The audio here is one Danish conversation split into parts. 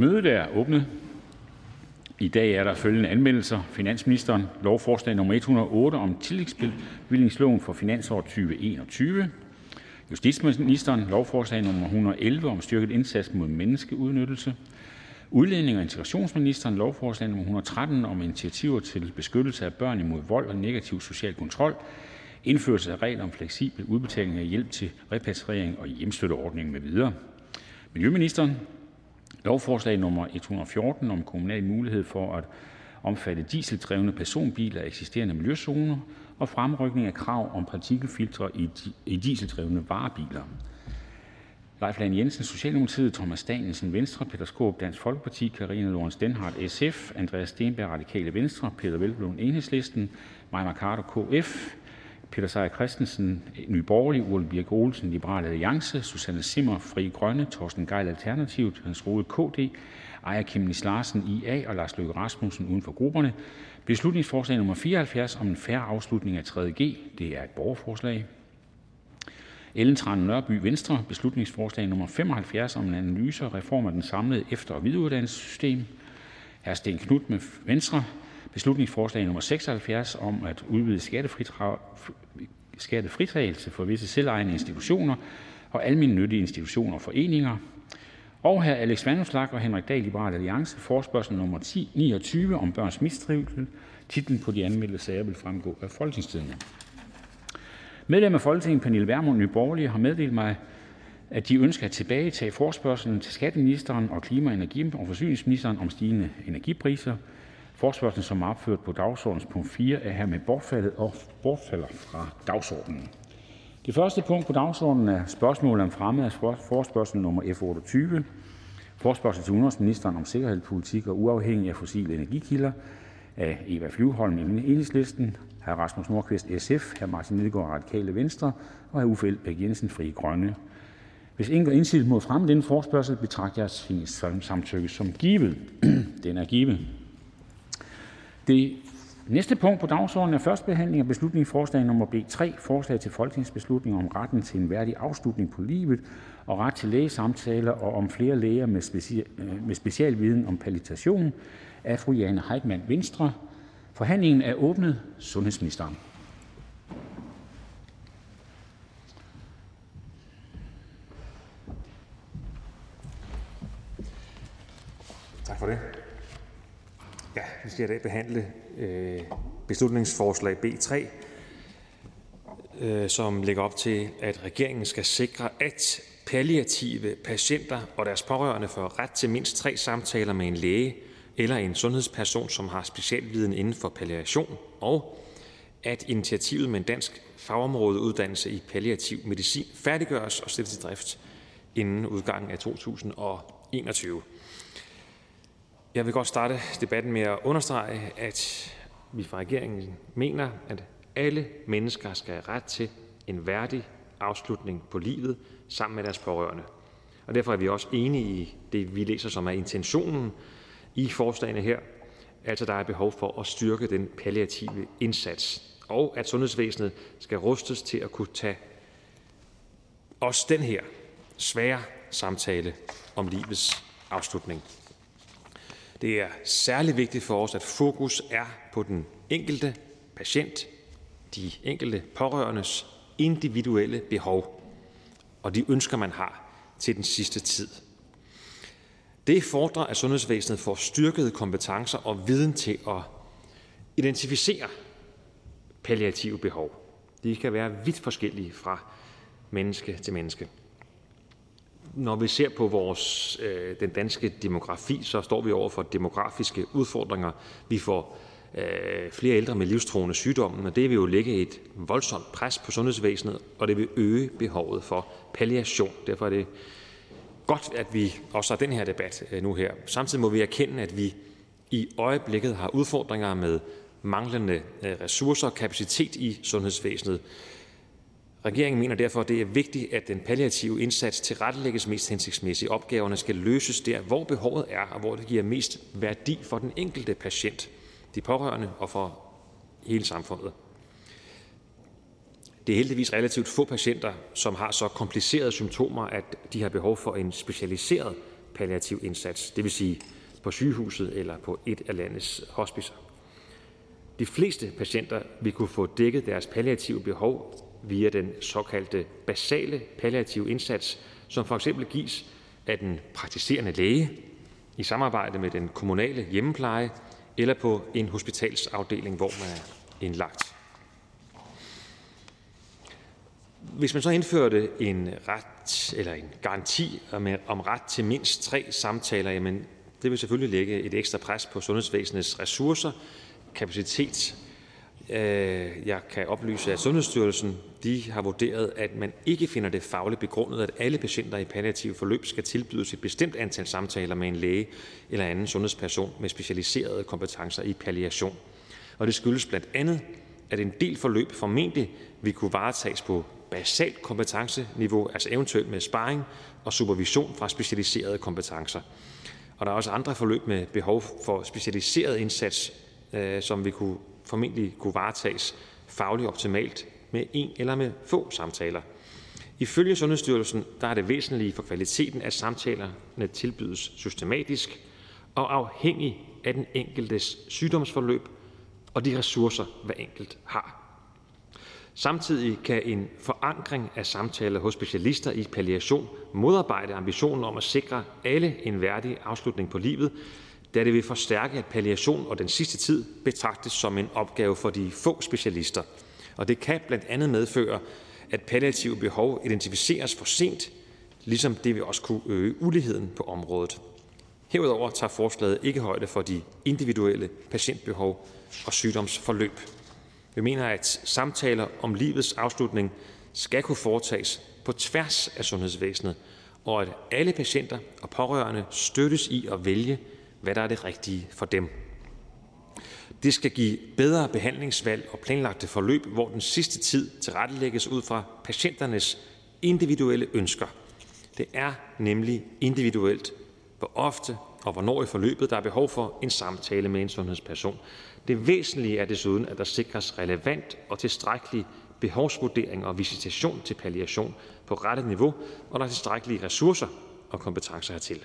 Mødet er åbnet. I dag er der følgende anmeldelser: Finansministeren lovforslag nummer 108 om tillægsbevillingsloven for finansår 2021. Justitsministeren lovforslag nummer 111 om styrket indsats mod menneskeudnyttelse. Udlændinge- og integrationsministeren lovforslag nummer 113 om initiativer til beskyttelse af børn imod vold og negativ social kontrol. Indførelse af regler om fleksibel udbetaling af hjælp til repatriering og hjemstøtteordningen med videre. Miljøministeren lovforslag nummer 114 om kommunal mulighed for at omfatte dieseldrevne personbiler af eksisterende miljøzoner og fremrykning af krav om partikelfiltre i dieseldrevne varebiler. Leif Lahn Jensen (Socialdemokratiet), Thomas Danielsen (Venstre), Peter Skaarup (Dansk Folkeparti), Karina Lorenz Denhardt, (SF), Andreas Steenberg (Radikale Venstre), Peter Hvelplund (Enhedslisten), Mai Mercado (KF), Peter Seier Christensen (Nye Borgerlige), Ole Birk Olesen (Liberal Alliance), Susanne Zimmer Fri Grønne), Torsten Gejl (Alternativet), Hans Rohde (KD), Aaja Chemnitz Larsen (IA) og Lars Løkke Rasmussen (uden for grupperne). Beslutningsforslag nummer 74 om en færre afslutning af 3.G (borgerforslag). Ellen Trane Nørby (Venstre): Beslutningsforslag nummer 75 om en analyse og reform af det samlede efter- og videreuddannelsessystem. Stén Knuth (Venstre): Beslutningsforslag nummer 76 om at udvide skattefritagelse for visse selvejende institutioner og almennyttige institutioner og foreninger. Og Alex Vanopslagh og Henrik Dahl (Liberal Alliance): Forespørgsel nummer 29 om børns mistrivsel. Titlen på de anmeldte sager vil fremgå af Folketingstidende. Medlem af Folketinget Pernille Vermund (Nye har meddelt mig, at de ønsker at tilbagetage forespørgslen til skatteministeren og klima-, energi- og forsyningsministeren om stigende energipriser. Forespørgslen, som er opført på dagsordenens punkt 4, er hermed bortfaldet og bortfalder fra dagsordenen. Det første punkt på dagsordenen er spørgsmål om fremme af forespørgsel nummer F 28: Forespørgsel til udenrigsministeren om sikkerhedspolitik og uafhængig af fossile energikilder. Af Eva Flyvholm (Enhedslisten), Rasmus Nordqvist (SF), Martin Lidegaard (Radikale Venstre) og Uffe Elbæk Jensen Fri Grønne). Hvis ingen gør indsigelse mod fremme af denne forespørgsel, betragter jeg Tingets samtykke som givet. Den er givet. Det næste punkt på dagsordenen er: første behandling af beslutningsforslag nummer B 3: Forslag til folketingsbeslutning om retten til en værdig afslutning på livet og ret til lægesamtaler og om flere læger med øh, specialviden om palliation. Af fru Jane Heitmann (Venstre). Forhandlingen er åbnet. Sundhedsministeren. Tak for det vi skal i dag behandle øh, beslutningsforslag B 3, øh, som lægger op til, at regeringen skal sikre, at palliative patienter og deres pårørende får ret til mindst tre samtaler med en læge eller en sundhedsperson, som har specialviden inden for palliation, og at initiativet med en dansk fagområdeuddannelse i palliativ medicin færdiggøres og sættes i drift inden udgangen af 2021. Jeg vil godt starte debatten med at understrege, at vi fra regeringen mener, at alle mennesker skal have ret til en værdig afslutning på livet sammen med deres pårørende. Og derfor er vi også enige i det, vi læser som er intentionen i forslagene her, altså der er behov for at styrke den palliative indsats, og at sundhedsvæsenet skal rustes til at kunne tage også den her svære samtale om livets afslutning. Det er særlig vigtigt for os, at fokus er på den enkelte patient, de enkelte pårørendes individuelle behov og de ønsker, man har til den sidste tid. Det fordrer, at sundhedsvæsenet får styrkede kompetencer og viden til at identificere palliative behov. De kan være vidt forskellige fra menneske til menneske. Når vi ser på vores, øh, den danske demografi, så står vi over for demografiske udfordringer. Vi får øh, flere ældre med livstruende sygdomme, og det vil jo lægge et voldsomt pres på sundhedsvæsenet, og det vil øge behovet for palliation. Derfor er det godt, at vi også har den her debat øh, nu her. Samtidig må vi erkende, at vi i øjeblikket har udfordringer med manglende øh, ressourcer og kapacitet i sundhedsvæsenet. Regeringen mener derfor, at det er vigtigt, at den palliative indsats tilrettelægges mest hensigtsmæssigt. Opgaverne skal løses der, hvor behovet er, og hvor det giver mest værdi for den enkelte patient, de pårørende og for hele samfundet. Det er heldigvis relativt få patienter, som har så komplicerede symptomer, at de har behov for en specialiseret palliativ indsats, det vil sige på sygehuset eller på et af landets hospicer. De fleste patienter vil kunne få dækket deres palliative behov via den såkaldte basale palliative indsats, som for eksempel gives af den praktiserende læge i samarbejde med den kommunale hjemmepleje eller på en hospitalsafdeling, hvor man er indlagt. Hvis man så indførte en ret eller en garanti om, om ret til mindst tre samtaler, jamen det vil selvfølgelig lægge et ekstra pres på sundhedsvæsenets ressourcer, kapacitet. Øh, jeg kan oplyse, at Sundhedsstyrelsen de har vurderet, at man ikke finder det fagligt begrundet, at alle patienter i palliative forløb skal tilbydes et bestemt antal samtaler med en læge eller anden sundhedsperson med specialiserede kompetencer i palliation. Og det skyldes blandt andet, at en del forløb formentlig vil kunne varetages på basalt kompetenceniveau, altså eventuelt med sparring og supervision fra specialiserede kompetencer. Og der er også andre forløb med behov for specialiseret indsats, øh, som vi kunne formentlig kunne varetages fagligt optimalt med en eller med få samtaler. Ifølge Sundhedsstyrelsen der er det væsentlige for kvaliteten, at samtalerne tilbydes systematisk og afhængig af den enkeltes sygdomsforløb og de ressourcer, hver enkelt har. Samtidig kan en forankring af samtaler hos specialister i palliation modarbejde ambitionen om at sikre alle en værdig afslutning på livet, da det vil forstærke, at palliation og den sidste tid betragtes som en opgave for de få specialister. Og det kan blandt andet medføre, at palliative behov identificeres for sent, ligesom det vil også kunne øge uligheden på området. Herudover tager forslaget ikke højde for de individuelle patientbehov og sygdomsforløb. Vi mener, at samtaler om livets afslutning skal kunne foretages på tværs af sundhedsvæsenet, og at alle patienter og pårørende støttes i at vælge, hvad der er det rigtige for dem. Det skal give bedre behandlingsvalg og planlagte forløb, hvor den sidste tid tilrettelægges ud fra patienternes individuelle ønsker. Det er nemlig individuelt, hvor ofte og hvornår i forløbet der er behov for en samtale med en sundhedsperson. Det væsentlige er desuden, at der sikres relevant og tilstrækkelig behovsvurdering og visitation til palliation på rette niveau, og der er tilstrækkelige ressourcer og kompetencer hertil.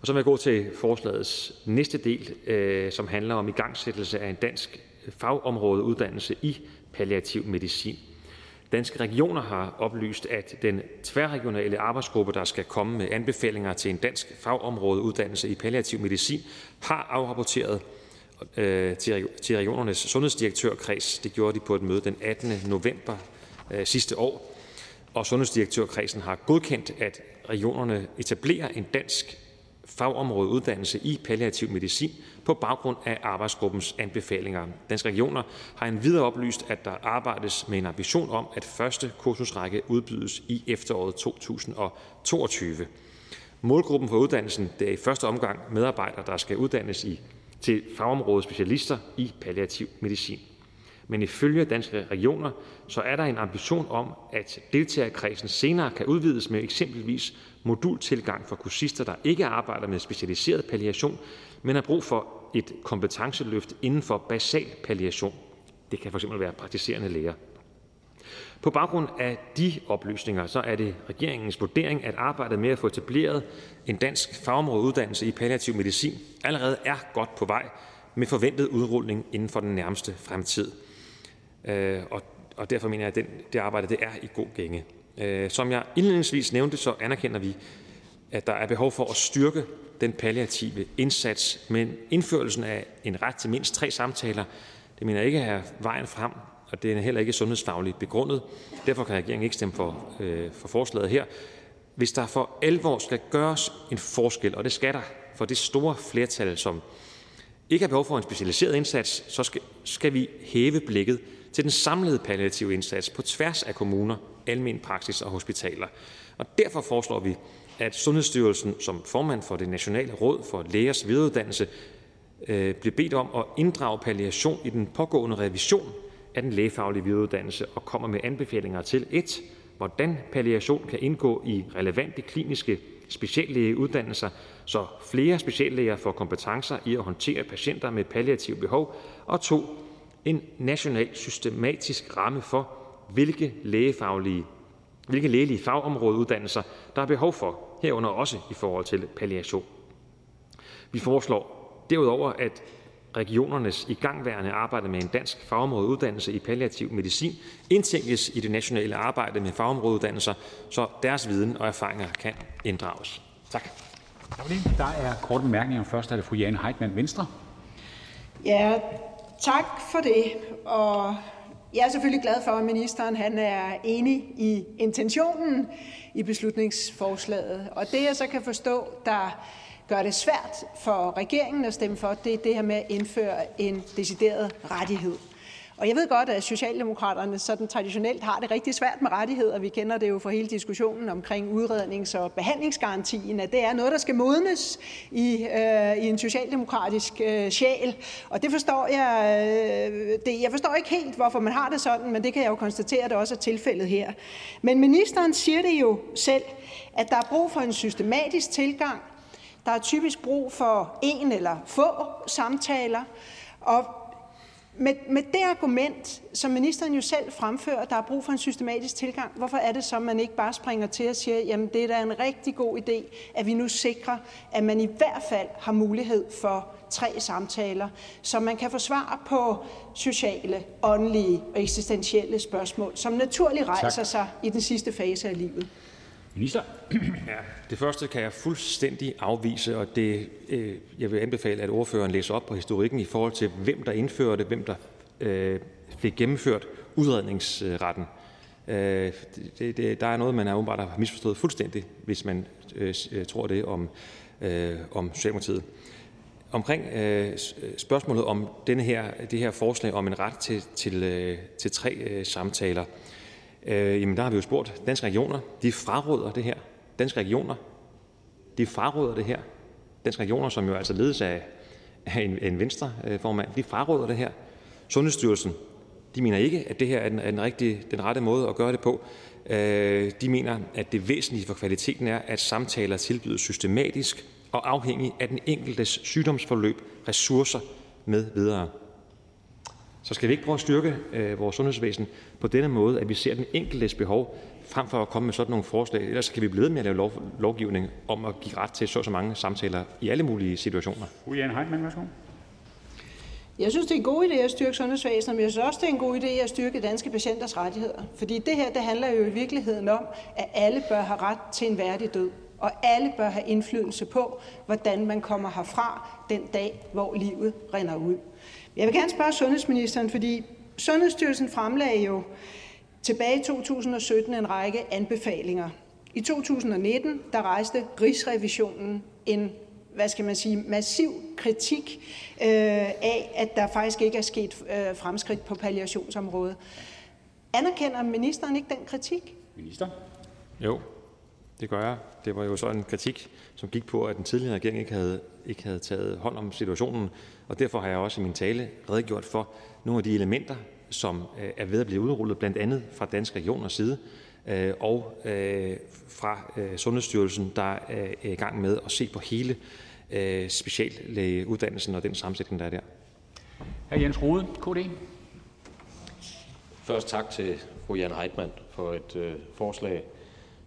Og så vil jeg gå til forslagets næste del, øh, som handler om igangsættelse af en dansk fagområdeuddannelse i palliativ medicin. Danske Regioner har oplyst, at den tværregionale arbejdsgruppe, der skal komme med anbefalinger til en dansk fagområdeuddannelse i palliativ medicin, har afrapporteret øh, til regionernes sundhedsdirektørkreds. Det gjorde de på et møde den 18. november øh, sidste år. Og sundhedsdirektørkredsen har godkendt, at regionerne etablerer en dansk fagområdeuddannelse i palliativ medicin på baggrund af arbejdsgruppens anbefalinger. Danske Regioner har endvidere oplyst, at der arbejdes med en ambition om, at første kursusrække udbydes i efteråret 2022. Målgruppen for uddannelsen det er i første omgang medarbejdere, der skal uddannes i til fagområdet specialister i palliativ medicin. Men ifølge Danske Regioner så er der en ambition om, at deltagerkredsen senere kan udvides med eksempelvis modultilgang for kursister, der ikke arbejder med specialiseret palliation, men har brug for et kompetenceløft inden for basal palliation. Det kan fx være praktiserende læger. På baggrund af de oplysninger så er det regeringens vurdering, at arbejdet med at få etableret en dansk fagområdeuddannelse i palliativ medicin allerede er godt på vej med forventet udrulning inden for den nærmeste fremtid. Øh, og, og derfor mener jeg, at den, det arbejde det er i god gænge. Øh, som jeg indledningsvis nævnte, så anerkender vi, at der er behov for at styrke den palliative indsats, men indførelsen af en ret til mindst tre samtaler, det mener jeg ikke er vejen frem, og det er heller ikke sundhedsfagligt begrundet. Derfor kan regeringen ikke stemme for, øh, for forslaget her. Hvis der for alvor skal gøres en forskel, og det skal der for det store flertal, som ikke har behov for en specialiseret indsats, så skal, skal vi hæve blikket til den samlede palliative indsats på tværs af kommuner, almen praksis og hospitaler. Og derfor foreslår vi, at Sundhedsstyrelsen som formand for det nationale råd for lægers videreuddannelse øh, bliver bedt om at inddrage palliation i den pågående revision af den lægefaglige videreuddannelse og kommer med anbefalinger til et, hvordan palliation kan indgå i relevante kliniske speciallægeuddannelser, så flere speciallæger får kompetencer i at håndtere patienter med palliative behov, og to, en national systematisk ramme for, hvilke lægefaglige hvilke lægelige fagområdeuddannelser der er behov for, herunder også i forhold til palliation. Vi foreslår derudover, at regionernes igangværende arbejde med en dansk fagområdeuddannelse i palliativ medicin indtænkes i det nationale arbejde med fagområdeuddannelser, så deres viden og erfaringer kan inddrages. Tak. Der er korte bemærkninger. Først er det fru Jane Heitmann, Venstre. Ja, tak for det. Og jeg er selvfølgelig glad for, at ministeren han er enig i intentionen i beslutningsforslaget. Og det jeg så kan forstå, der gør det svært for regeringen at stemme for, det er det her med at indføre en decideret rettighed. Og jeg ved godt, at Socialdemokraterne sådan traditionelt har det rigtig svært med rettigheder. Vi kender det jo fra hele diskussionen omkring udrednings- og behandlingsgarantien, at det er noget, der skal modnes i, øh, i en socialdemokratisk øh, sjæl. Og det forstår jeg, øh, det, jeg forstår ikke helt, hvorfor man har det sådan, men det kan jeg jo konstatere, at det også er tilfældet her. Men ministeren siger det jo selv, at der er brug for en systematisk tilgang. Der er typisk brug for en eller få samtaler, og med, med det argument, som ministeren jo selv fremfører, der er brug for en systematisk tilgang, hvorfor er det så, at man ikke bare springer til og siger, jamen det er da en rigtig god idé, at vi nu sikrer, at man i hvert fald har mulighed for tre samtaler, så man kan få svar på sociale, åndelige og eksistentielle spørgsmål, som naturligt rejser tak. sig i den sidste fase af livet. Minister. Ja, det første kan jeg fuldstændig afvise, og det, øh, jeg vil anbefale, at ordføreren læser op på historikken i forhold til, hvem der indførte, hvem der øh, fik gennemført udredningsretten. Øh, det, det, der er noget, man er åbenbart har misforstået fuldstændig, hvis man øh, tror det om, øh, om Socialdemokratiet. Omkring øh, spørgsmålet om denne her, det her forslag om en ret til, til, øh, til tre øh, samtaler, Øh, Øh, der har vi jo spurgt Danske Regioner. De fraråder det her. Danske Regioner, de fraråder det her. Danske Regioner, som jo altså ledes af, af en, en venstreformand, de fraråder det her. Sundhedsstyrelsen, de mener ikke, at det her er den, er den, rigtige, den rette måde at gøre det på. Øh, de mener, at det væsentlige for kvaliteten er, at samtaler tilbydes systematisk og afhængig af den enkeltes sygdomsforløb, ressourcer med videre. Så skal vi ikke prøve at styrke øh, vores sundhedsvæsen på denne måde, at vi ser den enkeltes behov, frem for at komme med sådan nogle forslag? Ellers kan vi blive ved med at lave lov, lovgivning om at give ret til så så mange samtaler i alle mulige situationer. Fru Jane Heitmann, værsgo. Jeg synes, det er en god idé at styrke sundhedsvæsenet, men jeg synes også, det er en god idé at styrke danske patienters rettigheder. Fordi det her det handler jo i virkeligheden om, at alle bør have ret til en værdig død. Og alle bør have indflydelse på, hvordan man kommer herfra den dag, hvor livet rinder ud. Jeg vil gerne spørge sundhedsministeren, fordi Sundhedsstyrelsen fremlagde jo tilbage i 2017 en række anbefalinger. I 2019 der rejste Rigsrevisionen en hvad skal man sige, massiv kritik øh, af, at der faktisk ikke er sket øh, fremskridt på palliationsområdet. Anerkender ministeren ikke den kritik? Minister? Jo, det gør jeg. Det var jo så en kritik, som gik på, at den tidligere regering ikke havde, ikke havde taget hånd om situationen, derfor har jeg også i min tale redegjort for nogle af de elementer, som øh, er ved at blive udrullet, blandt andet fra Danske Regioners side øh, og øh, fra Sundhedsstyrelsen, der er i gang med at se på hele speciallægeuddannelsen og den sammensætning, der er der. Hr. Jens Rode, KD. Først tak til fru Jan Heitmann for et øh, forslag,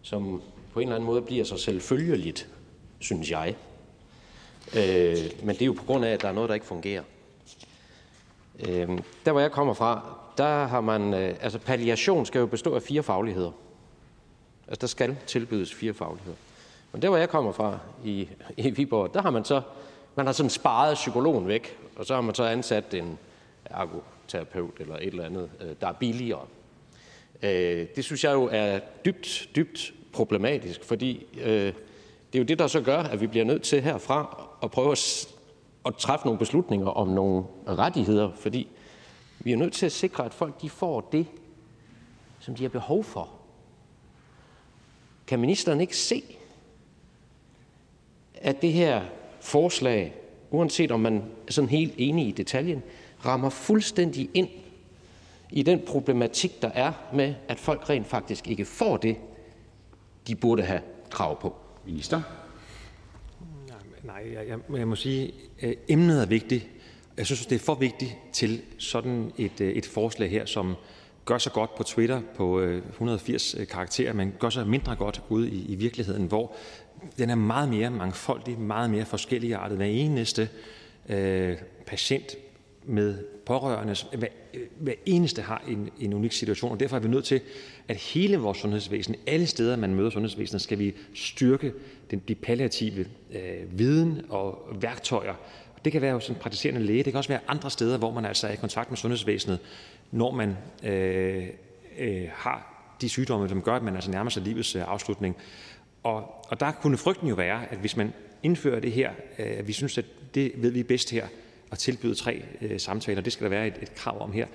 som på en eller anden måde bliver så selvfølgeligt, synes jeg. Øh, men det er jo på grund af, at der er noget, der ikke fungerer. Øh, der hvor jeg kommer fra, der har man, øh, altså palliation skal jo bestå af fire fagligheder. Altså der skal tilbydes fire fagligheder. Men der hvor jeg kommer fra i, i Viborg, der har man så, man har sådan sparet psykologen væk, og så har man så ansat en ergoterapeut eller et eller andet, øh, der er billigere. Øh, det synes jeg jo er dybt, dybt problematisk, fordi øh, det er jo det, der så gør, at vi bliver nødt til herfra at prøve at, at træffe nogle beslutninger om nogle rettigheder, fordi vi er nødt til at sikre, at folk de får det, som de har behov for. Kan ministeren ikke se, at det her forslag, uanset om man er sådan helt enig i detaljen, rammer fuldstændig ind i den problematik, der er med, at folk rent faktisk ikke får det, de burde have krav på? Minister? Nej, jeg, jeg, jeg må sige, at emnet er vigtigt. Jeg synes, det er for vigtigt til sådan et, øh, et forslag her, som gør sig godt på Twitter på øh, 180 karakterer, men gør sig mindre godt ude i, i virkeligheden, hvor den er meget mere mangfoldig, meget mere forskelligartet. Hver eneste øh, patient med pårørende, hver, hver eneste har en, en unik situation, og derfor er vi nødt til, at hele vores sundhedsvæsen, alle steder man møder sundhedsvæsenet, skal vi styrke den, de palliative øh, viden og værktøjer. Det kan være hos en praktiserende læge, det kan også være andre steder, hvor man altså er i kontakt med sundhedsvæsenet, når man øh, øh, har de sygdomme, som gør, at man altså nærmer sig livets øh, afslutning. Og, og der kunne frygten jo være, at hvis man indfører det her, øh, at vi synes, at det ved vi bedst her, at tilbyde tre øh, samtaler, det skal der være et, et krav om her.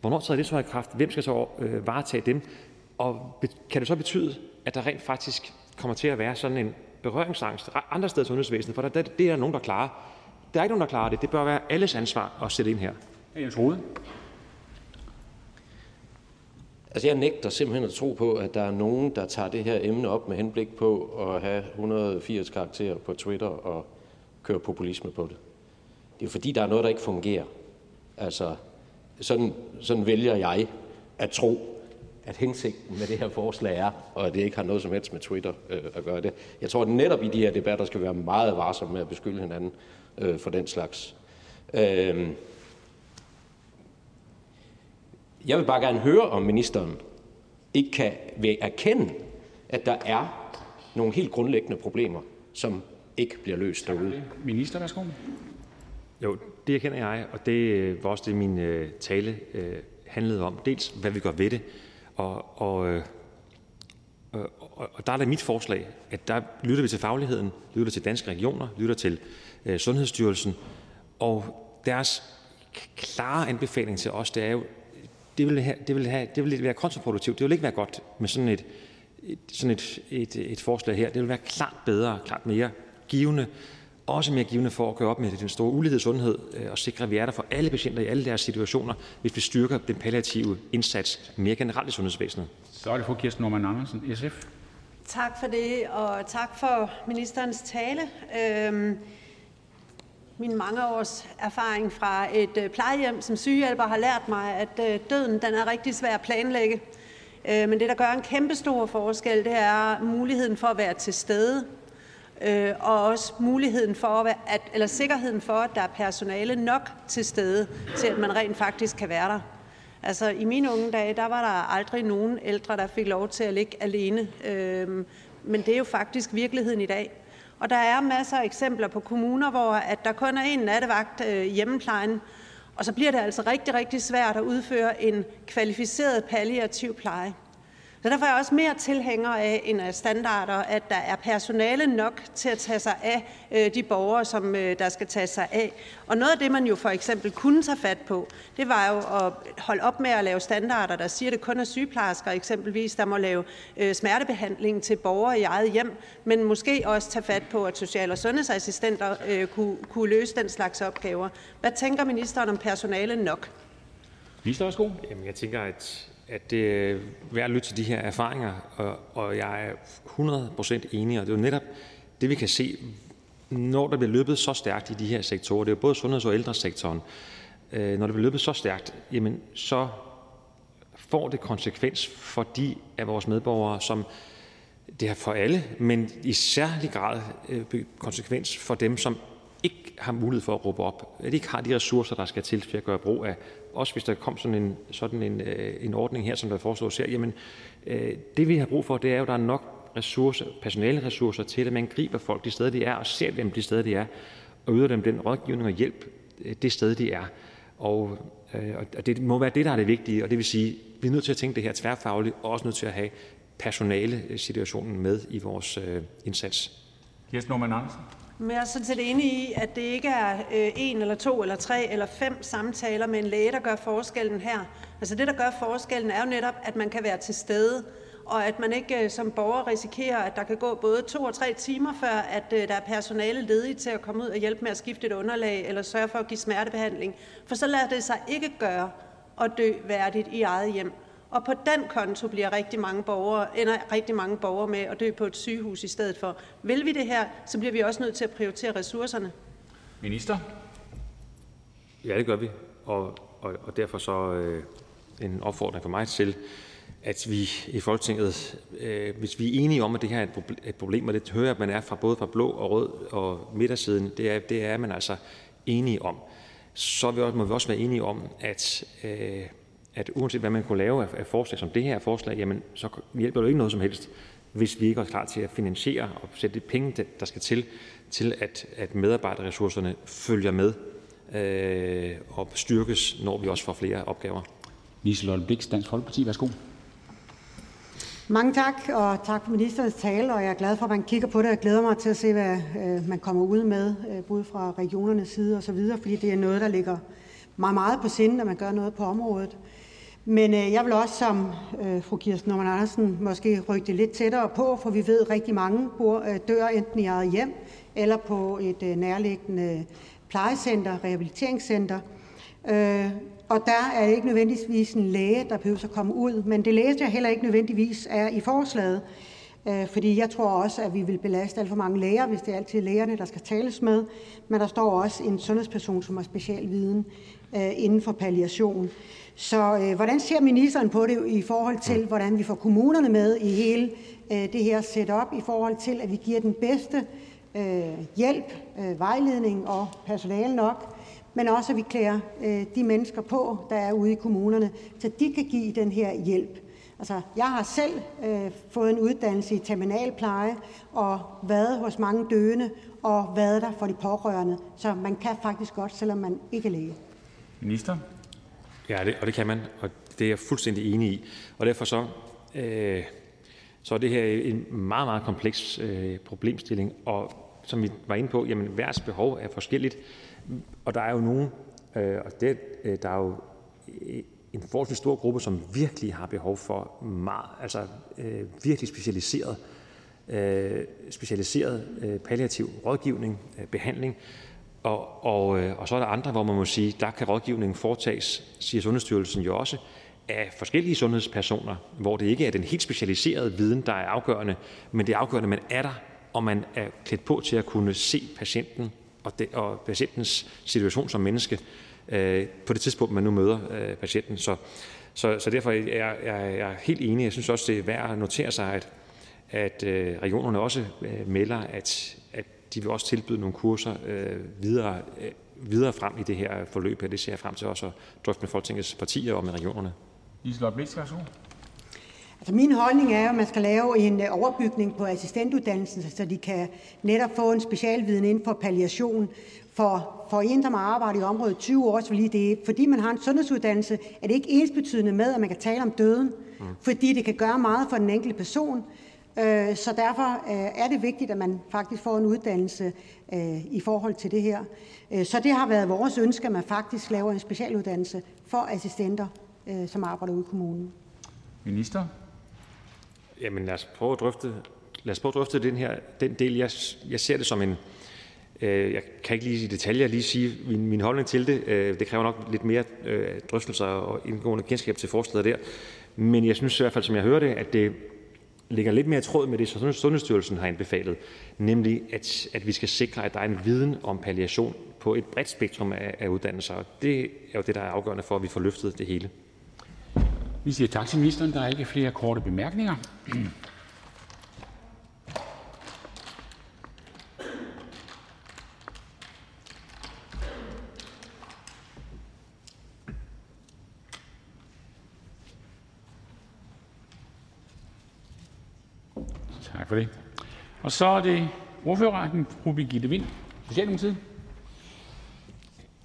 Hvornår træder det så i kraft? Hvem skal så øh, varetage dem? Og kan det så betyde, at der rent faktisk kommer til at være sådan en berøringsangst andre steder i sundhedsvæsenet? For der, det er der nogen, der klarer. Der er ikke nogen, der klarer det. Det bør være alles ansvar at sætte ind her. Jeg troede. Altså, jeg nægter simpelthen at tro på, at der er nogen, der tager det her emne op med henblik på at have 180 karakterer på Twitter og køre populisme på det. Det er fordi, der er noget, der ikke fungerer. Altså, sådan, sådan vælger jeg at tro, at hensigten med det her forslag er, og at det ikke har noget som helst med Twitter øh, at gøre det. Jeg tror, at netop i de her debatter skal vi være meget varsomme med at beskylde hinanden øh, for den slags. Øh, jeg vil bare gerne høre, om ministeren ikke kan erkende, at der er nogle helt grundlæggende problemer, som ikke bliver løst derude. Minister, værsgo. Jo, det erkender jeg, og det øh, var også det, min øh, tale øh, handlede om. Dels, hvad vi gør ved det, og, og, og, og der er det mit forslag, at der lytter vi til fagligheden, lytter til danske regioner, lytter til Sundhedsstyrelsen, og deres klare anbefaling til os, det er jo, det vil, have, det, vil have, det vil være kontraproduktivt. Det vil ikke være godt med sådan et, et, sådan et, et, et forslag her. Det vil være klart bedre, klart mere givende, også mere givende for at gøre op med den store ulighed i sundhed øh, og sikre, at vi er der for alle patienter i alle deres situationer, hvis vi styrker den palliative indsats mere generelt i sundhedsvæsenet. Så er det fru Kirsten Norman Andersen, SF. Tak for det, og tak for ministerens tale. Øhm, min mange års erfaring fra et øh, plejehjem som sygehjælper har lært mig, at øh, døden den er rigtig svær at planlægge. Men det, der gør en kæmpe stor forskel, det er muligheden for at være til stede øh, Og også muligheden for at, være, at, eller sikkerheden for, at der er personale nok til stede, til at man rent faktisk kan være der. Altså i mine unge dage, der var der aldrig nogen ældre, der fik lov til at ligge alene. Øhm, men det er jo faktisk virkeligheden i dag. Og der er masser af eksempler på kommuner, hvor at der kun er en nattevagt øh, hjemmeplejen, og så bliver det altså rigtig, rigtig svært at udføre en kvalificeret palliativ pleje. Så derfor er jeg også mere tilhænger af end af standarder, at der er personale nok til at tage sig af øh, de borgere, som øh, der skal tage sig af. Og noget af det, man jo for eksempel kunne tage fat på, det var jo at holde op med at lave standarder, der siger, at det kun er sygeplejersker eksempelvis, der må lave øh, smertebehandling til borgere i eget hjem, men måske også tage fat på, at social- og sundhedsassistenter kunne, kunne løse den slags opgaver. Hvad tænker ministeren om personale nok? Minister, værsgo. Jamen, jeg tænker, at at det er værd at lytte til de her erfaringer, og, og jeg er 100% enig, og det er jo netop det, vi kan se, når der bliver løbet så stærkt i de her sektorer, det er jo både sundheds- og ældresektoren, øh, når det bliver løbet så stærkt, jamen så får det konsekvens for de af vores medborgere, som det har for alle, men i særlig grad øh, konsekvens for dem, som ikke har mulighed for at råbe op, at de ikke har de ressourcer, der skal til for at gøre brug af også hvis der kom sådan en, sådan en, øh, en ordning her, som der foreslås her, jamen øh, det vi har brug for, det er jo, at der er nok ressourcer, personale ressourcer til, at man griber folk de steder, de er, og ser dem de steder, de er, og yder dem den rådgivning og hjælp øh, det sted, de er. Og, øh, og det må være det, der er det vigtige, og det vil sige, vi er nødt til at tænke det her tværfagligt, og også nødt til at have personale-situationen med i vores øh, indsats. Kirsten Norman Andersen. Men jeg er sådan set enig i, at det ikke er øh, en eller to eller tre eller fem samtaler med en læge, der gør forskellen her. Altså det, der gør forskellen, er jo netop, at man kan være til stede, og at man ikke øh, som borger risikerer, at der kan gå både to og tre timer, før at øh, der er personale ledige til at komme ud og hjælpe med at skifte et underlag eller sørge for at give smertebehandling. For så lader det sig ikke gøre at dø værdigt i eget hjem. Og på den konto bliver rigtig mange borgere, ender rigtig mange borgere med at dø på et sygehus i stedet for. Vil vi det her, så bliver vi også nødt til at prioritere ressourcerne. Minister? Ja, det gør vi. Og, og, og derfor så, øh, en opfordring fra mig til, at vi i Folketinget, øh, hvis vi er enige om, at det her er et problem, og det hører jeg, at man er fra både fra blå og rød og midtersiden, det er, det er man altså enige om, så må vi også være enige om, at, øh, at uanset hvad man kunne lave af forslag som det her forslag, jamen så hjælper det ikke noget som helst, hvis vi ikke er klar til at finansiere og sætte de penge, der skal til, til at, at medarbejderressourcerne følger med øh, og styrkes, når vi også får flere opgaver. Liselotte Blix, Dansk Folkeparti. Værsgo. Mange tak, og tak for ministerens tale. Og jeg er glad for, at man kigger på det. Jeg glæder mig til at se, hvad øh, man kommer ud med, øh, både fra regionernes side og så videre, fordi det er noget, der ligger meget, meget på sinde, når man gør noget på området. Men øh, jeg vil også som øh, fru Kirsten Norman Andersen måske rykke det lidt tættere på, for vi ved, at rigtig mange bor, øh, dør enten i eget hjem eller på et øh, nærliggende plejecenter, rehabiliteringscenter. Øh, og der er det ikke nødvendigvis en læge, der behøver at komme ud, men det læste jeg heller ikke nødvendigvis er i forslaget. Øh, fordi jeg tror også, at vi vil belaste alt for mange læger, hvis det er altid lægerne, der skal tales med. Men der står også en sundhedsperson, som har specialviden øh, inden for palliation. Så øh, hvordan ser ministeren på det i forhold til, hvordan vi får kommunerne med i hele øh, det her setup, i forhold til, at vi giver den bedste hjælp, vejledning og personale nok, men også at vi klæder øh, de mennesker på, der er ude i kommunerne, så de kan give den her hjælp. Altså, jeg har selv øh, fået en uddannelse i terminalpleje og været hos mange døende og været der for de pårørende. Så man kan faktisk godt, selvom man ikke er læge. Minister? Ja, det, og det kan man, og det er jeg fuldstændig enig i. Og derfor så, øh, så er det her en meget, meget kompleks øh, problemstilling, og som vi var inde på, jamen hver behov er forskelligt. Og der er jo nogen, øh, og det, øh, der er jo en forholdsvis stor gruppe, som virkelig har behov for meget, altså øh, virkelig specialiseret, øh, specialiseret øh, palliativ rådgivning, øh, behandling. Og, og, øh, og så er der andre, hvor man må sige, der kan rådgivningen foretages, siger Sundhedsstyrelsen jo også, af forskellige sundhedspersoner, hvor det ikke er den helt specialiserede viden, der er afgørende, men det er afgørende, at man er der, og man er klædt på til at kunne se patienten og, og patientens situation som menneske på det tidspunkt, man nu møder øh, patienten. Så, så, så derfor er jeg, jeg, jeg er helt enig. Jeg synes også, det er værd at notere sig, at, at øh, regionerne også øh, melder, at, at de vil også tilbyde nogle kurser øh, videre, øh, videre frem i det her forløb, og det ser jeg frem til også at drøfte med Folketingets partier og med regionerne. Liselotte Blix, Altså min holdning er, at man skal lave en øh, overbygning på assistentuddannelsen, så de kan netop få en specialviden inden for palliation. For, for en, der har arbejdet i området 20 år, så det, fordi man har en sundhedsuddannelse, er det ikke ensbetydende med, at man kan tale om døden, mm. fordi det kan gøre meget for den enkelte person. Øh, så derfor øh, er det vigtigt, at man faktisk får en uddannelse i forhold til det her. Så det har været vores ønske, at man faktisk laver en specialuddannelse for assistenter, som arbejder ude i kommunen. Minister? Jamen lad os prøve at drøfte, lad os prøve at drøfte den, her, den del. Jeg, jeg ser det som en, øh, Øh, jeg kan ikke lige i detaljer lige sige min, min holdning til det. Øh, det kræver nok lidt mere øh, drøftelser og indgående kendskab til forslaget der. Men jeg synes i hvert fald, som jeg hører det, at det ligger lidt mere tråd med det, som Sundhedsstyrelsen har anbefalet, nemlig at, at vi skal sikre, at der er en viden om palliation på et bredt spektrum af, af uddannelser. Og det er jo det, der er afgørende for, at vi får løftet det hele. Vi siger tak til ministeren. Der er ikke flere korte bemærkninger. For det. Og så er det ordførerretten, fru Birgitte Vind, Socialdemokratiet.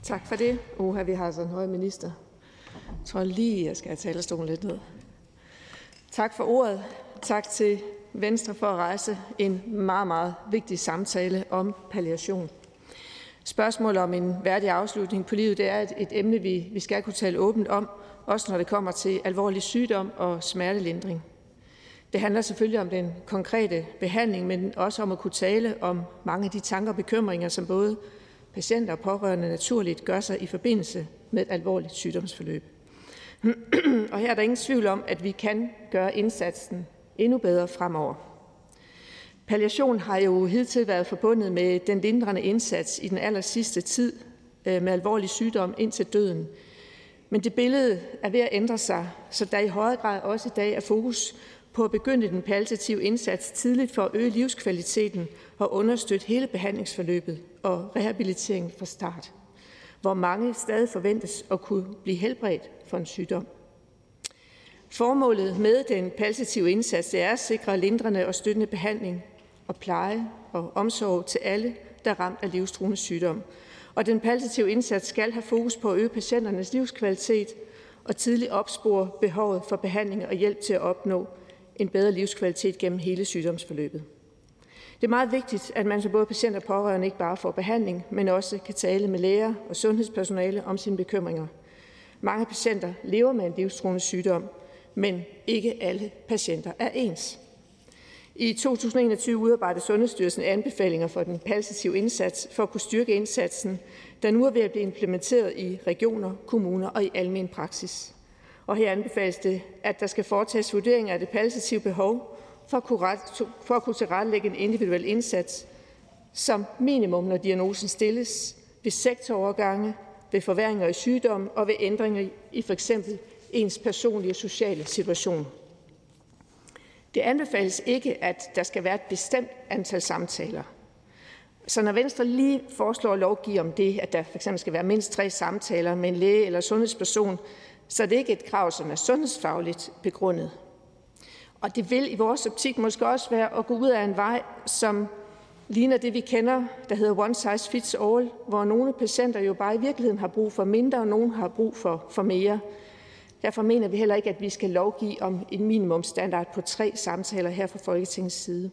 Tak for det. Uha, vi har sådan en høj minister. Jeg tror lige, jeg skal have talerstolen lidt ned. Tak for ordet. Tak til Venstre for at rejse en meget, meget vigtig samtale om palliation. Spørgsmålet om en værdig afslutning på livet det er et, et emne, vi, vi skal kunne tale åbent om, også når det kommer til alvorlig sygdom og smertelindring. Det handler selvfølgelig om den konkrete behandling, men også om at kunne tale om mange af de tanker og bekymringer, som både patienter og pårørende naturligt gør sig i forbindelse med et alvorligt sygdomsforløb. Og her er der ingen tvivl om, at vi kan gøre indsatsen endnu bedre fremover. Palliation har jo hidtil været forbundet med den lindrende indsats i den aller sidste tid øh, med alvorlig sygdom indtil døden. Men det billede er ved at ændre sig, så der i højere grad også i dag er fokus på at begynde den palliative indsats tidligt for at øge livskvaliteten og understøtte hele behandlingsforløbet og rehabiliteringen fra start, hvor mange stadig forventes at kunne blive helbredt for en sygdom. Formålet med den palliative indsats er at sikre lindrende og støttende behandling og pleje og omsorg til alle, der er ramt af livstruende sygdom. Og den palliative indsats skal have fokus på at øge patienternes livskvalitet og tidligt opspore behovet for behandling og hjælp til at opnå en bedre livskvalitet gennem hele sygdomsforløbet. Det er meget vigtigt, at man som både patient og pårørende ikke bare får behandling, men også kan tale med læger og sundhedspersonale om sine bekymringer. Mange patienter lever med en livstruende sygdom, men ikke alle patienter er ens. I 2021 udarbejdede Sundhedsstyrelsen anbefalinger for den palliative indsats for at kunne styrke indsatsen, der nu er ved at blive implementeret i regioner, kommuner og i almen praksis. Og her anbefales det, at der skal foretages vurdering af det palliative behov for at kunne, for at kunne tilrettelægge en individuel indsats, som minimum, når diagnosen stilles, ved sektorovergange, ved forværinger i sygdom og ved ændringer i for eksempel ens personlige og sociale situation. Det anbefales ikke, at der skal være et bestemt antal samtaler. Så når Venstre lige foreslår at lovgive om det, at der for eksempel skal være mindst tre samtaler med en læge eller sundhedsperson, så er det ikke et krav, som er sundhedsfagligt begrundet. Og det vil i vores optik måske også være at gå ud af en vej, som ligner det, vi kender, der hedder one size fits all, hvor nogle patienter jo bare i virkeligheden har brug for mindre, og nogle har brug for, for mere. Derfor mener vi heller ikke, at vi skal lovgive om en minimumsstandard på tre samtaler her fra Folketingets side.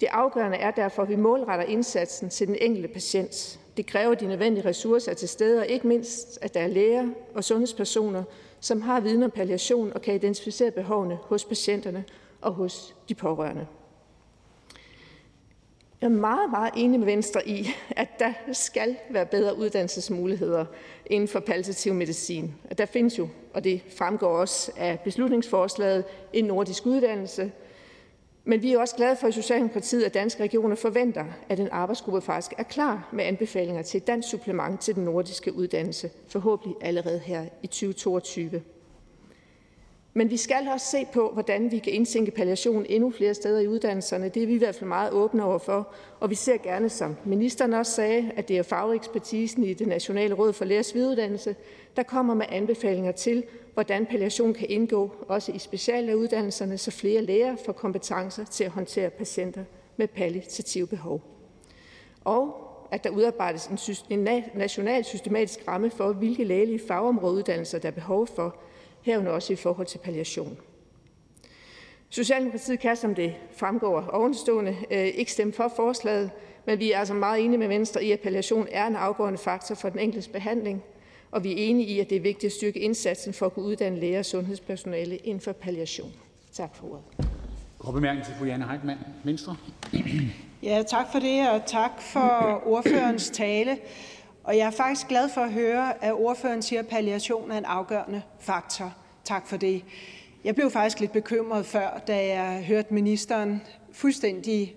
Det afgørende er derfor, at vi målretter indsatsen til den enkelte patient. Det kræver de nødvendige ressourcer til stede, og ikke mindst, at der er læger og sundhedspersoner, som har viden om palliation og kan identificere behovene hos patienterne og hos de pårørende. Jeg er meget, meget enig med Venstre i, at der skal være bedre uddannelsesmuligheder inden for palliativ medicin. Der findes jo, og det fremgår også af beslutningsforslaget, en nordisk uddannelse. Men vi er også glade for i Socialdemokratiet, at danske regioner forventer, at en arbejdsgruppe faktisk er klar med anbefalinger til et dansk supplement til den nordiske uddannelse, forhåbentlig allerede her i 2022. Men vi skal også se på, hvordan vi kan indtænke palliation endnu flere steder i uddannelserne. Det er vi i hvert fald meget åbne over for, og vi ser gerne, som ministeren også sagde, at det er fagekspertisen i det Nationale Råd for Lægers Videreuddannelse, der kommer med anbefalinger til, hvordan palliation kan indgå også i speciallægeuddannelserne, så flere læger får kompetencer til at håndtere patienter med palliative behov. Og at der udarbejdes en, national systematisk ramme for, hvilke lægelige fagområdeuddannelser der er behov for, herunder også i forhold til palliation. Socialdemokratiet kan, som det fremgår ovenstående, øh, ikke stemme for forslaget, men vi er altså meget enige med Venstre i, at palliation er en afgørende faktor for den enkeltes behandling, og vi er enige i, at det er vigtigt at styrke indsatsen for at kunne uddanne læger og sundhedspersonale inden for palliation. Tak for ordet. Kort bemærkning til fru Jane Heitmann, Venstre. Ja, tak for det, og tak for ordførerens tale. Og jeg er faktisk glad for at høre, at ordføreren siger, at palliation er en afgørende faktor. Tak for det. Jeg blev faktisk lidt bekymret før, da jeg hørte ministeren fuldstændig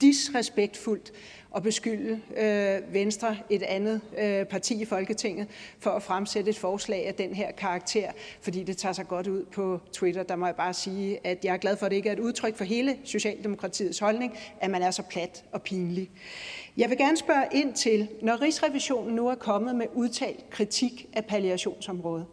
disrespektfuldt at beskylde øh, Venstre, et andet øh, parti i Folketinget, for at fremsætte et forslag af den her karakter, fordi det tager sig godt ud på Twitter. Der må jeg bare sige, at jeg er glad for, at det ikke er et udtryk for hele Socialdemokratiets holdning, at man er så plat og pinlig. Jeg vil gerne spørge ind til, når Rigsrevisionen nu er kommet med udtalt kritik af palliationsområdet,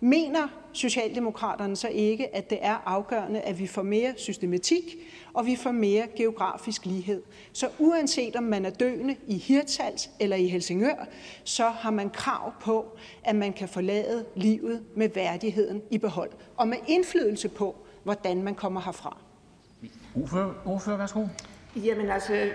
mener Socialdemokraterne så ikke, at det er afgørende, at vi får mere systematik, og vi får mere geografisk lighed? Så uanset om man er døende i Hirtshals eller i Helsingør, så har man krav på, at man kan forlade livet med værdigheden i behold, og med indflydelse på, hvordan man kommer herfra. Ordfører, ordfører værsgo. Jamen altså,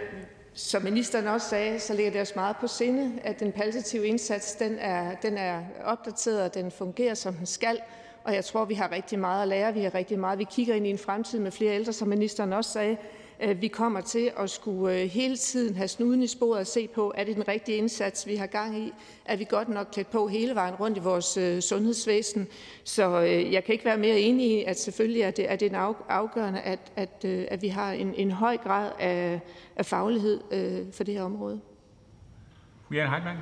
som ministeren også sagde, så ligger det os meget på sinde, at den palliative indsats den er, den er opdateret, og den fungerer, som den skal. Og jeg tror, vi har rigtig meget at lære. Vi har rigtig meget. Vi kigger ind i en fremtid med flere ældre, som ministeren også sagde. Øh, vi kommer til at skulle øh, hele tiden have snuden i sporet og se på, er det den rigtige indsats, vi har gang i? Er vi godt nok klædt på hele vejen rundt i vores øh, sundhedsvæsen? Så jeg kan ikke være mere enig i, at selvfølgelig er det, er det afgørende, at, at, at vi har en, en høj grad af, af faglighed for det her område. Jane Heitmann.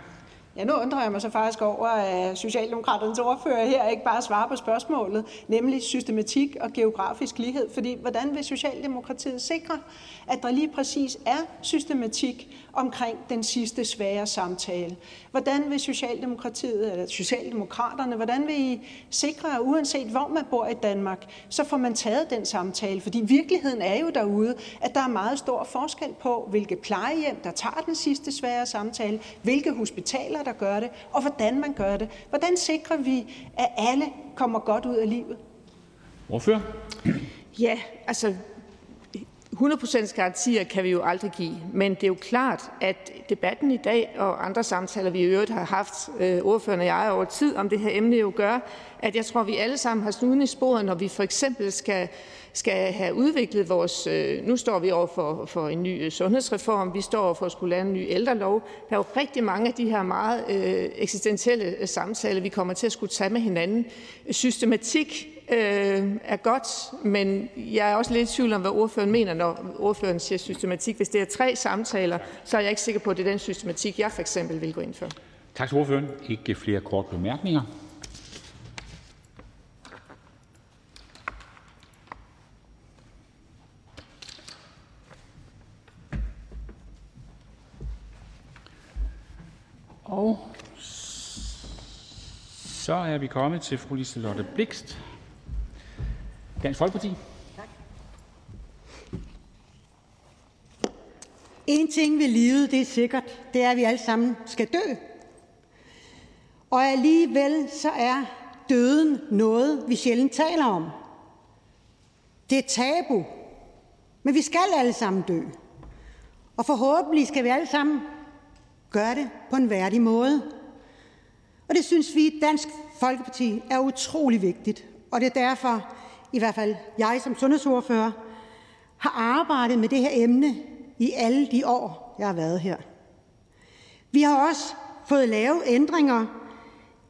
Ja, nu undrer jeg mig så faktisk over, at Socialdemokraternes ordfører her ikke bare svarer på spørgsmålet, nemlig systematik og geografisk lighed. Fordi hvordan vil Socialdemokratiet sikre, at der lige præcis er systematik omkring den sidste svære samtale? Hvordan vil Socialdemokratiet, eller Socialdemokraterne, hvordan vil I sikre, at uanset hvor man bor i Danmark, så får man taget den samtale? Fordi virkeligheden er jo derude, at der er meget stor forskel på, hvilke plejehjem, der tager den sidste svære samtale, hvilke hospitaler, der gør det, og hvordan man gør det. Hvordan sikrer vi, at alle kommer godt ud af livet? Ordfører? Ja, altså 100% garantier kan vi jo aldrig give, men det er jo klart, at debatten i dag og andre samtaler, vi i øvrigt har haft, øh, ordføreren og jeg over tid om det her emne, jo gør, at jeg tror, vi alle sammen har snuden i sporet, når vi for eksempel skal skal have udviklet vores øh, Nu står vi over for for en ny øh, sundhedsreform, vi står over for at skulle lave en ny ældrelov. Der er jo rigtig mange af de her meget øh, eksistentielle øh, samtaler, vi kommer til at skulle tage med hinanden. Systematik er godt, men jeg er også lidt i tvivl om, hvad ordføreren mener, når ordføreren siger systematik. Hvis det er tre samtaler, så er jeg ikke sikker på, at det er den systematik, jeg for eksempel vil gå ind for. Tak til ordføreren. Ikke flere korte bemærkninger. Og så er vi kommet til fru Liselotte Blikst, Dansk Folkeparti. En ting ved livet, det er sikkert, det er, at vi alle sammen skal dø. Og alligevel så er døden noget, vi sjældent taler om. Det er tabu. Men vi skal alle sammen dø. Og forhåbentlig skal vi alle sammen gøre det på en værdig måde. Og det synes vi i Dansk Folkeparti er utrolig vigtigt, og det er derfor, i hvert fald jeg som sundhedsordfører, har arbejdet med det her emne i alle de år, jeg har været her. Vi har også fået lavet ændringer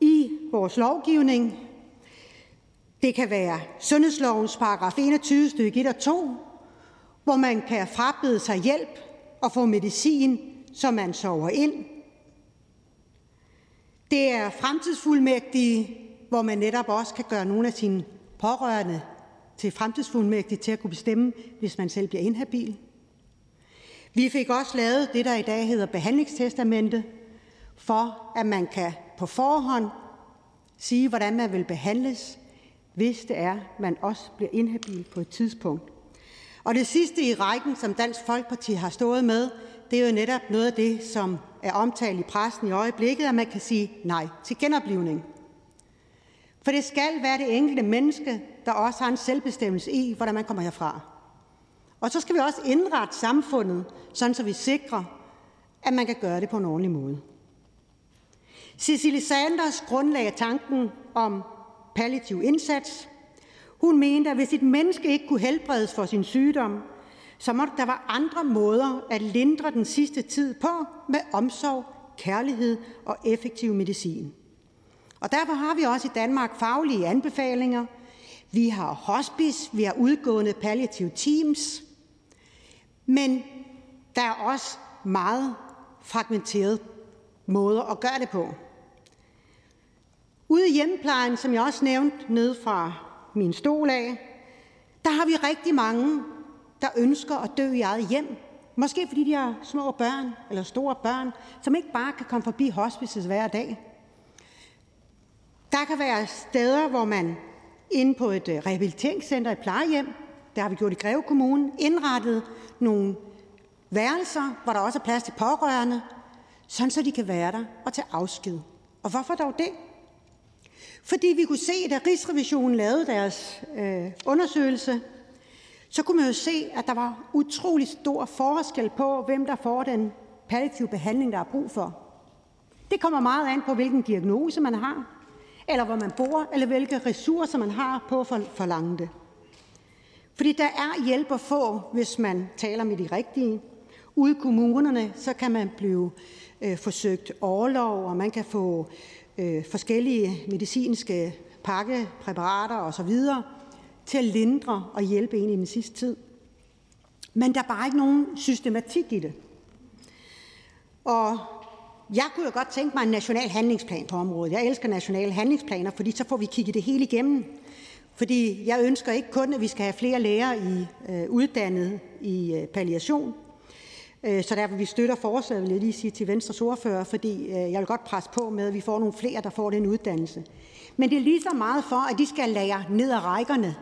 i vores lovgivning. Det kan være sundhedslovens paragraf 21 stykke 1 og 2, hvor man kan frabede sig hjælp og få medicin som man sover ind. Det er fremtidsfuldmægtige, hvor man netop også kan gøre nogle af sine pårørende til fremtidsfuldmægtige til at kunne bestemme, hvis man selv bliver inhabil. Vi fik også lavet det, der i dag hedder behandlingstestamente, for at man kan på forhånd sige, hvordan man vil behandles, hvis det er, man også bliver inhabil på et tidspunkt. Og det sidste i rækken, som Dansk Folkeparti har stået med, det er jo netop noget af det, som er omtalt i pressen i øjeblikket, at man kan sige nej til genoplivning. For det skal være det enkelte menneske, der også har en selvbestemmelse i, hvordan man kommer herfra. Og så skal vi også indrette samfundet, sådan så vi sikrer, at man kan gøre det på en ordentlig måde. Cecilie Sanders grundlagde tanken om palliativ indsats. Hun mente, at hvis et menneske ikke kunne helbredes for sin sygdom, så måtte der være andre måder at lindre den sidste tid på med omsorg, kærlighed og effektiv medicin. Og derfor har vi også i Danmark faglige anbefalinger. Vi har hospice, vi har udgående palliative teams, men der er også meget fragmenterede måder at gøre det på. Ude i hjemmeplejen, som jeg også nævnte ned fra min stol af, der har vi rigtig mange, der ønsker at dø i eget hjem, måske fordi de har små børn eller store børn, som ikke bare kan komme forbi hospicet hver dag. Der kan være steder, hvor man inde på et øh, rehabiliteringscenter, et plejehjem, der har vi gjort i Greve Kommune, indrettet nogle værelser, hvor der også er plads til pårørende, sådan så de kan være der og tage afsked. Og hvorfor dog det? Fordi vi kunne se, da Rigsrevisionen lavede deres øh, undersøgelse, så kunne man jo se, at der var utrolig stor forskel på, hvem der får den palliative behandling, der er brug for. Det kommer meget an på, hvilken diagnose man har, eller hvor man bor, eller hvilke ressourcer man har på at forlange det. Fordi der er hjælp at få, hvis man taler med de rigtige. Ude i kommunerne, så kan man blive øh, forsøgt overlov, og man kan få øh, forskellige medicinske pakkepræparater osv., til at lindre og hjælpe en i den sidste tid. Men der er bare ikke nogen systematik i det. Og Jeg kunne jo godt tænke mig en national handlingsplan på området. Jeg elsker nationale handlingsplaner, fordi så får vi kigget det hele igennem. Fordi jeg ønsker ikke kun, at vi skal have flere læger i øh, uddannet i øh, palliation, øh, så derfor vi støtter forslaget, vil jeg lige sige til Venstres ordfører, fordi øh, jeg vil godt presse på med, at vi får nogle flere, der får den uddannelse. Men det er lige så meget for, at de skal lære ned ad rækkerne,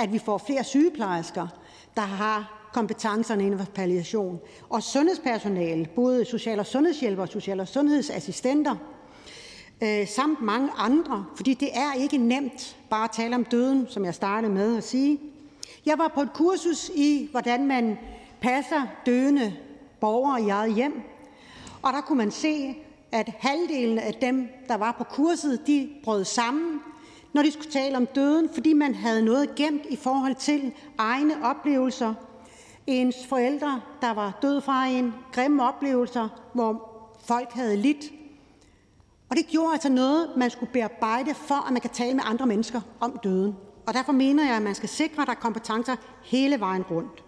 at vi får flere sygeplejersker, der har kompetencerne inden for palliation, og sundhedspersonale, både social- og sundhedshjælper og social- og sundhedsassistenter, øh, samt mange andre, fordi det er ikke nemt bare at tale om døden, som jeg startede med at sige. Jeg var på et kursus i, hvordan man passer døende borgere i eget hjem, og der kunne man se, at halvdelen af dem, der var på kurset, de brød sammen, når de skulle tale om døden, fordi man havde noget gemt i forhold til egne oplevelser. Ens forældre, der var død fra en, grimme oplevelser, hvor folk havde lidt. Og det gjorde altså noget, man skulle bearbejde, for at man kan tale med andre mennesker om døden. Og derfor mener jeg, at man skal sikre, at der er kompetencer hele vejen rundt.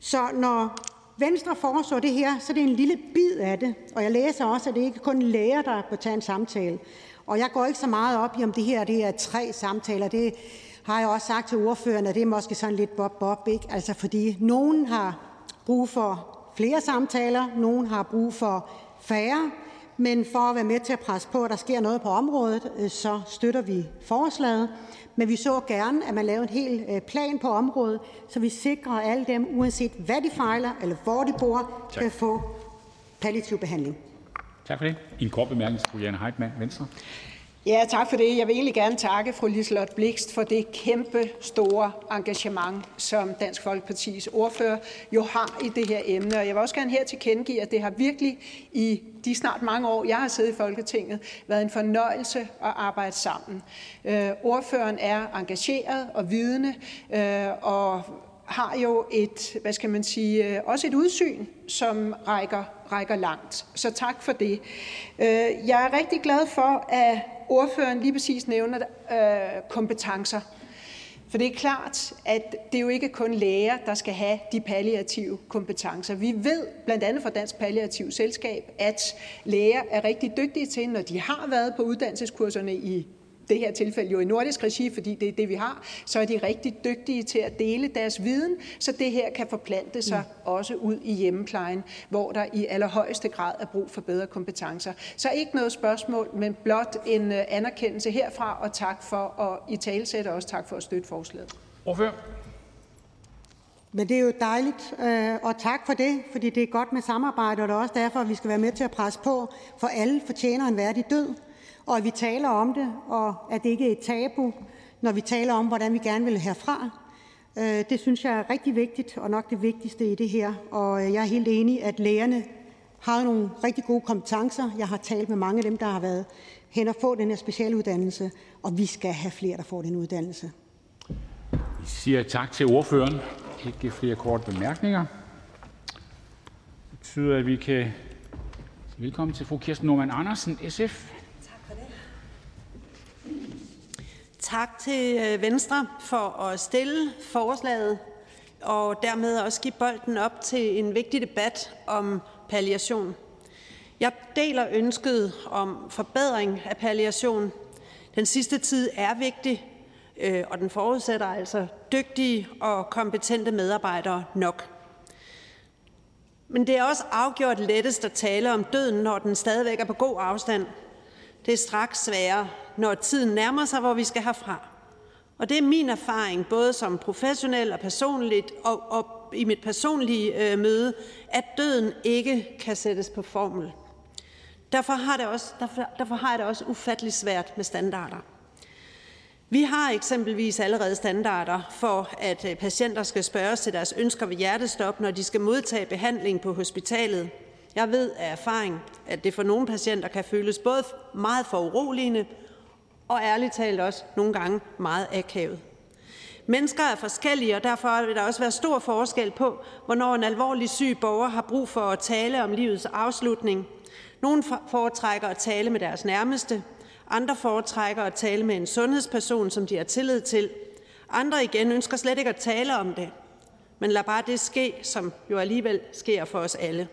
Så når Venstre foreslår det her, så det er det en lille bid af det. Og jeg læser også, at det ikke kun læger, der bør tage en samtale. Og jeg går ikke så meget op i, om det her det er tre samtaler. Det har jeg også sagt til ordføreren, at det er måske sådan lidt bob-bob, ikke? Altså fordi nogen har brug for flere samtaler, nogen har brug for færre, men for at være med til at presse på, at der sker noget på området, øh, så støtter vi forslaget. Men vi så gerne, at man lavede en hel øh, plan på området, så vi sikrer, alle dem, uanset hvad de fejler eller hvor de bor, kan få palliativ behandling. Tak for det. En kort bemærkning til fru Jane Heitmann, Venstre. Ja, tak for det. Jeg vil egentlig gerne takke fru Liselott Blikst for det kæmpe store engagement, som Dansk Folkepartis ordfører jo har i det her emne. Og jeg vil også gerne her tilkendegive, at det har virkelig i de snart mange år, jeg har siddet i Folketinget, været en fornøjelse at arbejde sammen. Øh, ordføreren er engageret og vidende, øh, og har jo et, hvad skal man sige, øh, også et udsyn, som rækker, rækker langt. Så tak for det. Øh, jeg er rigtig glad for, at ordføreren lige præcis nævner øh, kompetencer. For det er klart, at det jo ikke kun læger, der skal have de palliative kompetencer. Vi ved blandt andet fra Dansk Palliativ Selskab, at læger er rigtig dygtige til, når de har været på uddannelseskurserne i det her tilfælde jo i nordisk regi, fordi det er det, vi har, så er de rigtig dygtige til at dele deres viden, så det her kan forplante sig mm. også ud i hjemmeplejen, hvor der i allerhøjeste grad er brug for bedre kompetencer. Så ikke noget spørgsmål, men blot en øh, anerkendelse herfra, og tak for at i talsætte, og også tak for at støtte forslaget. Ordfører. Men det er jo dejligt, øh, og tak for det, fordi det er godt med samarbejde, og det er også derfor, at vi skal være med til at presse på, for alle fortjener en værdig død og at vi taler om det, og at det ikke er et tabu, når vi taler om, hvordan vi gerne vil herfra. Øh, det synes jeg er rigtig vigtigt, og nok det vigtigste i det her. Og øh, jeg er helt enig, at lægerne har nogle rigtig gode kompetencer. Jeg har talt med mange af dem, der har været hen og få den her specialuddannelse, og vi skal have flere, der får den uddannelse. Vi siger tak til ordføreren. Ikke flere korte bemærkninger. Det betyder, at vi kan velkommen til fru Kirsten Norman Andersen, SF. Tak til øh, Venstre for at stille forslaget og dermed også give bolden op til en vigtig debat om palliation. Jeg deler ønsket om forbedring af palliation. Den sidste tid er vigtig, øh, og den forudsætter altså dygtige og kompetente medarbejdere nok. Men det er også afgjort lettest at tale om døden, når den stadigvæk er på god afstand. Det er straks sværere, når tiden nærmer sig, hvor vi skal herfra. Og det er min erfaring, både som professionel og personligt, og, og i mit personlige øh, møde, at døden ikke kan sættes på formel. Derfor har, det også, derfor, derfor har jeg det også ufattelig svært med standarder. Vi har eksempelvis allerede standarder for, at øh, patienter skal spørges til deres ønsker ved hjertestop, når de skal modtage behandling på hospitalet. Jeg ved af erfaring, at det for nogle patienter kan føles både meget foruroligende og ærligt talt også nogle gange meget akavet. Mennesker er forskellige, og derfor vil der også være stor forskel på, hvornår en alvorlig syg borger har brug for at tale om livets afslutning. Nogle foretrækker at tale med deres nærmeste, andre foretrækker at tale med en sundhedsperson, som de har tillid til. Andre igen ønsker slet ikke at tale om det. Men lad bare det ske, som jo alligevel sker for os alle.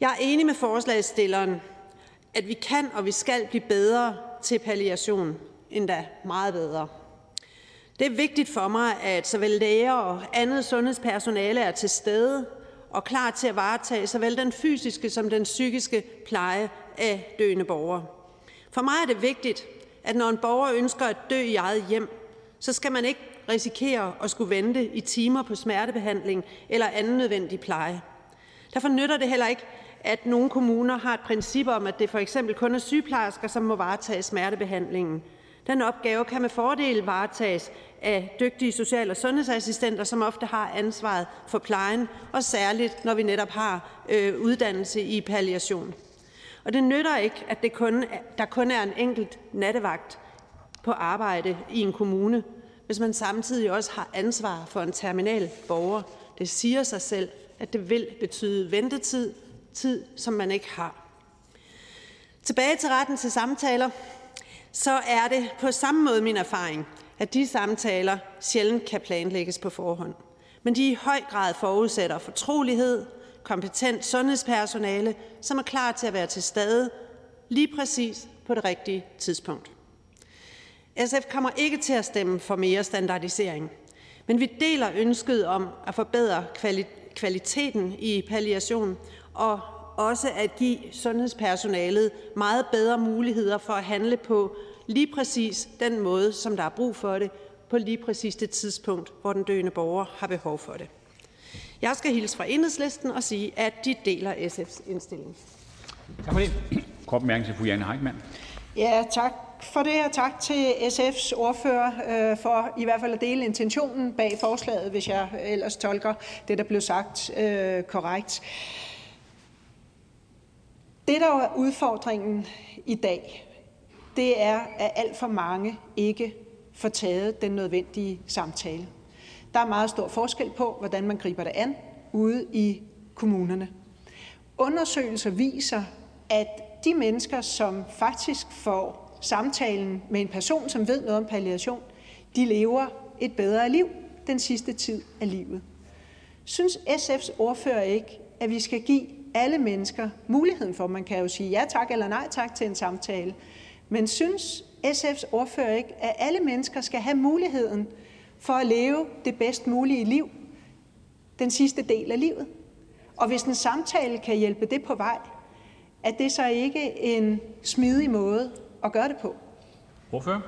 Jeg er enig med forslagsstilleren, at vi kan og vi skal blive bedre til palliation, endda meget bedre. Det er vigtigt for mig, at såvel læger og andet sundhedspersonale er til stede og klar til at varetage såvel den fysiske som den psykiske pleje af døende borgere. For mig er det vigtigt, at når en borger ønsker at dø i eget hjem, så skal man ikke risikere at skulle vente i timer på smertebehandling eller anden nødvendig pleje. Derfor nytter det heller ikke, at nogle kommuner har et princip om, at det for eksempel kun er sygeplejersker, som må varetage smertebehandlingen. Den opgave kan med fordel varetages af dygtige social- og sundhedsassistenter, som ofte har ansvaret for plejen, og særligt når vi netop har øh, uddannelse i palliation. Og det nytter ikke, at det kun, der kun er en enkelt nattevagt på arbejde i en kommune, hvis man samtidig også har ansvar for en terminal borger. Det siger sig selv, at det vil betyde ventetid, tid, som man ikke har. Tilbage til retten til samtaler, så er det på samme måde min erfaring, at de samtaler sjældent kan planlægges på forhånd. Men de i høj grad forudsætter fortrolighed, kompetent sundhedspersonale, som er klar til at være til stede lige præcis på det rigtige tidspunkt. SF kommer ikke til at stemme for mere standardisering, men vi deler ønsket om at forbedre kvaliteten i palliation og også at give sundhedspersonalet meget bedre muligheder for at handle på lige præcis den måde, som der er brug for det, på lige præcis det tidspunkt, hvor den døende borger har behov for det. Jeg skal hilse fra enhedslisten og sige, at de deler SF's indstilling. Tak for det. Kort bemærkning til fru Jane Heitmann. Ja, tak for det, og tak til SF's ordfører øh, for i hvert fald at dele intentionen bag forslaget, hvis jeg ellers tolker det, der blev sagt øh, korrekt. Det, der er udfordringen i dag, det er, at alt for mange ikke får taget den nødvendige samtale. Der er meget stor forskel på, hvordan man griber det an ude i kommunerne. Undersøgelser viser, at de mennesker, som faktisk får samtalen med en person, som ved noget om palliation, de lever et bedre liv den sidste tid af livet. Synes SF's ordfører ikke, at vi skal give alle mennesker muligheden for, man kan jo sige ja tak eller nej tak til en samtale, men synes SF's ordfører ikke, at alle mennesker skal have muligheden for at leve det bedst mulige liv den sidste del af livet? Og hvis en samtale kan hjælpe det på vej, er det så ikke en smidig måde at gøre det på? Hvorfor?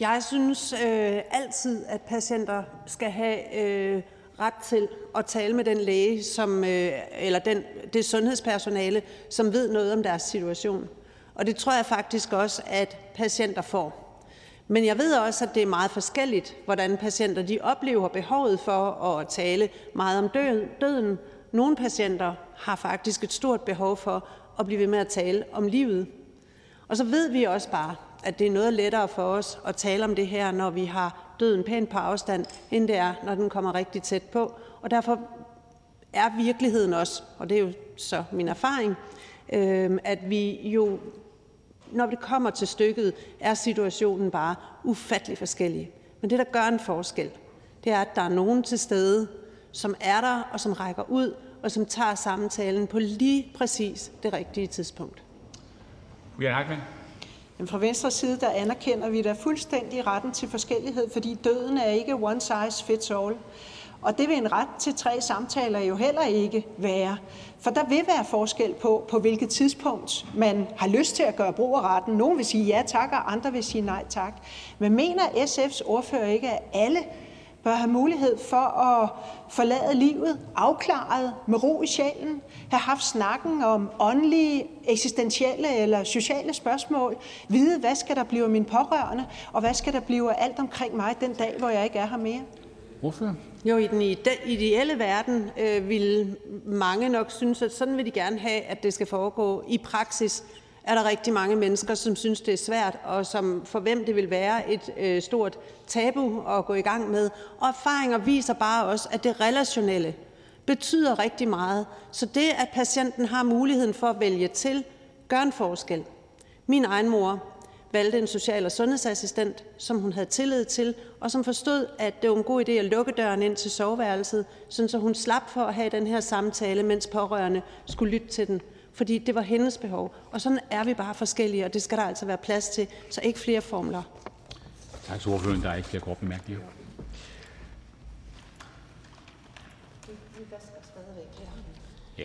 Jeg synes øh, altid, at patienter skal have øh, ret til at tale med den læge, som, øh, eller den, det sundhedspersonale, som ved noget om deres situation. Og det tror jeg faktisk også, at patienter får. Men jeg ved også, at det er meget forskelligt, hvordan patienter de oplever behovet for at tale meget om døden. Nogle patienter har faktisk et stort behov for at blive ved med at tale om livet. Og så ved vi også bare, at det er noget lettere for os at tale om det her, når vi har døden pænt på afstand, end det er, når den kommer rigtig tæt på. Og derfor er virkeligheden også, og det er jo så min erfaring, øh, at vi jo, når det kommer til stykket, er situationen bare ufattelig forskellig. Men det, der gør en forskel, det er, at der er nogen til stede, som er der og som rækker ud og som tager samtalen på lige præcis det rigtige tidspunkt. Men fra Venstres side der anerkender vi da fuldstændig retten til forskellighed, fordi døden er ikke one size fits all. Og det vil en ret til tre samtaler jo heller ikke være. For der vil være forskel på, på hvilket tidspunkt man har lyst til at gøre brug af retten. Nogle vil sige ja tak, og andre vil sige nej tak. Men mener SF's ordfører ikke, at alle bør have mulighed for at forlade livet afklaret med ro i sjælen, have haft snakken om åndelige, eksistentielle eller sociale spørgsmål, vide, hvad skal der blive af min pårørende, og hvad skal der blive af alt omkring mig den dag, hvor jeg ikke er her mere? Hvorfor? Jo, i den ideelle verden øh, vil mange nok synes, at sådan vil de gerne have, at det skal foregå. I praksis er der rigtig mange mennesker, som synes, det er svært, og som for hvem det vil være et øh, stort tabu at gå i gang med. Og erfaringer viser bare også, at det relationelle betyder rigtig meget. Så det, at patienten har muligheden for at vælge til, gør en forskel. Min egen mor valgte en social- og sundhedsassistent, som hun havde tillid til, og som forstod, at det var en god idé at lukke døren ind til soveværelset, så hun slap for at have den her samtale, mens pårørende skulle lytte til den, fordi det var hendes behov. Og sådan er vi bare forskellige, og det skal der altså være plads til, så ikke flere formler. Tak til ordføreren. Der er ikke flere korte bemærkninger. Ja,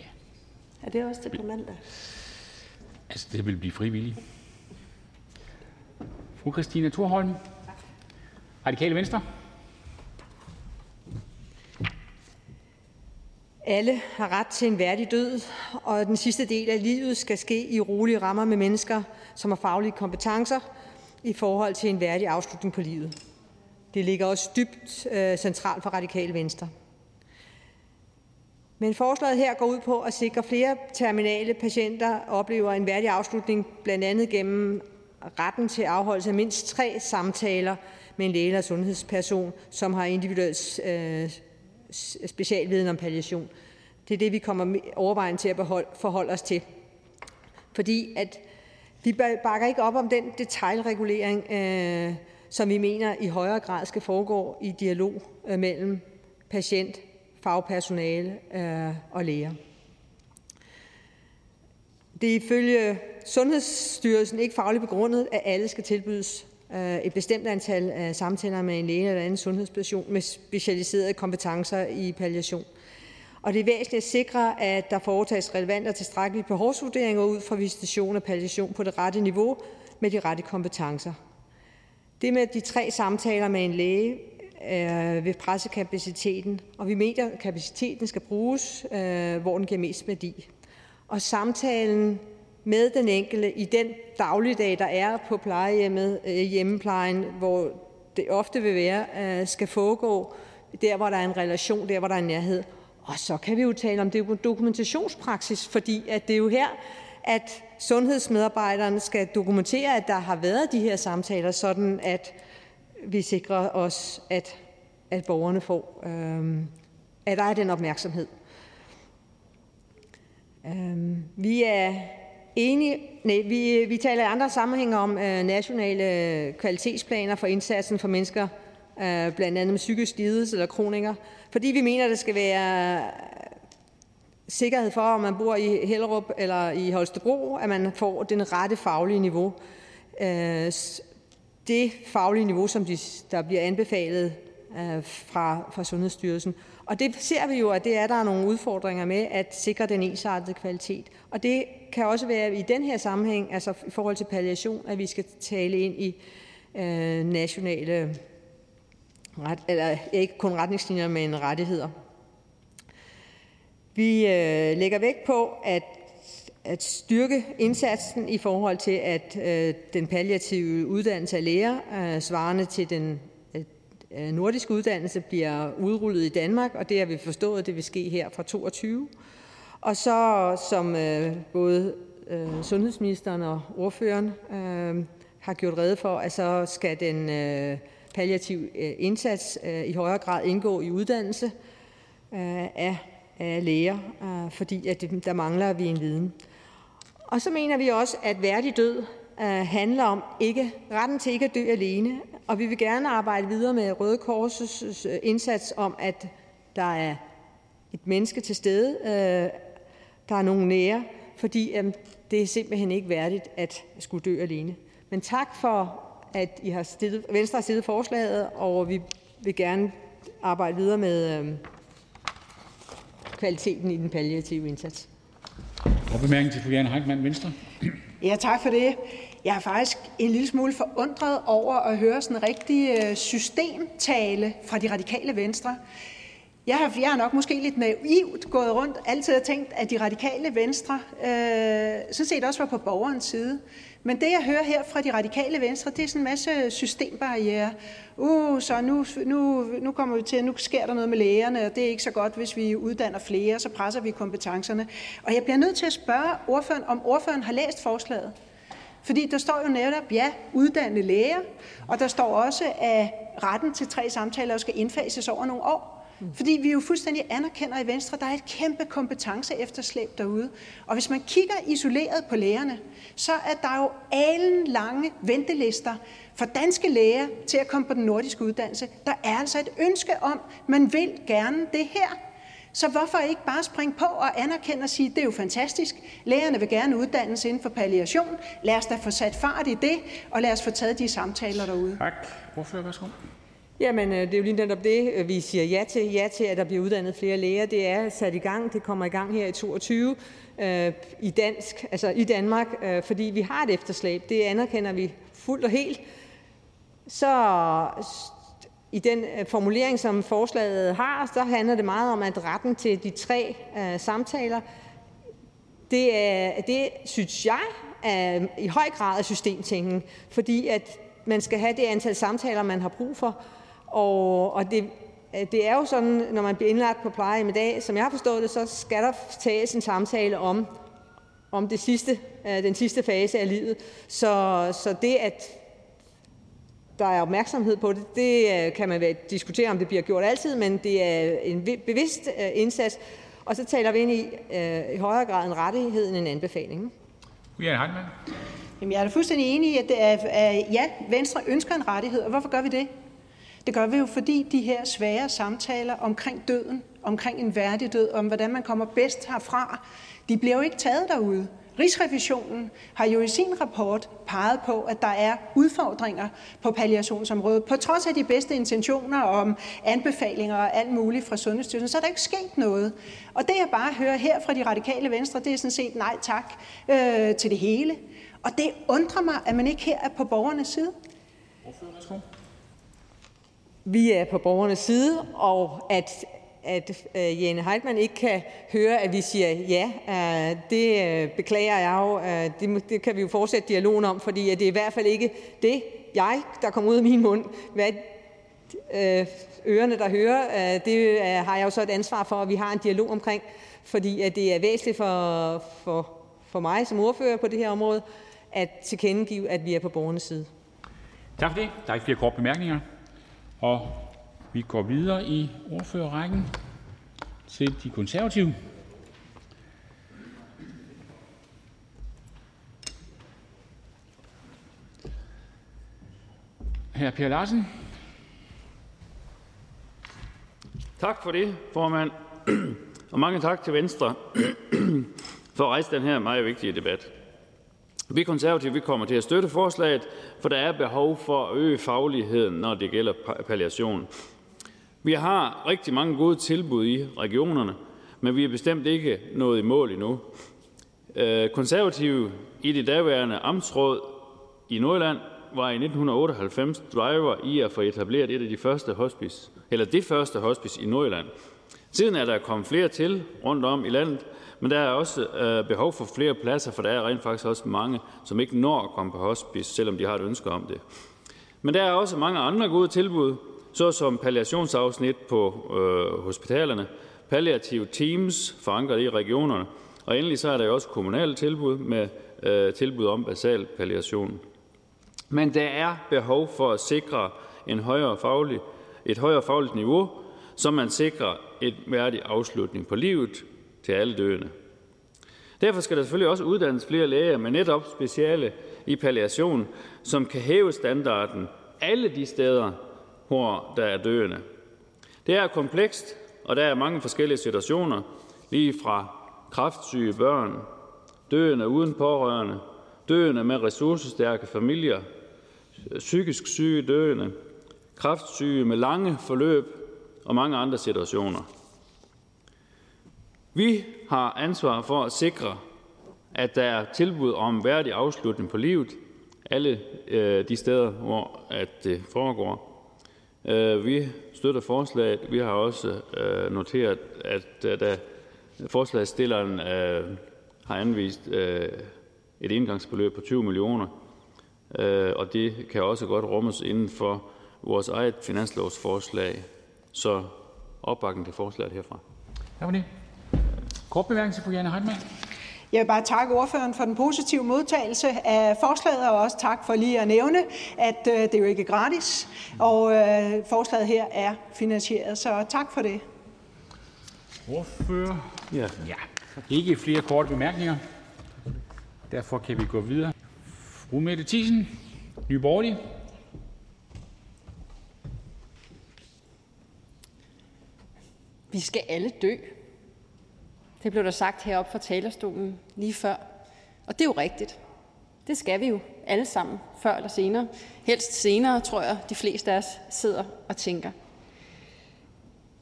Er det også det på mandag? altså det vil blive frivilligt. Fru Christina Thorholm, Radikale Venstre. Alle har ret til en værdig død, og den sidste del af livet skal ske i rolige rammer med mennesker, som har faglige kompetencer i forhold til en værdig afslutning på livet. Det ligger også dybt øh, centralt for Radikale Venstre. Men forslaget her går ud på at sikre, at flere terminale patienter oplever en værdig afslutning, blandt andet gennem retten til afholdelse af mindst tre samtaler med en læge eller sundhedsperson, som har individuel øh, specialviden om palliation. Det er det, vi kommer overvejen til at beholde, forholde os til. Fordi at vi bakker ikke op om den detaljregulering, øh, som vi mener i højere grad skal foregå i dialog øh, mellem patient, fagpersonale øh, og læger. Det er ifølge Sundhedsstyrelsen ikke fagligt begrundet, at alle skal tilbydes Øh, et bestemt antal af samtaler med en læge eller anden sundhedsperson med specialiserede kompetencer i palliation. Og det er væsentligt at sikre, at der foretages relevante og tilstrækkelige behovsvurderinger ud fra visitation og palliation på det rette niveau med de rette kompetencer. Det med de tre samtaler med en læge øh, vil presse kapaciteten, og vi mener, at kapaciteten skal bruges, øh, hvor den giver mest værdi. Og samtalen med den enkelte i den dagligdag, der er på plejehjemmet, øh, hjemmeplejen, hvor det ofte vil være, øh, skal foregå der, hvor der er en relation, der, hvor der er en nærhed. Og så kan vi jo tale om det dokumentationspraksis, fordi at det er jo her, at sundhedsmedarbejderne skal dokumentere, at der har været de her samtaler, sådan at vi sikrer os, at, at borgerne får, øh, at der er den opmærksomhed. Øh, vi er vi, vi taler i andre sammenhænge om øh, nationale kvalitetsplaner for indsatsen for mennesker, øh, blandt andet med psykisk lidelse eller kronikere, fordi vi mener, at der skal være øh, sikkerhed for, om man bor i Hellerup eller i Holstebro, at man får den rette faglige niveau. Øh, det faglige niveau, som de, der bliver anbefalet øh, fra, fra Sundhedsstyrelsen. Og det ser vi jo, at det er der er nogle udfordringer med at sikre den ensartede kvalitet. Og det kan også være i den her sammenhæng, altså i forhold til palliation, at vi skal tale ind i øh, nationale, ret, eller ikke kun retningslinjer, men rettigheder. Vi øh, lægger vægt på at, at styrke indsatsen i forhold til, at øh, den palliative uddannelse af læger, øh, svarende til den øh, øh nordiske uddannelse, bliver udrullet i Danmark, og det har vi forstået, at det vil ske her fra 22. Og så, som øh, både øh, sundhedsministeren og ordføreren øh, har gjort rede for, at så skal den øh, palliative øh, indsats øh, i højere grad indgå i uddannelse øh, af af læger, øh, fordi at der mangler vi en viden. Og så mener vi også, at værdig død øh, handler om ikke, retten til ikke at dø alene, og vi vil gerne arbejde videre med Røde Korsets øh, indsats om, at der er et menneske til stede, øh, der er nogen nære, fordi det er simpelthen ikke værdigt at skulle dø alene. Men tak for, at I har stillet, Venstre har stillet forslaget, og vi vil gerne arbejde videre med kvaliteten i den palliative indsats. Og bemærkning til fru Jane Heitmann, Venstre. Ja, tak for det. Jeg er faktisk en lille smule forundret over at høre sådan en rigtig øh, systemtale fra de radikale venstre. Jeg har, jeg har nok måske lidt naivt gået rundt, altid har tænkt, at de radikale venstre øh, sådan set også var på borgerens side. Men det, jeg hører her fra de radikale venstre, det er sådan en masse systembarriere. Uh, så nu, nu, nu kommer vi til, nu sker der noget med lægerne, og det er ikke så godt, hvis vi uddanner flere, så presser vi kompetencerne. Og jeg bliver nødt til at spørge ordføreren, om ordføreren har læst forslaget. Fordi der står jo netop, ja, uddanne læger, og der står også, at retten til tre samtaler skal indfases over nogle år. Fordi vi jo fuldstændig anerkender i Venstre, at der er et kæmpe kompetence efterslæb derude. Og hvis man kigger isoleret på lægerne, så er der jo alen lange ventelister for danske læger til at komme på den nordiske uddannelse. Der er altså et ønske om, man vil gerne det her. Så hvorfor ikke bare springe på og anerkende og sige, det er jo fantastisk. Lægerne vil gerne uddannes inden for palliation. Lad os da få sat fart i det, og lad os få taget de samtaler derude. Tak. Hvorfor, værsgo. Jamen, øh, det er jo lige netop det, øh, vi siger ja til. Ja til, at der bliver uddannet flere læger. Det er sat i gang. Det kommer i gang her i 22 øh, i dansk, altså i Danmark, øh, fordi vi har et efterslæb. Det anerkender vi fuldt og helt. Så i den øh, formulering, som forslaget har, så handler det meget om, at retten til de tre øh, samtaler, det, er, det synes jeg er i høj grad er systemtænkning, fordi at man skal have det antal samtaler, man har brug for. Og, og det, det er jo sådan, når man bliver indlagt på pleje i dag, som jeg har forstået det, så skal der tages en samtale om, om det sidste, øh, den sidste fase af livet. Så, så det, at der er opmærksomhed på det. Det øh, kan man diskutere, om det bliver gjort altid, men det er en bevidst øh, indsats. Og så taler vi ind i øh, i højere grad en rettighed end en anbefaling. Ja, Heitmann. Jamen, jeg er da fuldstændig enig i, at, det er, at ja, Venstre ønsker en rettighed. Og hvorfor gør vi det? Det gør vi jo, fordi de her svære samtaler omkring døden, omkring en værdig død, om hvordan man kommer bedst herfra, de bliver jo ikke taget derude. Rigsrevisionen har jo i sin rapport peget på, at der er udfordringer på palliationsområdet. På trods af de bedste intentioner om anbefalinger og alt muligt fra Sundhedsstyrelsen, så er der ikke sket noget. Og det jeg bare hører her fra de radikale venstre, det er sådan set nej tak øh, til det hele. Og det undrer mig, at man ikke her er på borgernes side. Vi er på borgernes side, og at at øh, Jane Heitmann ikke kan høre, at vi siger ja. Øh, det øh, beklager jeg jo. Øh, det, det kan vi jo fortsætte dialogen om, fordi at det er i hvert fald ikke det, jeg, der kommer ud af min mund. Hvad øh, ørerne, der hører, øh, det har jeg jo så et ansvar for, at vi har en dialog omkring, fordi at det er væsentligt for, for, for mig som ordfører på det her område, at tilkendegive, at vi er på borgernes side. Tak for det. Der er ikke flere korte bemærkninger. Og vi går videre i ordførerrækken til De Konservative. Hr. Per Larsen. Tak for det, formand, og mange tak til Venstre for at rejse den her meget vigtige debat. Vi konservative vi kommer til at støtte forslaget, for der er behov for at øge fagligheden, når det gælder palliation. Vi har rigtig mange gode tilbud i regionerne, men vi er bestemt ikke nået i mål endnu. Øh, konservative i det daværende amtsråd i Nordjylland var i 1998 driver i at få etableret et af de første hospice, eller det første hospice i Nordjylland. Siden er der kommet flere til rundt om i landet, men der er også øh, behov for flere pladser, for der er rent faktisk også mange, som ikke når at komme på hospice, selvom de har et ønske om det. Men der er også mange andre gode tilbud, såsom palliationsafsnit på øh, hospitalerne, palliative teams forankret i regionerne, og endelig så er der jo også kommunale tilbud med øh, tilbud om basal palliation. Men der er behov for at sikre en højere faglig, et højere fagligt niveau, så man sikrer et værdig afslutning på livet til alle døende. Derfor skal der selvfølgelig også uddannes flere læger med netop speciale i palliation, som kan hæve standarden alle de steder, hvor der er døende. Det er komplekst, og der er mange forskellige situationer, lige fra kraftsyge børn, døende uden pårørende, døende med ressourcestærke familier, psykisk syge døende, kraftsyge med lange forløb og mange andre situationer. Vi har ansvar for at sikre, at der er tilbud om værdig afslutning på livet alle øh, de steder, hvor at det foregår. Øh, vi støtter forslaget. Vi har også øh, noteret, at øh, da forslagsstilleren øh, har anvist øh, et indgangsbeløb på 20 millioner, øh, og det kan også godt rummes inden for vores eget finanslovsforslag. Så opbakning til forslaget herfra. Kort bemærkning til fru Jane Heitmann. Jeg vil bare takke ordføreren for den positive modtagelse af forslaget, og også tak for lige at nævne, at øh, det jo ikke er gratis, og øh, forslaget her er finansieret. Så tak for det. Ordfører? Ja. ja. Ikke flere korte bemærkninger. Derfor kan vi gå videre. Fru Mette Thiesen, Nye Borgerlige. Vi skal alle dø. Det blev der sagt heroppe fra talerstolen lige før. Og det er jo rigtigt. Det skal vi jo alle sammen, før eller senere. Helst senere, tror jeg, de fleste af os sidder og tænker.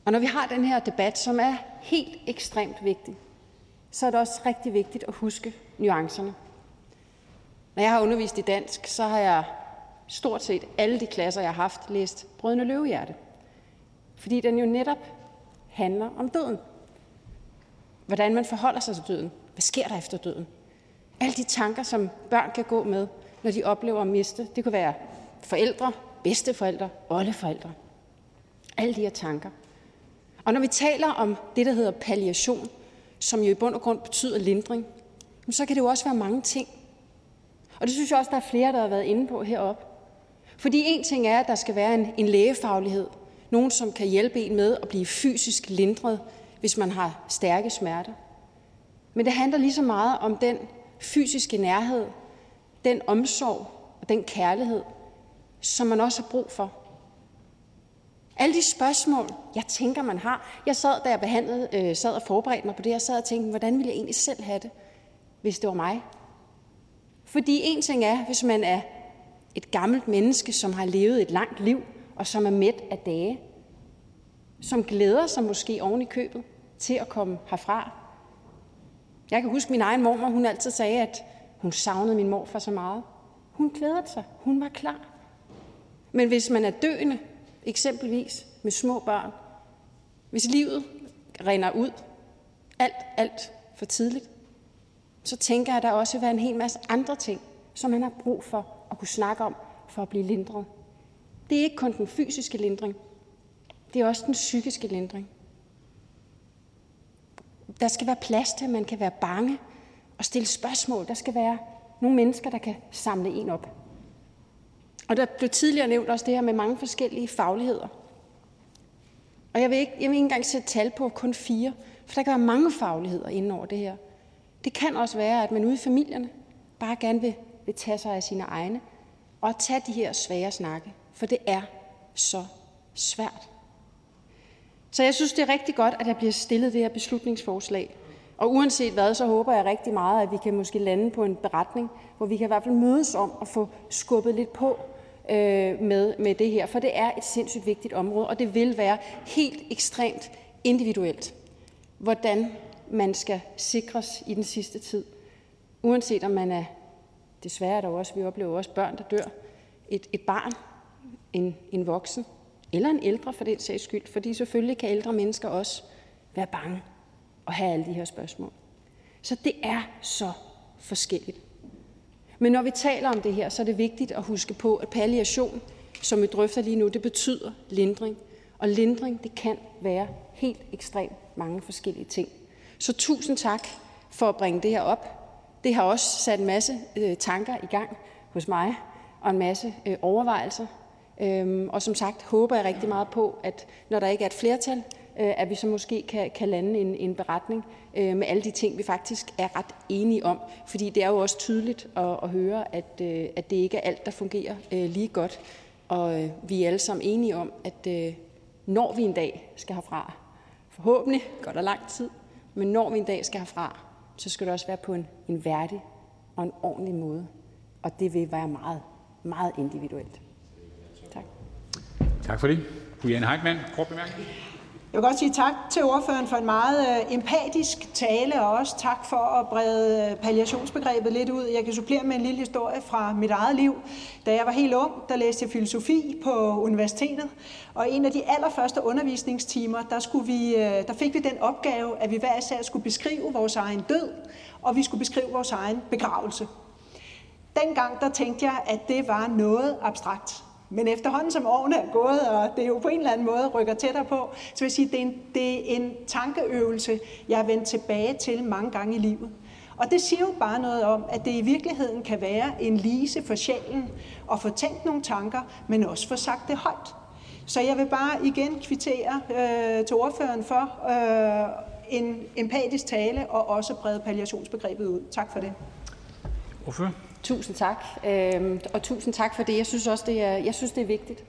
Og når vi har den her debat, som er helt ekstremt vigtig, så er det også rigtig vigtigt at huske nuancerne. Når jeg har undervist i dansk, så har jeg stort set alle de klasser, jeg har haft, læst Brødende Løvehjerte. Fordi den jo netop handler om døden. Hvordan man forholder sig til døden. Hvad sker der efter døden? Alle de tanker, som børn kan gå med, når de oplever at miste. Det kunne være forældre, bedsteforældre, oldeforældre. Alle de her tanker. Og når vi taler om det, der hedder palliation, som jo i bund og grund betyder lindring, så kan det jo også være mange ting. Og det synes jeg også, der er flere, der har været inde på heroppe. Fordi en ting er, at der skal være en, en lægefaglighed. Nogen, som kan hjælpe en med at blive fysisk lindret, hvis man har stærke smerter. Men det handler lige så meget om den fysiske nærhed, den omsorg og den kærlighed, som man også har brug for. Alle de spørgsmål, jeg tænker, man har. Jeg sad, da jeg behandlede, øh, sad og forberedte mig på det, jeg sad og tænkte, hvordan ville jeg egentlig selv have det, hvis det var mig? Fordi en ting er, hvis man er et gammelt menneske, som har levet et langt liv, og som er mæt af dage, som glæder sig måske oven i købet til at komme herfra. Jeg kan huske min egen mormor, hun altid sagde, at hun savnede min morfar så meget. Hun glædede sig. Hun var klar. Men hvis man er døende, eksempelvis med små børn, hvis livet render ud alt, alt for tidligt, så tænker jeg, at der også vil være en hel masse andre ting, som man har brug for at kunne snakke om for at blive lindret. Det er ikke kun den fysiske lindring, det er også den psykiske lindring. Der skal være plads til, at man kan være bange og stille spørgsmål. Der skal være nogle mennesker, der kan samle en op. Og der blev tidligere nævnt også det her med mange forskellige fagligheder. Og jeg vil ikke, jeg vil ikke engang sætte tal på kun fire, for der kan være mange fagligheder inden over det her. Det kan også være, at man ude i familierne bare gerne vil, vil tage sig af sine egne og tage de her svære snakke, for det er så svært. Så jeg synes, det er rigtig godt, at der bliver stillet det her beslutningsforslag. Og uanset hvad, så håber jeg rigtig meget, at vi kan måske lande på en beretning, hvor vi kan i hvert fald mødes om at få skubbet lidt på øh, med, med det her. For det er et sindssygt vigtigt område, og det vil være helt ekstremt individuelt, hvordan man skal sikres i den sidste tid. Uanset om man er, desværre er der også, vi oplever også børn, der dør, et, et barn, en, en voksen, eller en ældre for den sags skyld, fordi selvfølgelig kan ældre mennesker også være bange og have alle de her spørgsmål. Så det er så forskelligt. Men når vi taler om det her, så er det vigtigt at huske på, at palliation, som vi drøfter lige nu, det betyder lindring. Og lindring, det kan være helt ekstremt mange forskellige ting. Så tusind tak for at bringe det her op. Det har også sat en masse øh, tanker i gang hos mig, og en masse øh, overvejelser. Øhm, og som sagt håber jeg rigtig meget på, at når der ikke er et flertal, øh, at vi så måske kan, kan lande en, en beretning øh, med alle de ting, vi faktisk er ret enige om. Fordi det er jo også tydeligt at, at høre, at, øh, at det ikke er alt, der fungerer øh, lige godt. Og øh, vi er alle sammen enige om, at øh, når vi en dag skal herfra, forhåbentlig går der lang tid, men når vi en dag skal herfra, så skal det også være på en, en værdig og en ordentlig måde. Og det vil være meget, meget individuelt. Tak. For det. Fru Jane Heitmann, kort bemærkning. Jeg vil godt sige tak til ordføreren for en meget øh, empatisk tale, og også tak for at brede øh, palliationsbegrebet lidt ud. Jeg kan supplere med en lille historie fra mit eget liv. Da jeg var helt ung, der læste jeg filosofi på universitetet, og en af de allerførste undervisningstimer, der, skulle vi, øh, der fik vi den opgave, at vi hver især skulle beskrive vores egen død, og vi skulle beskrive vores egen begravelse. Dengang der tænkte jeg, at det var noget abstrakt. Men efterhånden som årene er gået, og det er jo på en eller anden måde rykker tættere på, så vil jeg sige, at det er en, det er en tankeøvelse, jeg har vendt tilbage til mange gange i livet. Og det siger jo bare noget om, at det i virkeligheden kan være en lise for sjælen at få tænkt nogle tanker, men også få sagt det højt. Så jeg vil bare igen kvittere øh, til ordføreren for øh, en empatisk tale og også brede palliationsbegrebet ud. Tak for det. Ordfører? Tusind tak, øhm, og tusind tak for det. Jeg synes også, det er, jeg synes, det er vigtigt.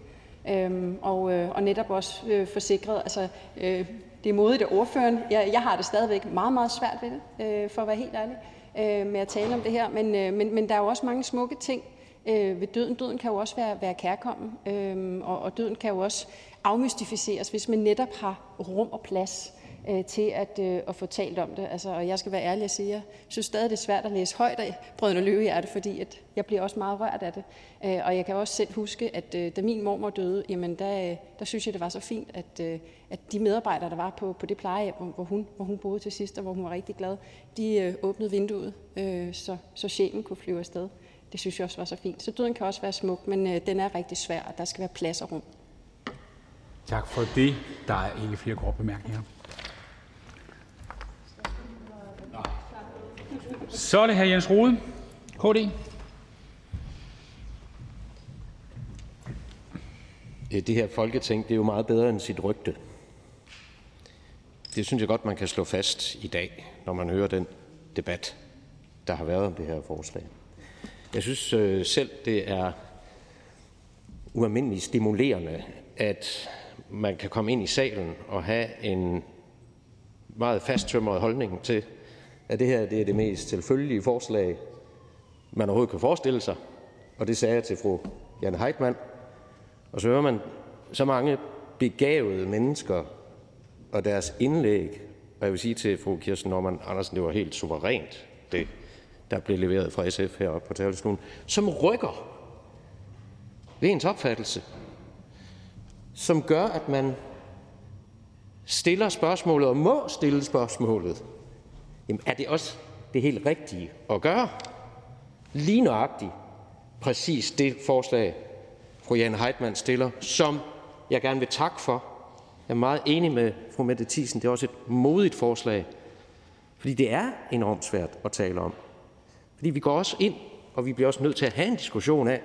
Øhm, og, øh, og netop også øh, forsikret. Altså, øh, det er modigt af ordføreren. Jeg, jeg har det stadigvæk meget, meget svært ved det, øh, for at være helt ærlig, øh, med at tale om det her. Men, øh, men, men der er jo også mange smukke ting øh, ved døden. Døden kan jo også være, være kærkommen, øh, og, og døden kan jo også afmystificeres, hvis man netop har rum og plads øh, til at, øh, at få talt om det. Altså, og jeg skal være ærlig og sige, at jeg synes stadig, det er svært at læse højt af Brødrene Løvehjerte, fordi at jeg bliver også meget rørt af det. Øh, og jeg kan også selv huske, at øh, da min mormor døde, jamen der, øh, der synes jeg, det var så fint, at, øh, at de medarbejdere, der var på, på det plejehjem, hvor hun, hvor hun boede til sidst, og hvor hun var rigtig glad, de øh, åbnede vinduet, øh, så, så sjælen kunne flyve afsted. Det synes jeg også var så fint. Så døden kan også være smuk, men øh, den er rigtig svær, og der skal være plads og rum. Tak for det. Der er ikke flere korte bemærkninger. Så er det hr. Jens Rode, KD. Det her folketing det er jo meget bedre end sit rygte. Det synes jeg godt, man kan slå fast i dag, når man hører den debat, der har været om det her forslag. Jeg synes øh, selv, det er ualmindeligt stimulerende, at man kan komme ind i salen og have en meget fasttømret holdning til, at det her det er det mest selvfølgelige forslag, man overhovedet kan forestille sig. Og det sagde jeg til fru Jan Heitmann. Og så hører man så mange begavede mennesker og deres indlæg. Og jeg vil sige til fru Kirsten Norman Andersen, det var helt suverænt, det der blev leveret fra SF heroppe på talerstolen, som rykker ved ens opfattelse, som gør, at man stiller spørgsmålet og må stille spørgsmålet. Jamen, er det også det helt rigtige at gøre? Lige nøjagtigt præcis det forslag, fru Jane Heitmann stiller, som jeg gerne vil takke for. Jeg er meget enig med fru Mette Thiesen. Det er også et modigt forslag, fordi det er enormt svært at tale om. Fordi vi går også ind, og vi bliver også nødt til at have en diskussion af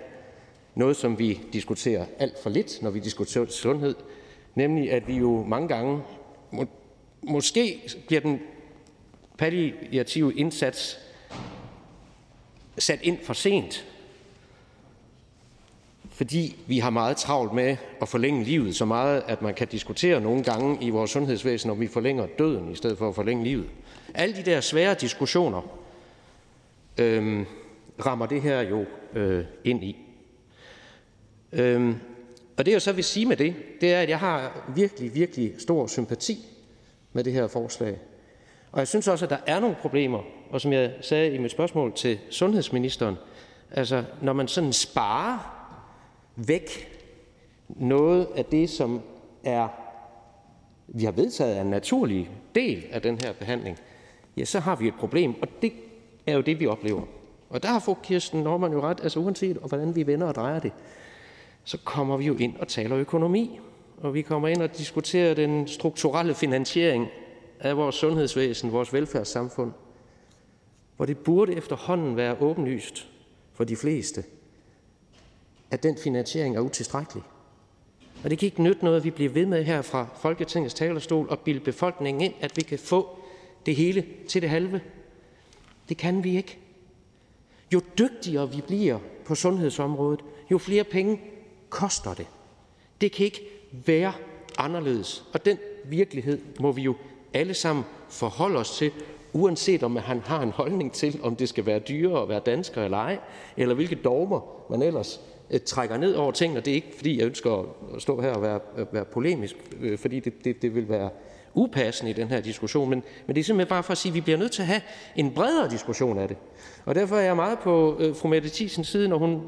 noget, som vi diskuterer alt for lidt, når vi diskuterer sundhed, nemlig at vi jo mange gange, må, måske bliver den palliative indsats sat ind for sent, fordi vi har meget travlt med at forlænge livet så meget, at man kan diskutere nogle gange i vores sundhedsvæsen, om vi forlænger døden i stedet for at forlænge livet. Alle de der svære diskussioner øhm, rammer det her jo øh, ind i. Øhm, og det jeg så vil sige med det, det er, at jeg har virkelig, virkelig stor sympati med det her forslag. Og jeg synes også, at der er nogle problemer, og som jeg sagde i mit spørgsmål til sundhedsministeren, altså når man sådan sparer væk noget af det, som er, vi har vedtaget er en naturlig del af den her behandling, ja, så har vi et problem, og det er jo det, vi oplever. Og der har fru Kirsten Norman jo ret, altså uanset hvordan vi vender og drejer det, så kommer vi jo ind og taler økonomi, og vi kommer ind og diskuterer den strukturelle finansiering af vores sundhedsvæsen, vores velfærdssamfund, hvor det burde efterhånden være åbenlyst for de fleste, at den finansiering er utilstrækkelig. Og det kan ikke nytte noget, at vi bliver ved med her fra Folketingets talerstol og bilde befolkningen ind, at vi kan få det hele til det halve. Det kan vi ikke. Jo dygtigere vi bliver på sundhedsområdet, jo flere penge koster det. Det kan ikke være anderledes. Og den virkelighed må vi jo alle sammen forholde os til, uanset om han har en holdning til, om det skal være dyrere at være dansker eller ej, eller hvilke dogmer man ellers øh, trækker ned over tingene. Det er ikke, fordi jeg ønsker at stå her og være, øh, være polemisk, øh, fordi det, det, det vil være upassende i den her diskussion, men, men det er simpelthen bare for at sige, at vi bliver nødt til at have en bredere diskussion af det. Og derfor er jeg meget på øh, fru Mette Thiesens side, når hun,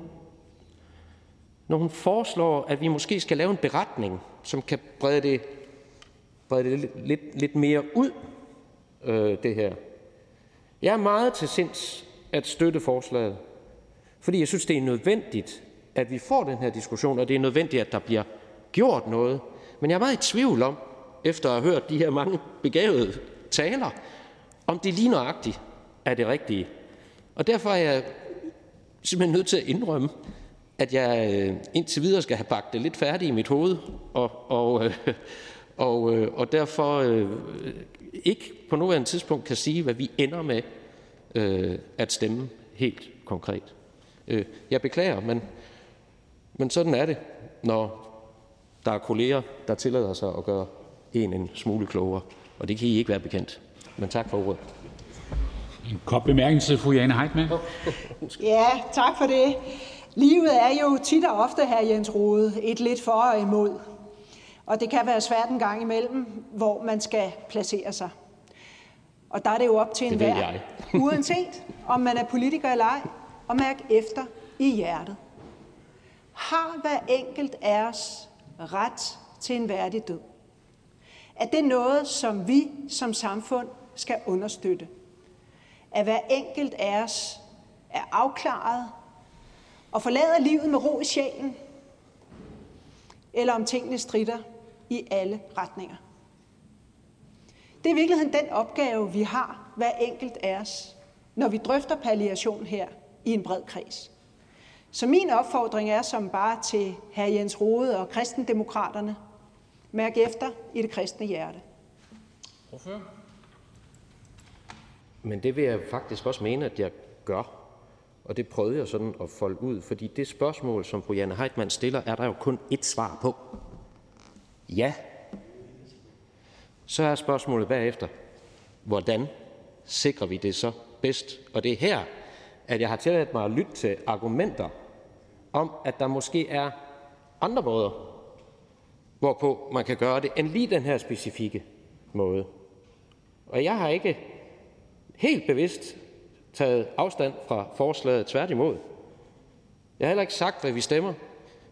når hun foreslår, at vi måske skal lave en beretning, som kan brede det, brede det lidt, lidt, lidt mere ud, øh, det her. Jeg er meget til sinds at støtte forslaget, fordi jeg synes, det er nødvendigt, at vi får den her diskussion, og det er nødvendigt, at der bliver gjort noget. Men jeg er meget i tvivl om, efter at have hørt de her mange begavede taler, om det lige nøjagtigt er det rigtige. Og derfor er jeg simpelthen nødt til at indrømme, at jeg øh, indtil videre skal have bagt det lidt færdigt i mit hoved, og, og, øh, og, øh, og derfor ikke på nuværende tidspunkt kan sige, hvad vi ender med øh, at stemme helt konkret. Øh, jeg beklager, men, men sådan er det, når der er kolleger, der tillader sig at gøre en en smule klogere, og det kan I ikke være bekendt. Men tak for ordet. En kort bemærkning til fru Jane Heitmann. Ja, tak for det. Livet er jo tit og ofte, her Jens Rode, et lidt for og imod. Og det kan være svært en gang imellem, hvor man skal placere sig. Og der er det jo op til en hver, uanset om man er politiker eller ej, at mærke efter i hjertet. Har hver enkelt af os ret til en værdig død? Er det noget, som vi som samfund skal understøtte? At hver enkelt af os er afklaret og forlader livet med ro i sjælen? Eller om tingene strider i alle retninger? Det er i virkeligheden den opgave, vi har, hver enkelt af os, når vi drøfter palliation her i en bred kreds. Så min opfordring er som bare til hr. Jens Rode og kristendemokraterne. Mærk efter i det kristne hjerte. Hvorfor? Men det vil jeg faktisk også mene, at jeg gør. Og det prøvede jeg sådan at folde ud, fordi det spørgsmål, som fru Janne Heitmann stiller, er der jo kun ét svar på. Ja. Så er spørgsmålet bagefter, hvordan sikrer vi det så bedst? Og det er her, at jeg har tilladt mig at lytte til argumenter om, at der måske er andre måder, hvorpå man kan gøre det, end lige den her specifikke måde. Og jeg har ikke helt bevidst taget afstand fra forslaget, tværtimod. Jeg har heller ikke sagt, hvad vi stemmer,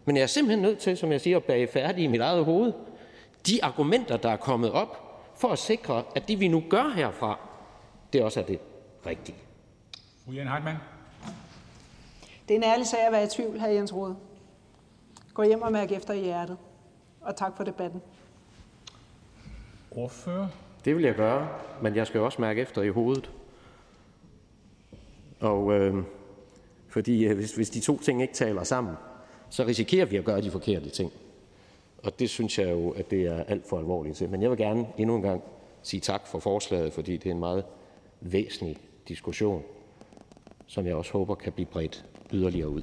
men jeg er simpelthen nødt til, som jeg siger, at bage færdig i mit eget hoved de argumenter, der er kommet op, for at sikre, at det, vi nu gør herfra, det også er det rigtige. Fru Jane Heitmann. Det er en ærlig sag at være i tvivl, her Jens Rode. Gå hjem og mærk efter i hjertet. Og tak for debatten. Ordfører. Det vil jeg gøre, men jeg skal også mærke efter i hovedet. Og øh, fordi øh, hvis, hvis de to ting ikke taler sammen, så risikerer vi at gøre de forkerte ting. Og det synes jeg jo, at det er alt for alvorligt til. Men jeg vil gerne endnu en gang sige tak for forslaget, fordi det er en meget væsentlig diskussion, som jeg også håber kan blive bredt yderligere ud.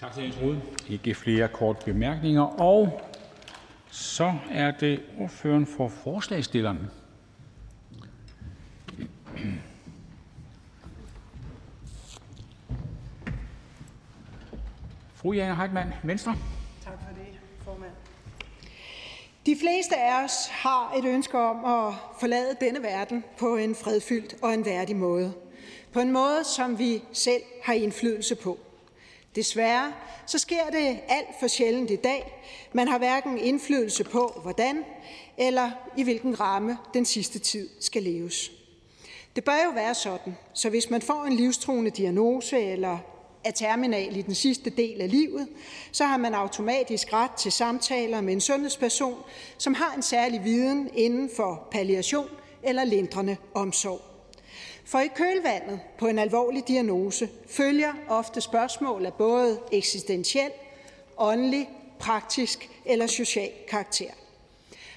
Tak til Jens Rode. Ikke flere korte bemærkninger. Og så er det ordføreren for forslagstillerne. Fru Jane Heitmann, Venstre. Tak for det, formand. De fleste af os har et ønske om at forlade denne verden på en fredfyldt og en værdig måde. På en måde, som vi selv har indflydelse på. Desværre så sker det alt for sjældent i dag. Man har hverken indflydelse på, hvordan eller i hvilken ramme den sidste tid skal leves. Det bør jo være sådan, så hvis man får en livstruende diagnose eller er terminal i den sidste del af livet, så har man automatisk ret til samtaler med en sundhedsperson, som har en særlig viden inden for palliation eller lindrende omsorg. For i kølvandet på en alvorlig diagnose følger ofte spørgsmål af både eksistentiel, åndelig, praktisk eller social karakter.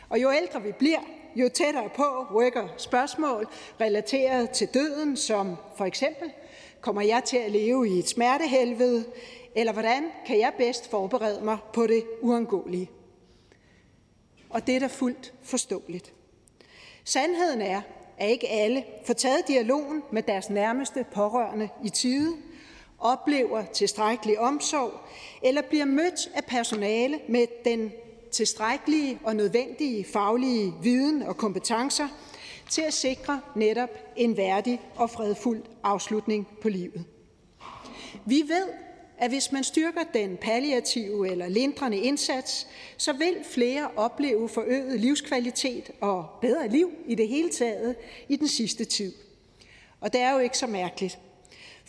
Og jo ældre vi bliver, jo tættere på rykker spørgsmål relateret til døden, som for eksempel, kommer jeg til at leve i et smertehelvede, eller hvordan kan jeg bedst forberede mig på det uundgåelige? Og det er da fuldt forståeligt. Sandheden er, at ikke alle får taget dialogen med deres nærmeste pårørende i tide, oplever tilstrækkelig omsorg eller bliver mødt af personale med den tilstrækkelige og nødvendige faglige viden og kompetencer til at sikre netop en værdig og fredfuld afslutning på livet. Vi ved, at hvis man styrker den palliative eller lindrende indsats, så vil flere opleve forøget livskvalitet og bedre liv i det hele taget i den sidste tid. Og det er jo ikke så mærkeligt.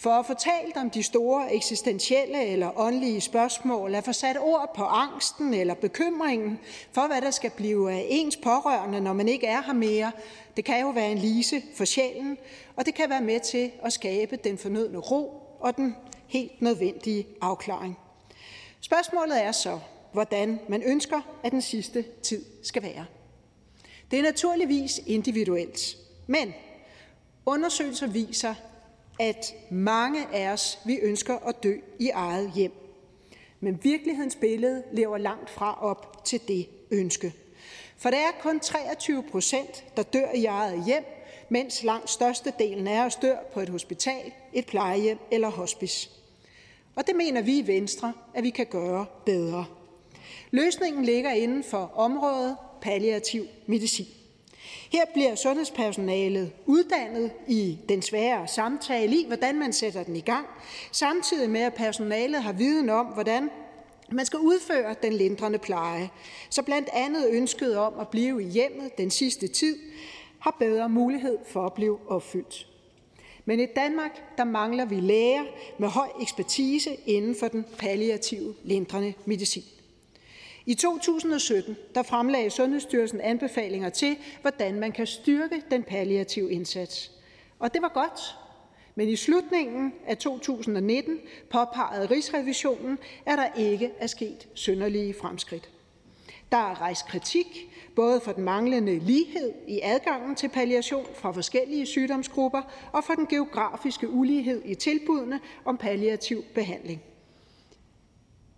For at få talt om de store eksistentielle eller åndelige spørgsmål, at få sat ord på angsten eller bekymringen for, hvad der skal blive af ens pårørende, når man ikke er her mere, det kan jo være en lise for sjælen, og det kan være med til at skabe den fornødne ro og den helt nødvendige afklaring. Spørgsmålet er så, hvordan man ønsker, at den sidste tid skal være. Det er naturligvis individuelt, men undersøgelser viser, at mange af os vi ønsker at dø i eget hjem. Men virkelighedens billede lever langt fra op til det ønske. For det er kun 23 procent, der dør i eget hjem, mens langt størstedelen af os dør på et hospital, et plejehjem eller hospice. Og det mener vi i Venstre, at vi kan gøre bedre. Løsningen ligger inden for området palliativ medicin. Her bliver sundhedspersonalet uddannet i den svære samtale i, hvordan man sætter den i gang, samtidig med at personalet har viden om, hvordan man skal udføre den lindrende pleje, så blandt andet ønsket om at blive i hjemmet den sidste tid har bedre mulighed for at blive opfyldt. Men i Danmark der mangler vi læger med høj ekspertise inden for den palliative lindrende medicin. I 2017 der fremlagde Sundhedsstyrelsen anbefalinger til, hvordan man kan styrke den palliative indsats. Og det var godt, men i slutningen af 2019 påpegede Rigsrevisionen, at der ikke er sket synderlige fremskridt. Der er rejst kritik både for den manglende lighed i adgangen til palliation fra forskellige sygdomsgrupper og for den geografiske ulighed i tilbudene om palliativ behandling.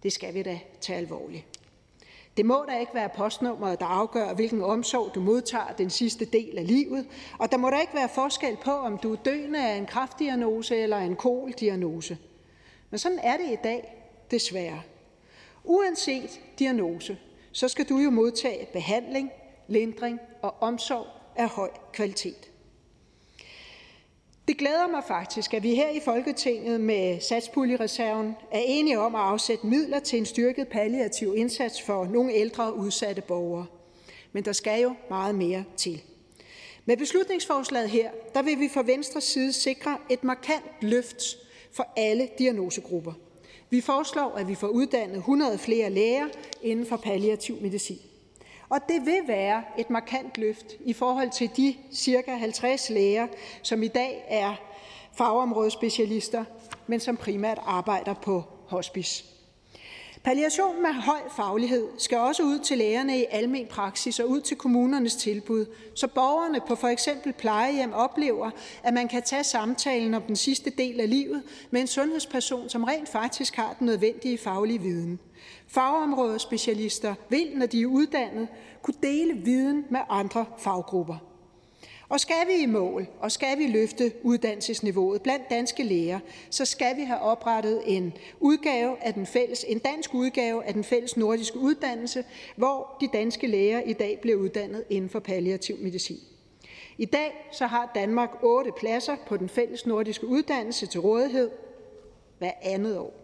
Det skal vi da tage alvorligt. Det må da ikke være postnummeret, der afgør, hvilken omsorg du modtager den sidste del af livet, og der må da ikke være forskel på, om du er døende af en kraftdiagnose eller en koldiagnose. Men sådan er det i dag, desværre. Uanset diagnose, så skal du jo modtage behandling, lindring og omsorg af høj kvalitet. Det glæder mig faktisk, at vi her i Folketinget med satspuljereserven er enige om at afsætte midler til en styrket palliativ indsats for nogle ældre udsatte borgere. Men der skal jo meget mere til. Med beslutningsforslaget her, der vil vi fra Venstres side sikre et markant løft for alle diagnosegrupper. Vi foreslår, at vi får uddannet 100 flere læger inden for palliativ medicin. Og det vil være et markant løft i forhold til de cirka 50 læger, som i dag er fagområdespecialister, men som primært arbejder på hospice. Palliation med høj faglighed skal også ud til lægerne i almen praksis og ud til kommunernes tilbud, så borgerne på for eksempel plejehjem oplever, at man kan tage samtalen om den sidste del af livet med en sundhedsperson, som rent faktisk har den nødvendige faglige viden. Fagområdespecialister vil, når de er uddannet, kunne dele viden med andre faggrupper. Og skal vi i mål, og skal vi løfte uddannelsesniveauet blandt danske læger, så skal vi have oprettet en udgave af den fælles, en dansk udgave af den fælles nordiske uddannelse, hvor de danske læger i dag bliver uddannet inden for palliativ medicin. I dag så har Danmark otte pladser på den fælles nordiske uddannelse til rådighed hver andet år.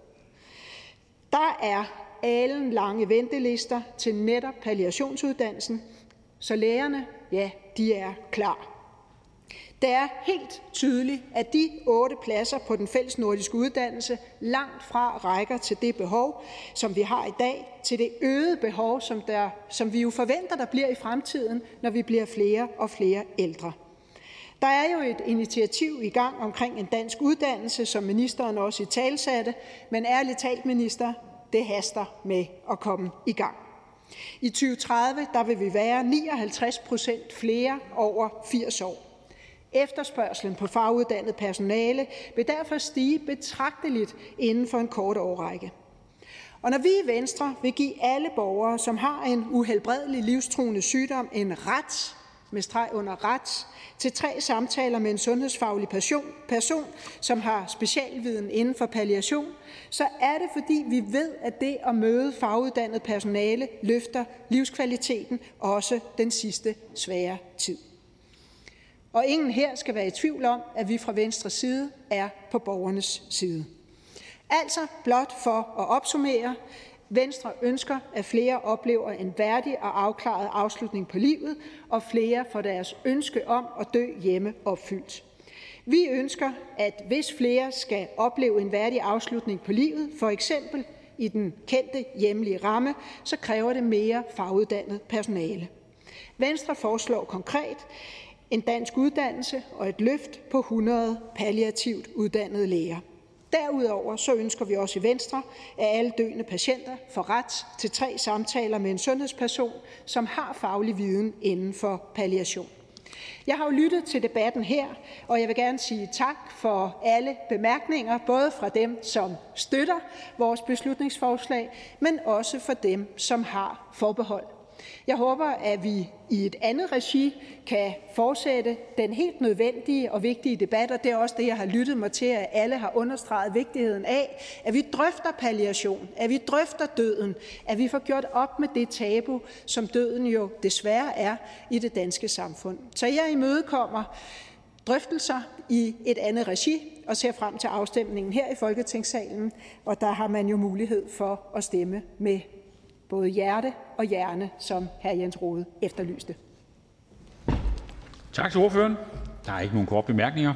Der er alen lange ventelister til netop palliationsuddannelsen, så lægerne, ja, de er klar. Det er helt tydeligt, at de otte pladser på den fælles nordiske uddannelse langt fra rækker til det behov, som vi har i dag, til det øgede behov, som, der, som vi jo forventer, der bliver i fremtiden, når vi bliver flere og flere ældre. Der er jo et initiativ i gang omkring en dansk uddannelse, som ministeren også i talsatte, men ærligt talt, minister, det haster med at komme i gang. I 2030 der vil vi være 59 procent flere over 80 år. Efterspørgselen på faguddannet personale vil derfor stige betragteligt inden for en kort årrække. Og når vi i Venstre vil give alle borgere, som har en uhelbredelig livstruende sygdom, en ret med streg under ret til tre samtaler med en sundhedsfaglig person, person, som har specialviden inden for palliation, så er det, fordi vi ved, at det at møde faguddannet personale løfter livskvaliteten også den sidste svære tid. Og ingen her skal være i tvivl om, at vi fra venstre side er på borgernes side. Altså blot for at opsummere, Venstre ønsker, at flere oplever en værdig og afklaret afslutning på livet, og flere får deres ønske om at dø hjemme opfyldt. Vi ønsker, at hvis flere skal opleve en værdig afslutning på livet, for eksempel i den kendte hjemlige ramme, så kræver det mere faguddannet personale. Venstre foreslår konkret en dansk uddannelse og et løft på 100 palliativt uddannede læger. Derudover så ønsker vi også i Venstre, at alle døende patienter får ret til tre samtaler med en sundhedsperson, som har faglig viden inden for palliation. Jeg har jo lyttet til debatten her, og jeg vil gerne sige tak for alle bemærkninger, både fra dem, som støtter vores beslutningsforslag, men også for dem, som har forbehold. Jeg håber, at vi i et andet regi kan fortsætte den helt nødvendige og vigtige debat, og det er også det, jeg har lyttet mig til, at alle har understreget vigtigheden af, at vi drøfter palliation, at vi drøfter døden, at vi får gjort op med det tabu, som døden jo desværre er i det danske samfund. Så jeg imødekommer drøftelser i et andet regi og ser frem til afstemningen her i Folketingssalen, og der har man jo mulighed for at stemme med både hjerte og hjerne, som hr. Jens Rode efterlyste. Tak til ordføreren. Der er ikke nogen korte bemærkninger.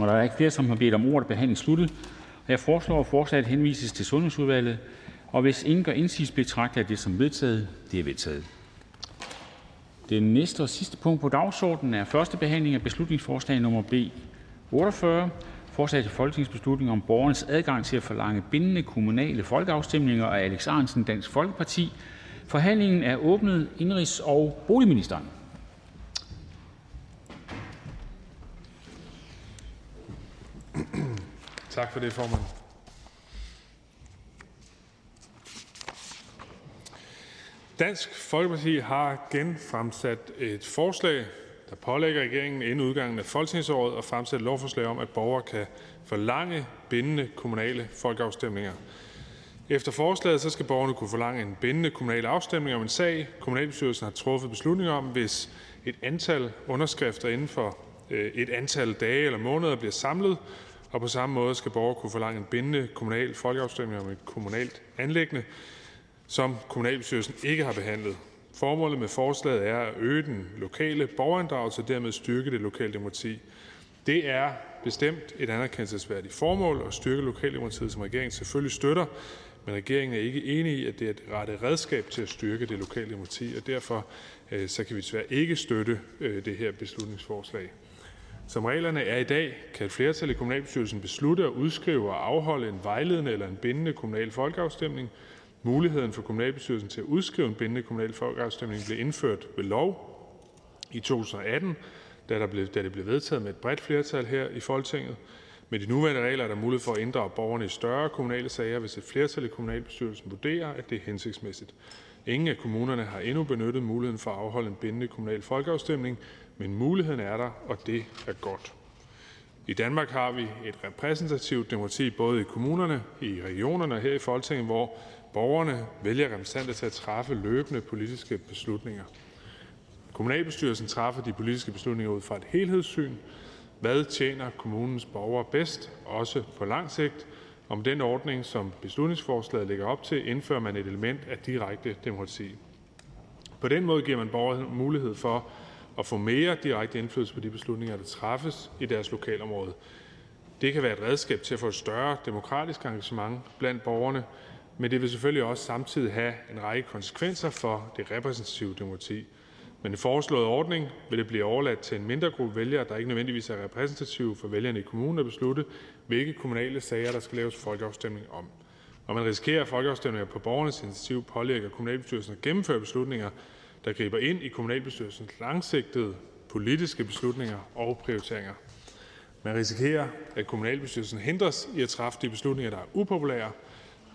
Og der er ikke flere, som har bedt om ordet, behandling sluttet. Jeg foreslår, at forslaget henvises til Sundhedsudvalget. Og hvis ingen gør indsigelse, betragter jeg det som vedtaget. Det er vedtaget. Det næste og sidste punkt på dagsordenen er første behandling af beslutningsforslag nummer B 48. Forslag til folketingsbeslutning om borgernes adgang til at forlange bindende kommunale folkeafstemninger af Alex Ahrendtsen (Dansk Folkeparti). Forhandlingen er åbnet. Indenrigs- og boligministeren. Tak for det, formand. Dansk Folkeparti har genfremsat et forslag, der pålægger regeringen inden udgangen af folketingsåret at fremsætte lovforslag om, at borgere kan forlange bindende kommunale folkeafstemninger. Efter forslaget så skal borgerne kunne forlange en bindende kommunal afstemning om en sag, kommunalbestyrelsen har truffet beslutning om, hvis et antal underskrifter inden for øh, et antal dage eller måneder bliver samlet, og på samme måde skal borgere kunne forlange en bindende kommunal folkeafstemning om et kommunalt anlæggende, som kommunalbestyrelsen ikke har behandlet. Formålet med forslaget er at øge den lokale borgerinddragelse og dermed styrke det lokale demokrati. Det er bestemt et anerkendelsesværdigt formål at styrke lokaldemokratiet, som regeringen selvfølgelig støtter, men regeringen er ikke enig i, at det er det rette redskab til at styrke det lokale demokrati, og derfor øh, så kan vi desværre ikke støtte øh, det her beslutningsforslag. Som reglerne er i dag, kan et flertal i kommunalbestyrelsen beslutte at udskrive og afholde en vejledende eller en bindende kommunal folkeafstemning. Muligheden for kommunalbestyrelsen til at udskrive en bindende kommunal folkeafstemning blev indført ved lov i 2018, da, der blev, da det blev vedtaget med et bredt flertal her i Folketinget. Med de nuværende regler er der mulighed for at inddrage borgerne i større kommunale sager, hvis et flertal i kommunalbestyrelsen vurderer, at det er hensigtsmæssigt. Ingen af kommunerne har endnu benyttet muligheden for at afholde en bindende kommunal folkeafstemning, men muligheden er der, og det er godt. I Danmark har vi et repræsentativt demokrati både i kommunerne, i regionerne og her i Folketinget, hvor borgerne vælger repræsentanter til at træffe løbende politiske beslutninger. Kommunalbestyrelsen træffer de politiske beslutninger ud fra et helhedssyn. Hvad tjener kommunens borgere bedst, også på lang sigt? Om den ordning, som beslutningsforslaget lægger op til, indfører man et element af direkte demokrati. På den måde giver man borgerne mulighed for at få mere direkte indflydelse på de beslutninger, der træffes i deres lokalområde. Det kan være et redskab til at få et større demokratisk engagement blandt borgerne, men det vil selvfølgelig også samtidig have en række konsekvenser for det repræsentative demokrati. Men den foreslåede ordning vil det blive overladt til en mindre gruppe vælgere, der ikke nødvendigvis er repræsentative for vælgerne i kommunen, at beslutte, hvilke kommunale sager der skal laves folkeafstemning om. Og man risikerer, at folkeafstemninger på borgernes initiativ pålægger kommunalbestyrelsen at gennemføre beslutninger, der griber ind i kommunalbestyrelsens langsigtede politiske beslutninger og prioriteringer. Man risikerer, at kommunalbestyrelsen hindres i at træffe de beslutninger, der er upopulære,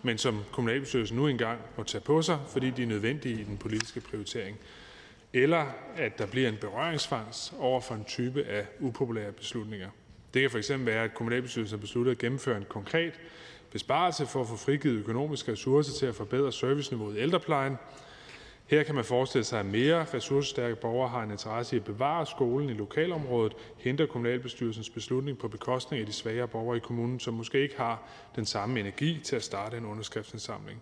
men som kommunalbestyrelsen nu engang må tage på sig, fordi de er nødvendige i den politiske prioritering. Eller at der bliver en berøringsfangst over for en type af upopulære beslutninger. Det kan fx være, at kommunalbestyrelsen har besluttet at gennemføre en konkret besparelse for at få frigivet økonomiske ressourcer til at forbedre serviceniveauet i ældreplejen, her kan man forestille sig, at mere ressourcestærke borgere har en interesse i at bevare skolen i lokalområdet, henter kommunalbestyrelsens beslutning på bekostning af de svagere borgere i kommunen, som måske ikke har den samme energi til at starte en underskriftsindsamling.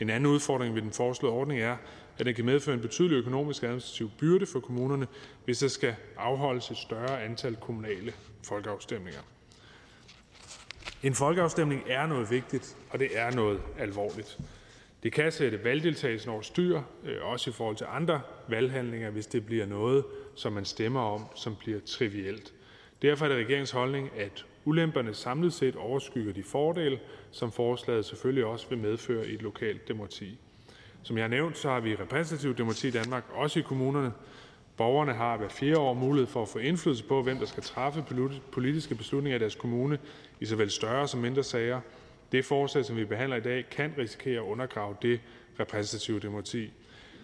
En anden udfordring ved den foreslåede ordning er, at den kan medføre en betydelig økonomisk administrativ byrde for kommunerne, hvis der skal afholdes et større antal kommunale folkeafstemninger. En folkeafstemning er noget vigtigt, og det er noget alvorligt. Det kan sætte valgdeltagelsen over styr, øh, også i forhold til andre valghandlinger, hvis det bliver noget, som man stemmer om, som bliver trivielt. Derfor er det regeringens holdning, at ulemperne samlet set overskygger de fordele, som forslaget selvfølgelig også vil medføre i et lokalt demokrati. Som jeg har nævnt, så har vi repræsentativ demokrati i Danmark, også i kommunerne. Borgerne har hver fire år mulighed for at få indflydelse på, hvem der skal træffe politiske beslutninger i deres kommune i såvel større som mindre sager. Det forslag, som vi behandler i dag, kan risikere at undergrave det repræsentative demokrati.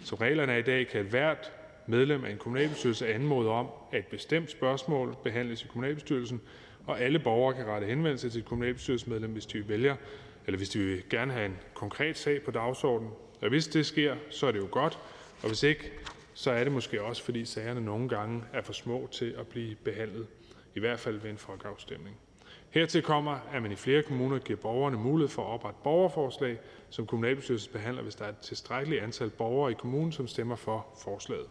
Som reglerne er i dag, kan hvert medlem af en kommunalbestyrelse anmode om, at et bestemt spørgsmål behandles i kommunalbestyrelsen, og alle borgere kan rette henvendelse til et kommunalbestyrelsesmedlem, hvis de vælger, eller hvis de vil gerne have en konkret sag på dagsordenen. Og hvis det sker, så er det jo godt, og hvis ikke, så er det måske også, fordi sagerne nogle gange er for små til at blive behandlet, i hvert fald ved en folkeafstemning. Hertil kommer, at man i flere kommuner giver borgerne mulighed for at oprette borgerforslag, som kommunalbestyrelsen behandler, hvis der er et tilstrækkeligt antal borgere i kommunen, som stemmer for forslaget.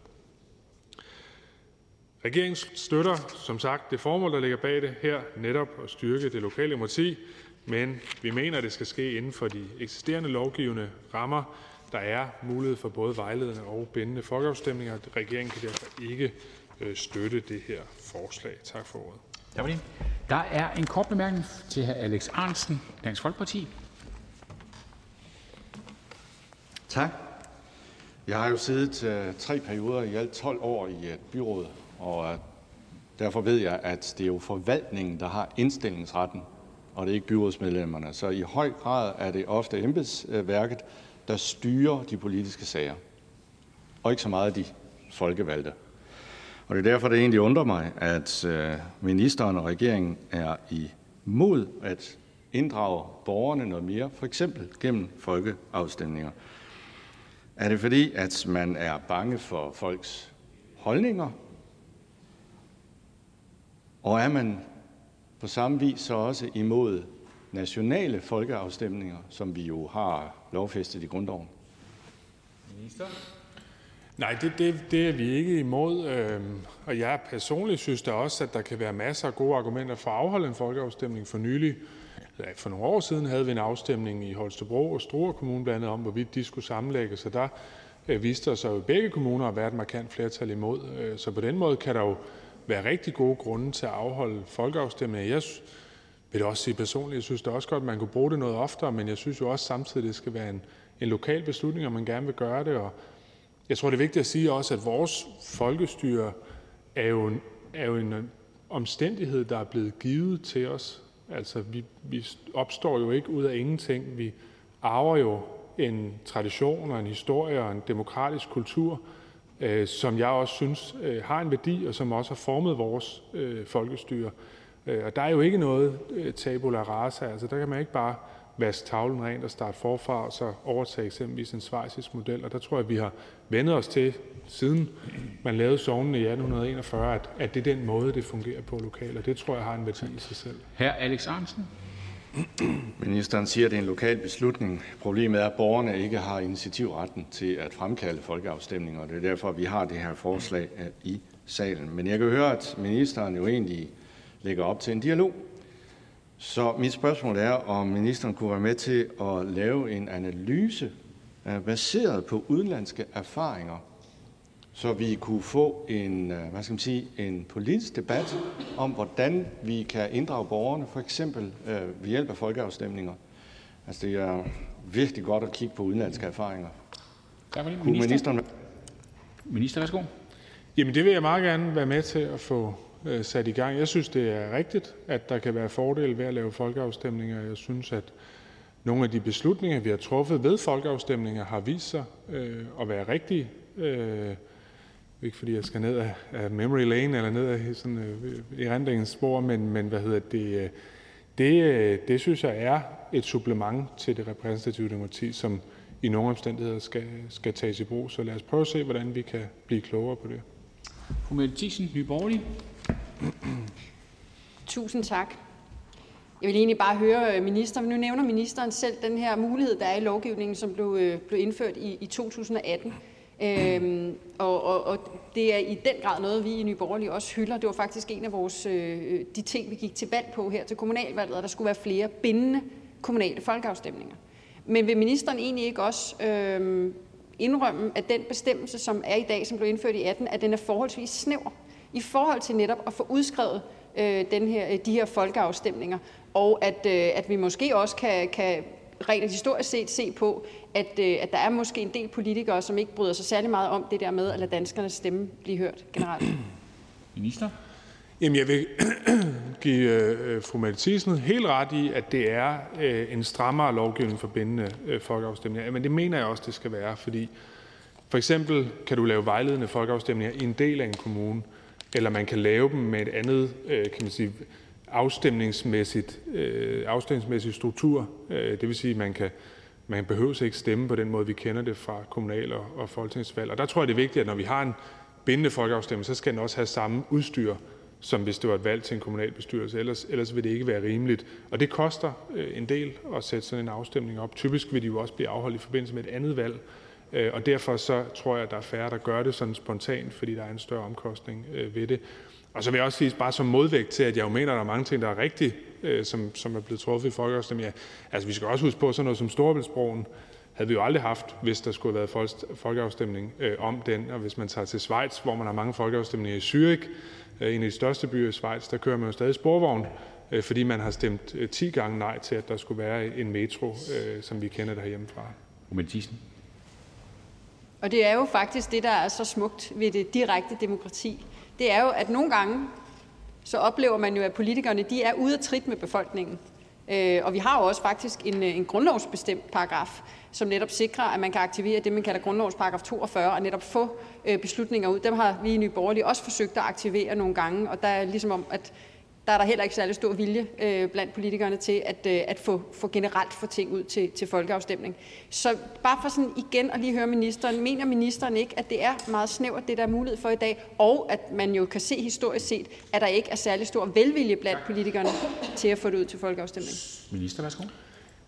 Regeringen støtter som sagt det formål, der ligger bag det her, netop at styrke det lokale demokrati, men vi mener, at det skal ske inden for de eksisterende lovgivende rammer. Der er mulighed for både vejledende og bindende folkeafstemninger. Regeringen kan derfor ikke øh, støtte det her forslag. Tak for ordet. Der er en kort bemærkning til hr. Alex Arnsen, Dansk Folkeparti. Tak. Jeg har jo siddet øh, tre perioder i alt 12 år i øh, et byråd, og øh, derfor ved jeg, at det er jo forvaltningen, der har indstillingsretten, og det er ikke byrådsmedlemmerne. Så i høj grad er det ofte embedsværket, der styrer de politiske sager, og ikke så meget de folkevalgte. Og det er derfor, det egentlig undrer mig, at øh, ministeren og regeringen er imod at inddrage borgerne noget mere, for eksempel gennem folkeafstemninger. Er det fordi, at man er bange for folks holdninger? Og er man på samme vis så også imod nationale folkeafstemninger, som vi jo har lovfæstet i grundloven? Minister? Nej, det, det, det er vi ikke imod. Øhm, og jeg personligt synes da også, at der kan være masser af gode argumenter for at afholde en folkeafstemning. For nylig, for nogle år siden, havde vi en afstemning i Holstebro og Struer Kommune blandt andet om, hvorvidt de skulle sammenlægge, Så der øh, viste der sig jo begge kommuner at være et markant flertal imod. Øh, så på den måde kan der jo være rigtig gode grunde til at afholde folkeafstemninger. Jeg vil også sige personligt, jeg synes da også godt, at man kunne bruge det noget oftere, men jeg synes jo også samtidig, det skal være en, en lokal beslutning, om man gerne vil gøre det. Og jeg tror, det er vigtigt at sige også, at vores folkestyre er jo, er jo en øh, omstændighed, der er blevet givet til os. Altså, vi, vi opstår jo ikke ud af ingenting. Vi arver jo en tradition og en historie og en demokratisk kultur, øh, som jeg også synes øh, har en værdi, og som også har formet vores øh, folkestyre. Øh, og der er jo ikke noget øh, tabula rasa. Altså, der kan man ikke bare vaske tavlen ren og starte forfra og så overtage eksempelvis en svejsisk model. Og der tror jeg, at vi har vendet os til, siden man lavede sovnene i 1841, at, at det er den måde, det fungerer på lokalt. Og det tror jeg har en værdi i sig selv. Her Alex Arnsen. Ministeren siger, at det er en lokal beslutning. Problemet er, at borgerne ikke har initiativretten til at fremkalde folkeafstemninger, og det er derfor, vi har det her forslag i salen. Men jeg kan høre, at ministeren jo egentlig lægger op til en dialog så mit spørgsmål er, om ministeren kunne være med til at lave en analyse øh, baseret på udenlandske erfaringer, så vi kunne få en, øh, hvad skal man sige, en politisk debat om, hvordan vi kan inddrage borgerne, for eksempel øh, ved hjælp af folkeafstemninger. Altså det er virkelig godt at kigge på udenlandske erfaringer. Tak for det. Minister. ministeren... Minister, værsgo. Jamen det vil jeg meget gerne være med til at få Øh, sat i gang. Jeg synes, det er rigtigt, at der kan være fordele ved at lave folkeafstemninger. Jeg synes, at nogle af de beslutninger, vi har truffet ved folkeafstemninger, har vist sig øh, at være rigtige. Øh, ikke fordi jeg skal ned af, af memory lane eller ned af sådan, øh, erindringens spor, men, men hvad hedder det, øh, det, øh, det synes jeg er et supplement til det repræsentative demokrati, som i nogle omstændigheder skal, skal tages i brug. Så lad os prøve at se, hvordan vi kan blive klogere på det. Fru Mette Thiesen, Nye Borgerlige. Tusind tak. Jeg vil egentlig bare høre øh, ministeren, nu nævner ministeren selv den her mulighed, der er i lovgivningen, som blev, øh, blev indført i, i 2018. Øhm, og, og, og det er i den grad noget, vi i Nye Borgerlige også hylder. Det var faktisk en af vores, øh, øh, de ting, vi gik til valg på her til kommunalvalget, at der skulle være flere bindende kommunale folkeafstemninger. Men vil ministeren egentlig ikke også øh, indrømme, at den bestemmelse, som er i dag, som blev indført i 18, at den er forholdsvis snæver? I forhold til netop at få udskrevet øh, den her, de her folkeafstemninger, og at, øh, at vi måske også kan, kan rent historisk set se på, at, øh, at der er måske en del politikere, som ikke bryder sig særlig meget om det der med at lade danskernes stemme blive hørt generelt. Minister? Jamen, jeg vil give øh, fru Mette Thiesen helt ret i, at det er øh, en strammere lovgivning for bindende øh, folkeafstemninger. Men det mener jeg også, det skal være, fordi for eksempel kan du lave vejledende folkeafstemninger i en del af en kommune, eller man kan lave dem med et andet, øh, kan man sige, afstemningsmæssigt, øh, afstemningsmæssig struktur. Øh, det vil sige, at man kan man behøver ikke stemme på den måde, vi kender det fra kommunal- og, og folketingsvalg. Og der tror jeg, det er vigtigt, at når vi har en bindende folkeafstemning, så skal den også have samme udstyr, som hvis det var et valg til en kommunalbestyrelse. Ellers, ellers vil det ikke være rimeligt. Og det koster øh, en del at sætte sådan en afstemning op. Typisk vil de jo også blive afholdt i forbindelse med et andet valg. Øh, og derfor så tror jeg, at der er færre, der gør det sådan spontant, fordi der er en større omkostning øh, ved det. Og så vil jeg også sige, bare som modvægt til, at jeg jo mener, at der er mange ting, der er rigtige, øh, som, som er blevet truffet i folkeafstemningen. Altså, vi skal også huske på, sådan noget som Storebæltsbroen havde vi jo aldrig haft, hvis der skulle have været folkeafstemning øh, om den. Og hvis man tager til Schweiz, hvor man har mange folkeafstemninger i Zürich, øh, en af de største byer i Schweiz, der kører man jo stadig sporvogn, øh, fordi man har stemt øh, 10 gange nej til, at der skulle være en metro, øh, som vi kender der hjemmefra. Og det er jo faktisk det, der er så smukt ved det direkte demokrati. Det er jo, at nogle gange, så oplever man jo, at politikerne de er ude af trit med befolkningen. Øh, og vi har jo også faktisk en, øh, en grundlovsbestemt paragraf, som netop sikrer, at man kan aktivere det, man kalder grundlovsparagraf 42, og netop få øh, beslutninger ud. Dem har vi i Nye Borgerlige også forsøgt at aktivere nogle gange, og der er ligesom om, at der er der heller ikke særlig stor vilje øh, blandt politikerne til at, øh, at få, få generelt få ting ud til, til folkeafstemning. Så bare for sådan igen at lige høre ministeren, mener ministeren ikke, at det er meget snævert, det der er mulighed for i dag, og at man jo kan se historisk set, at der ikke er særlig stor velvilje blandt politikerne til at få det ud til folkeafstemning? Minister, værsgo.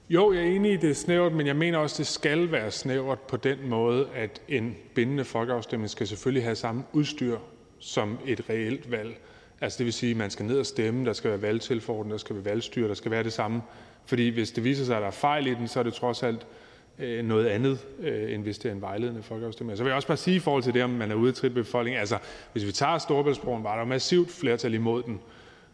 Jo, jeg er enig i, det er snævert, men jeg mener også, det skal være snævert på den måde, at en bindende folkeafstemning skal selvfølgelig have samme udstyr som et reelt valg. Altså det vil sige, at man skal ned og stemme, der skal være valgtilforordnet, der skal være valgstyr, der skal være det samme. Fordi hvis det viser sig, at der er fejl i den, så er det trods alt øh, noget andet, øh, end hvis det er en vejledende folkeafstemning. Altså, så vil jeg også bare sige i forhold til det, om man er ude i trit befolkningen. Altså, hvis vi tager Storebæltsbroen, var der massivt flertal imod den.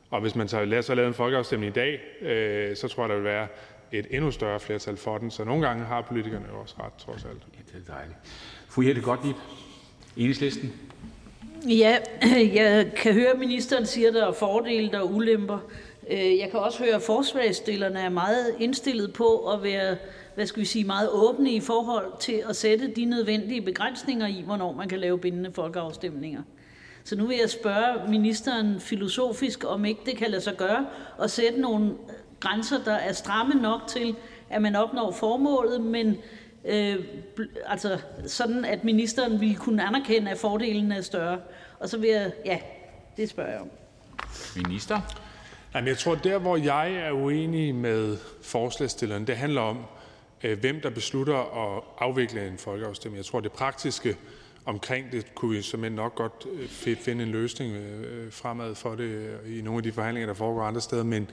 Og hvis man tager, lad os lave en folkeafstemning i dag, øh, så tror jeg, der vil være et endnu større flertal for den. Så nogle gange har politikerne jo også ret, trods alt. Ja, det er dejligt. Fru Jette Gottlieb, Enhedslisten. Ja, jeg kan høre, at ministeren siger, at der er fordele, der er ulemper. Øh, jeg kan også høre, at forsvarsstillerne er meget indstillet på at være hvad skal vi sige, meget åbne i forhold til at sætte de nødvendige begrænsninger i, hvornår man kan lave bindende folkeafstemninger. Så nu vil jeg spørge ministeren filosofisk, om ikke det kan lade sig gøre at sætte nogle grænser, der er stramme nok til, at man opnår formålet, men øh, altså sådan, at ministeren ville kunne anerkende, at fordelen er større. Og så vil jeg, ja, det spørger jeg om. Minister? Jamen, jeg tror, der hvor jeg er uenig med forslagsstilleren, det handler om, øh, hvem der beslutter at afvikle en folkeafstemning. Jeg tror, det praktiske omkring det kunne vi simpelthen nok godt øh, finde en løsning øh, fremad for det i nogle af de forhandlinger, der foregår andre steder. Men,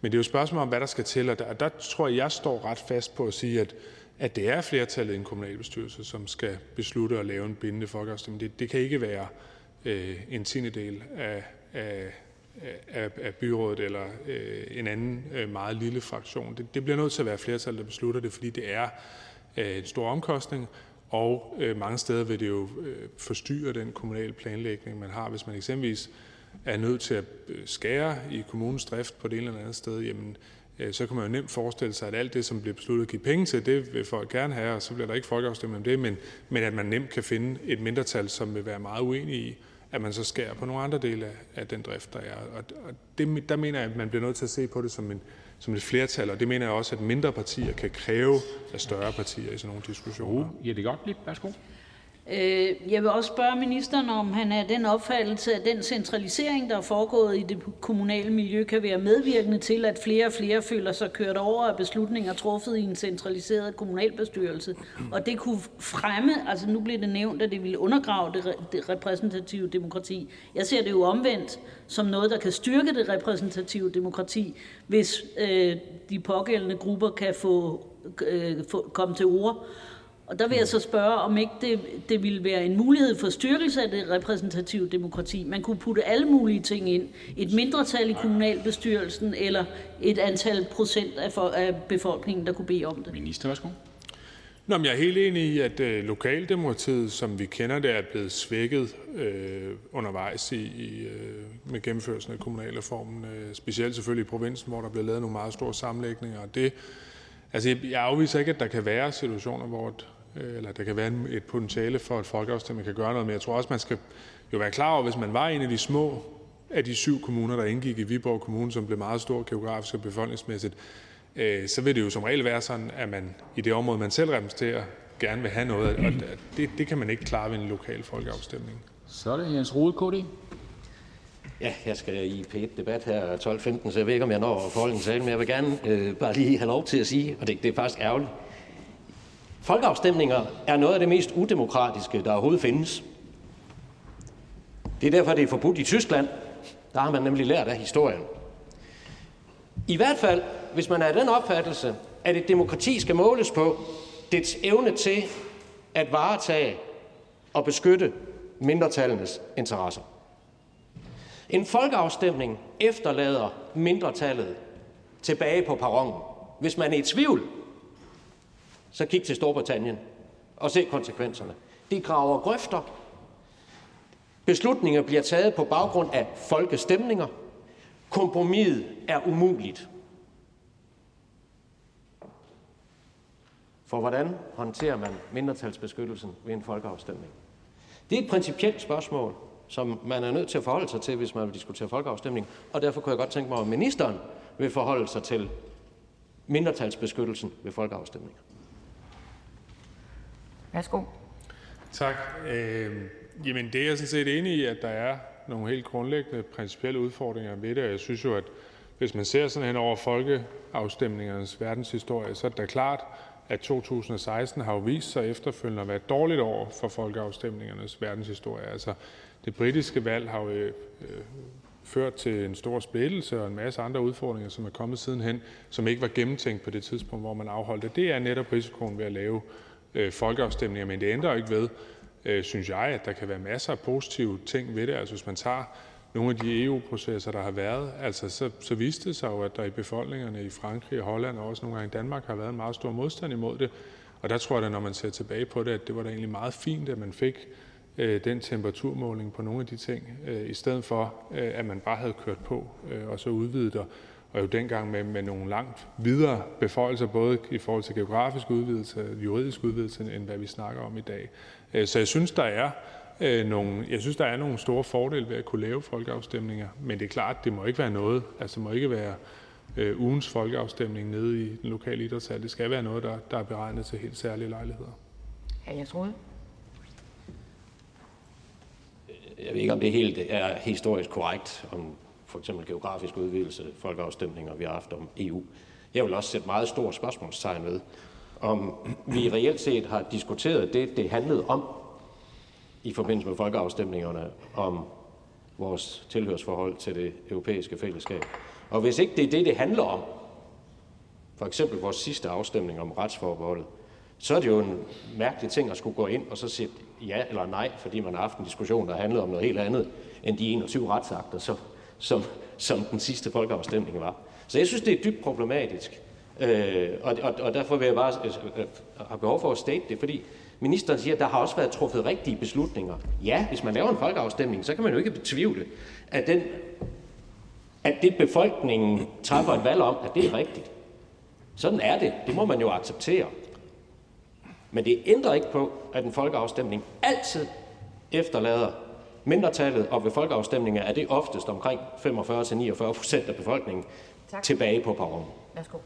men det er jo et spørgsmål om, hvad der skal til, og der, der tror jeg, jeg står ret fast på at sige, at at det er flertallet i en kommunalbestyrelse, som skal beslutte at lave en bindende folkeafstemning. Det, det kan ikke være øh, en tiende del af, af, af, af byrådet eller øh, en anden øh, meget lille fraktion. Det, det bliver nødt til at være flertallet, der beslutter det, fordi det er øh, en stor omkostning, og øh, mange steder vil det jo øh, forstyrre den kommunale planlægning, man har. Hvis man eksempelvis er nødt til at øh, skære i kommunens drift på det ene eller andet sted, jamen, Øh, så kan man jo nemt forestille sig, at alt det, som bliver besluttet at give penge til, det vil folk gerne have, og så bliver der ikke folkeafstemning om det, men, men at man nemt kan finde et mindretal, som vil være meget uenige i, at man så skærer på nogle andre dele af, af den drift, der er. Og, og det, der mener jeg, at man bliver nødt til at se på det som, en, som et flertal, og det mener jeg også, at mindre partier kan kræve af større partier i sådan nogle diskussioner. Ja, det godt blive. Værsgo. Øh, jeg vil også spørge ministeren, om han er den opfattelse, at den centralisering, der er foregået i det kommunale miljø, kan være medvirkende til, at flere og flere føler sig kørt over af beslutninger truffet i en centraliseret kommunalbestyrelse. Og det kunne fremme, altså nu bliver det nævnt, at det ville undergrave det, det repræsentative demokrati. Jeg ser det jo omvendt som noget, der kan styrke det repræsentative demokrati, hvis øh, de pågældende grupper kan få, øh, få komme til ord. Og der vil jeg så spørge, om ikke det, det ville være en mulighed for styrkelse af det repræsentative demokrati. Man kunne putte alle mulige ting ind. Et mindretal i kommunalbestyrelsen, eller et antal procent af, for, af befolkningen, der kunne bede om det. Minister, værsgo. Nå, men jeg er helt enig i, at øh, lokaldemokratiet, som vi kender det, er blevet svækket øh, undervejs i, i, øh, med gennemførelsen af kommunalreformen. Øh, specielt selvfølgelig i provinsen, hvor der bliver lavet nogle meget store sammenlægninger. Og det, altså, jeg, afviser ikke, at der kan være situationer, hvor et, eller der kan være et potentiale for, at folkeafstemning kan gøre noget, men jeg tror også, man skal jo være klar over, hvis man var en af de små af de syv kommuner, der indgik i Viborg Kommune, som blev meget stor geografisk og befolkningsmæssigt, øh, så vil det jo som regel være sådan, at man i det område, man selv repræsenterer, gerne vil have noget, og det, det kan man ikke klare ved en lokal folkeafstemning. Så er det Jens Rode, KD. Ja, jeg skal i P1-debat her 12.15, så jeg ved ikke, om jeg når at forholde en tale, men jeg vil gerne øh, bare lige have lov til at sige, og det, det er faktisk ærgerligt, Folkeafstemninger er noget af det mest udemokratiske, der overhovedet findes. Det er derfor, det er forbudt i Tyskland. Der har man nemlig lært af historien. I hvert fald, hvis man er af den opfattelse, at et demokrati skal måles på dets evne til at varetage og beskytte mindretallenes interesser. En folkeafstemning efterlader mindretallet tilbage på perronen. Hvis man er i tvivl, så kig til Storbritannien og se konsekvenserne. De graver grøfter. Beslutninger bliver taget på baggrund af folkestemninger. Kompromiset er umuligt. For hvordan håndterer man mindretalsbeskyttelsen ved en folkeafstemning? Det er et principielt spørgsmål, som man er nødt til at forholde sig til, hvis man vil diskutere folkeafstemning. Og derfor kunne jeg godt tænke mig, at ministeren vil forholde sig til mindretalsbeskyttelsen ved folkeafstemninger. Værsgo. Tak. Øh, jamen, det er jeg sådan set enig i, at der er nogle helt grundlæggende principielle udfordringer ved det. Og jeg synes jo, at hvis man ser sådan hen over folkeafstemningernes verdenshistorie, så er det da klart, at 2016 har jo vist sig efterfølgende at være et dårligt år for folkeafstemningernes verdenshistorie. Altså, det britiske valg har jo øh, øh, ført til en stor splittelse og en masse andre udfordringer, som er kommet sidenhen, som ikke var gennemtænkt på det tidspunkt, hvor man afholdte. det. Det er netop risikoen ved at lave Øh, folkeafstemninger, men det ændrer ikke ved, øh, synes jeg, at der kan være masser af positive ting ved det. Altså hvis man tager nogle af de EU-processer, der har været, altså så, så viste det sig jo, at der i befolkningerne i Frankrig og Holland og også nogle gange i Danmark har været en meget stor modstand imod det. Og der tror jeg, da, når man ser tilbage på det, at det var da egentlig meget fint, at man fik øh, den temperaturmåling på nogle af de ting, øh, i stedet for, øh, at man bare havde kørt på øh, og så udvidet og, og jo dengang med, med nogle langt videre beføjelser, både i forhold til geografisk udvidelse og juridisk udvidelse, end hvad vi snakker om i dag. Øh, så jeg synes, der er øh, nogle, jeg synes, der er nogle store fordele ved at kunne lave folkeafstemninger, men det er klart, det må ikke være noget, altså det må ikke være øh, ugens folkeafstemning nede i den lokale idrætshal. Det skal være noget, der, der er beregnet til helt særlige lejligheder. Ja, jeg troede. Jeg ved ikke, om det helt er historisk korrekt, om for eksempel geografisk udvidelse, folkeafstemninger, vi har haft om EU. Jeg vil også sætte meget stort spørgsmålstegn ved, om vi reelt set har diskuteret det, det handlede om i forbindelse med folkeafstemningerne om vores tilhørsforhold til det europæiske fællesskab. Og hvis ikke det er det, det handler om, for eksempel vores sidste afstemning om retsforbeholdet, så er det jo en mærkelig ting at skulle gå ind og så sige ja eller nej, fordi man har haft en diskussion, der handlede om noget helt andet end de 21 retsakter, så som, som den sidste folkeafstemning var. Så jeg synes, det er dybt problematisk. Øh, og, og, og derfor vil jeg bare øh, øh, have behov for at state det, fordi ministeren siger, at der har også været truffet rigtige beslutninger. Ja, hvis man laver en folkeafstemning, så kan man jo ikke betvivle, at, den, at det befolkningen træffer et valg om, at det er rigtigt. Sådan er det. Det må man jo acceptere. Men det ændrer ikke på, at en folkeafstemning altid efterlader mindretallet, og ved folkeafstemninger er det oftest omkring 45-49 procent af befolkningen tak. tilbage på perronen. Værsgo.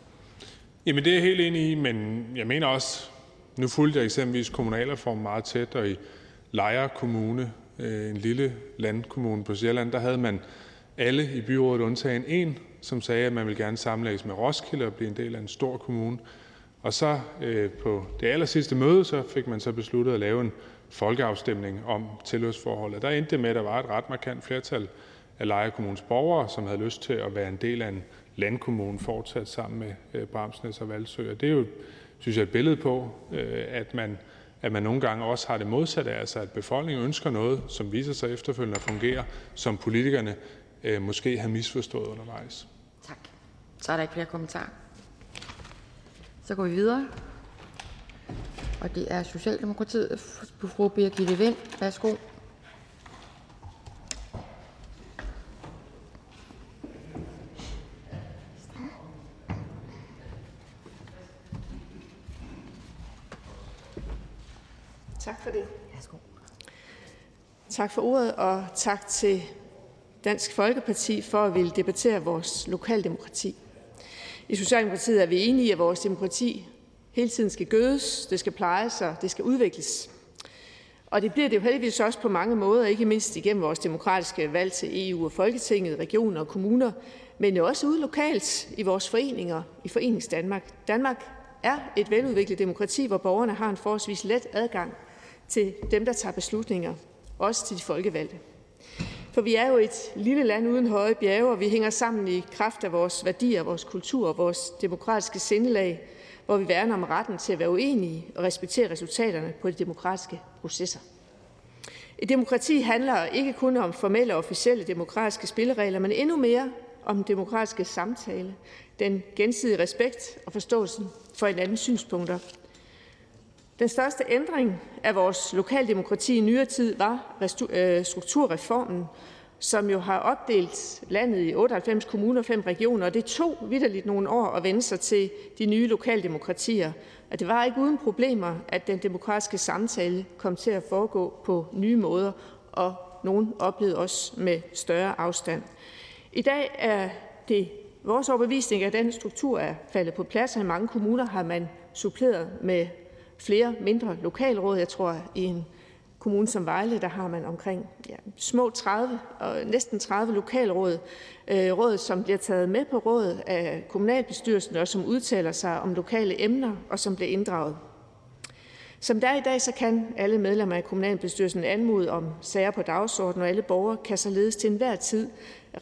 Jamen det er jeg helt enig i, men jeg mener også, nu fulgte jeg eksempelvis kommunalreformen meget tæt, og i Lejre Kommune, øh, en lille landkommune på Sjælland, der havde man alle i byrådet undtagen en, som sagde, at man ville gerne sammenlægges med Roskilde og blive en del af en stor kommune. Og så øh, på det aller sidste møde, så fik man så besluttet at lave en folkeafstemning om tilhørsforholdet. Der endte det med, at der var et ret markant flertal af Lejre Kommunes borgere, som havde lyst til at være en del af en landkommune fortsat sammen med øh, Bramsnæs og Valsø. Og det er jo synes jeg, et billede på, øh, at man, at man nogle gange også har det modsatte, altså at befolkningen ønsker noget, som viser sig efterfølgende at fungere, som politikerne øh, måske har misforstået undervejs. Tak. Så er der ikke flere kommentarer. Så går vi videre. Og det er Socialdemokratiet. Fru Birgitte Vind, værsgo. Tak for det. Tak for ordet, og tak til Dansk Folkeparti for at ville debattere vores lokaldemokrati. I Socialdemokratiet er vi enige i, at vores demokrati hele tiden skal gødes, det skal plejes og det skal udvikles. Og det bliver det jo heldigvis også på mange måder, ikke mindst igennem vores demokratiske valg til EU og Folketinget, regioner og kommuner, men jo også ude lokalt i vores foreninger, i Forenings Danmark. Danmark er et veludviklet demokrati, hvor borgerne har en forholdsvis let adgang til dem, der tager beslutninger, også til de folkevalgte. For vi er jo et lille land uden høje bjerge, og vi hænger sammen i kraft af vores værdier, vores kultur og vores demokratiske sindelag, hvor vi værner om retten til at være uenige og respektere resultaterne på de demokratiske processer. Et demokrati handler ikke kun om formelle og officielle demokratiske spilleregler, men endnu mere om demokratiske samtale, den gensidige respekt og forståelsen for hinandens synspunkter. Den største ændring af vores lokaldemokrati i nyere tid var øh, strukturreformen, som jo har opdelt landet i 98 kommuner og fem regioner, og det tog vidderligt nogle år at vende sig til de nye lokaldemokratier. Og det var ikke uden problemer, at den demokratiske samtale kom til at foregå på nye måder, og nogen oplevede også med større afstand. I dag er det vores overbevisning, at den struktur er faldet på plads, og i mange kommuner har man suppleret med flere mindre lokalråd. Jeg tror, i en kommune som Vejle, der har man omkring ja, små 30 og næsten 30 lokalråd, øh, råd, som bliver taget med på råd af kommunalbestyrelsen og som udtaler sig om lokale emner og som bliver inddraget. Som der er i dag, så kan alle medlemmer af kommunalbestyrelsen anmode om sager på dagsordenen, og alle borgere kan således til enhver tid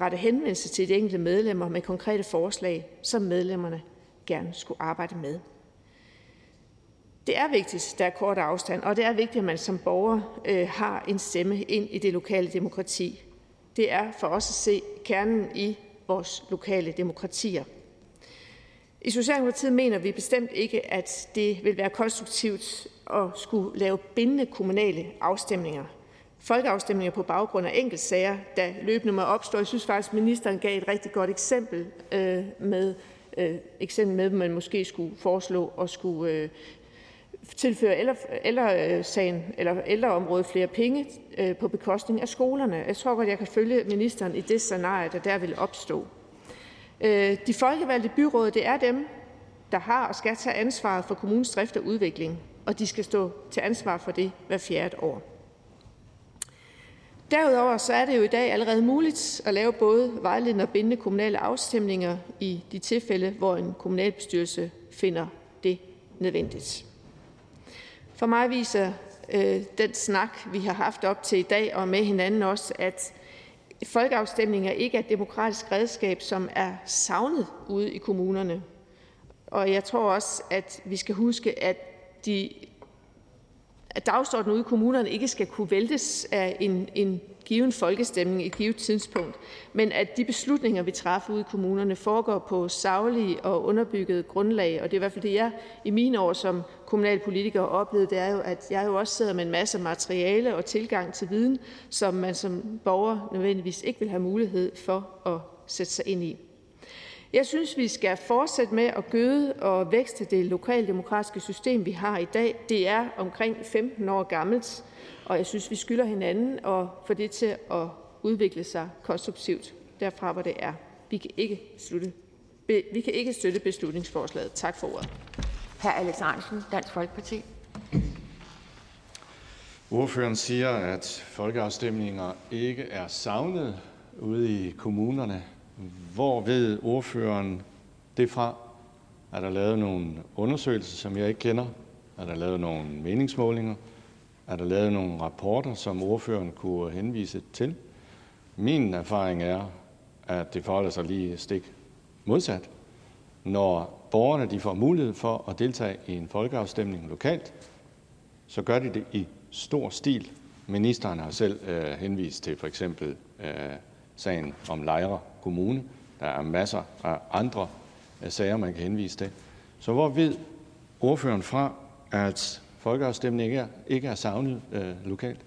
rette henvendelse til de enkelte medlemmer med konkrete forslag, som medlemmerne gerne skulle arbejde med. Det er vigtigt, at der er kort afstand, og det er vigtigt, at man som borger øh, har en stemme ind i det lokale demokrati. Det er for os at se kernen i vores lokale demokratier. I Socialdemokratiet mener vi bestemt ikke, at det vil være konstruktivt at skulle lave bindende kommunale afstemninger. Folkeafstemninger på baggrund af enkeltsager, der løbende må opstå. Jeg synes faktisk, at ministeren gav et rigtig godt eksempel øh, med, øh, eksempel med, at man måske skulle foreslå at skulle øh, tilføre ældresagen eller ældreområdet flere penge øh, på bekostning af skolerne. Jeg tror godt, jeg kan følge ministeren i det scenarie, der der vil opstå. Øh, de folkevalgte byråd, det er dem, der har og skal tage ansvaret for kommunens drift og udvikling, og de skal stå til ansvar for det hver fjerde år. Derudover så er det jo i dag allerede muligt at lave både vejledende og bindende kommunale afstemninger i de tilfælde, hvor en kommunalbestyrelse finder det nødvendigt. For mig viser øh, den snak, vi har haft op til i dag og med hinanden også, at folkeafstemninger ikke er et demokratisk redskab, som er savnet ude i kommunerne. Og jeg tror også, at vi skal huske, at de at dagsordenen ude i kommunerne ikke skal kunne væltes af en, en given folkestemning et givet tidspunkt, men at de beslutninger, vi træffer ude i kommunerne, foregår på savlige og underbygget grundlag. Og det er i hvert fald det, jeg i mine år som kommunalpolitiker oplevede, det er jo, at jeg jo også sidder med en masse materiale og tilgang til viden, som man som borger nødvendigvis ikke vil have mulighed for at sætte sig ind i. Jeg synes, vi skal fortsætte med at gøde og vækste det lokaldemokratiske system, vi har i dag. Det er omkring 15 år gammelt, og jeg synes, vi skylder hinanden at få det til at udvikle sig konstruktivt derfra, hvor det er. Vi kan ikke, slutte, vi kan ikke støtte beslutningsforslaget. Tak for ordet. Hr. Alex Ahrendtsen, Dansk Folkeparti. Ordføreren siger, at folkeafstemninger ikke er savnet ude i kommunerne. Hvor ved ordføreren det fra? Er der lavet nogle undersøgelser, som jeg ikke kender? Er der lavet nogle meningsmålinger? Er der lavet nogle rapporter, som ordføreren kunne henvise til? Min erfaring er, at det forholder sig lige stik modsat. når borgerne de får mulighed for at deltage i en folkeafstemning lokalt, så gør de det i stor stil. Ministeren har selv øh, henvist til for eksempel øh, sagen om Lejre Kommune. Der er masser af andre øh, sager, man kan henvise til. Så hvor ved ordføreren fra, at folkeafstemning ikke er, ikke er savnet øh, lokalt?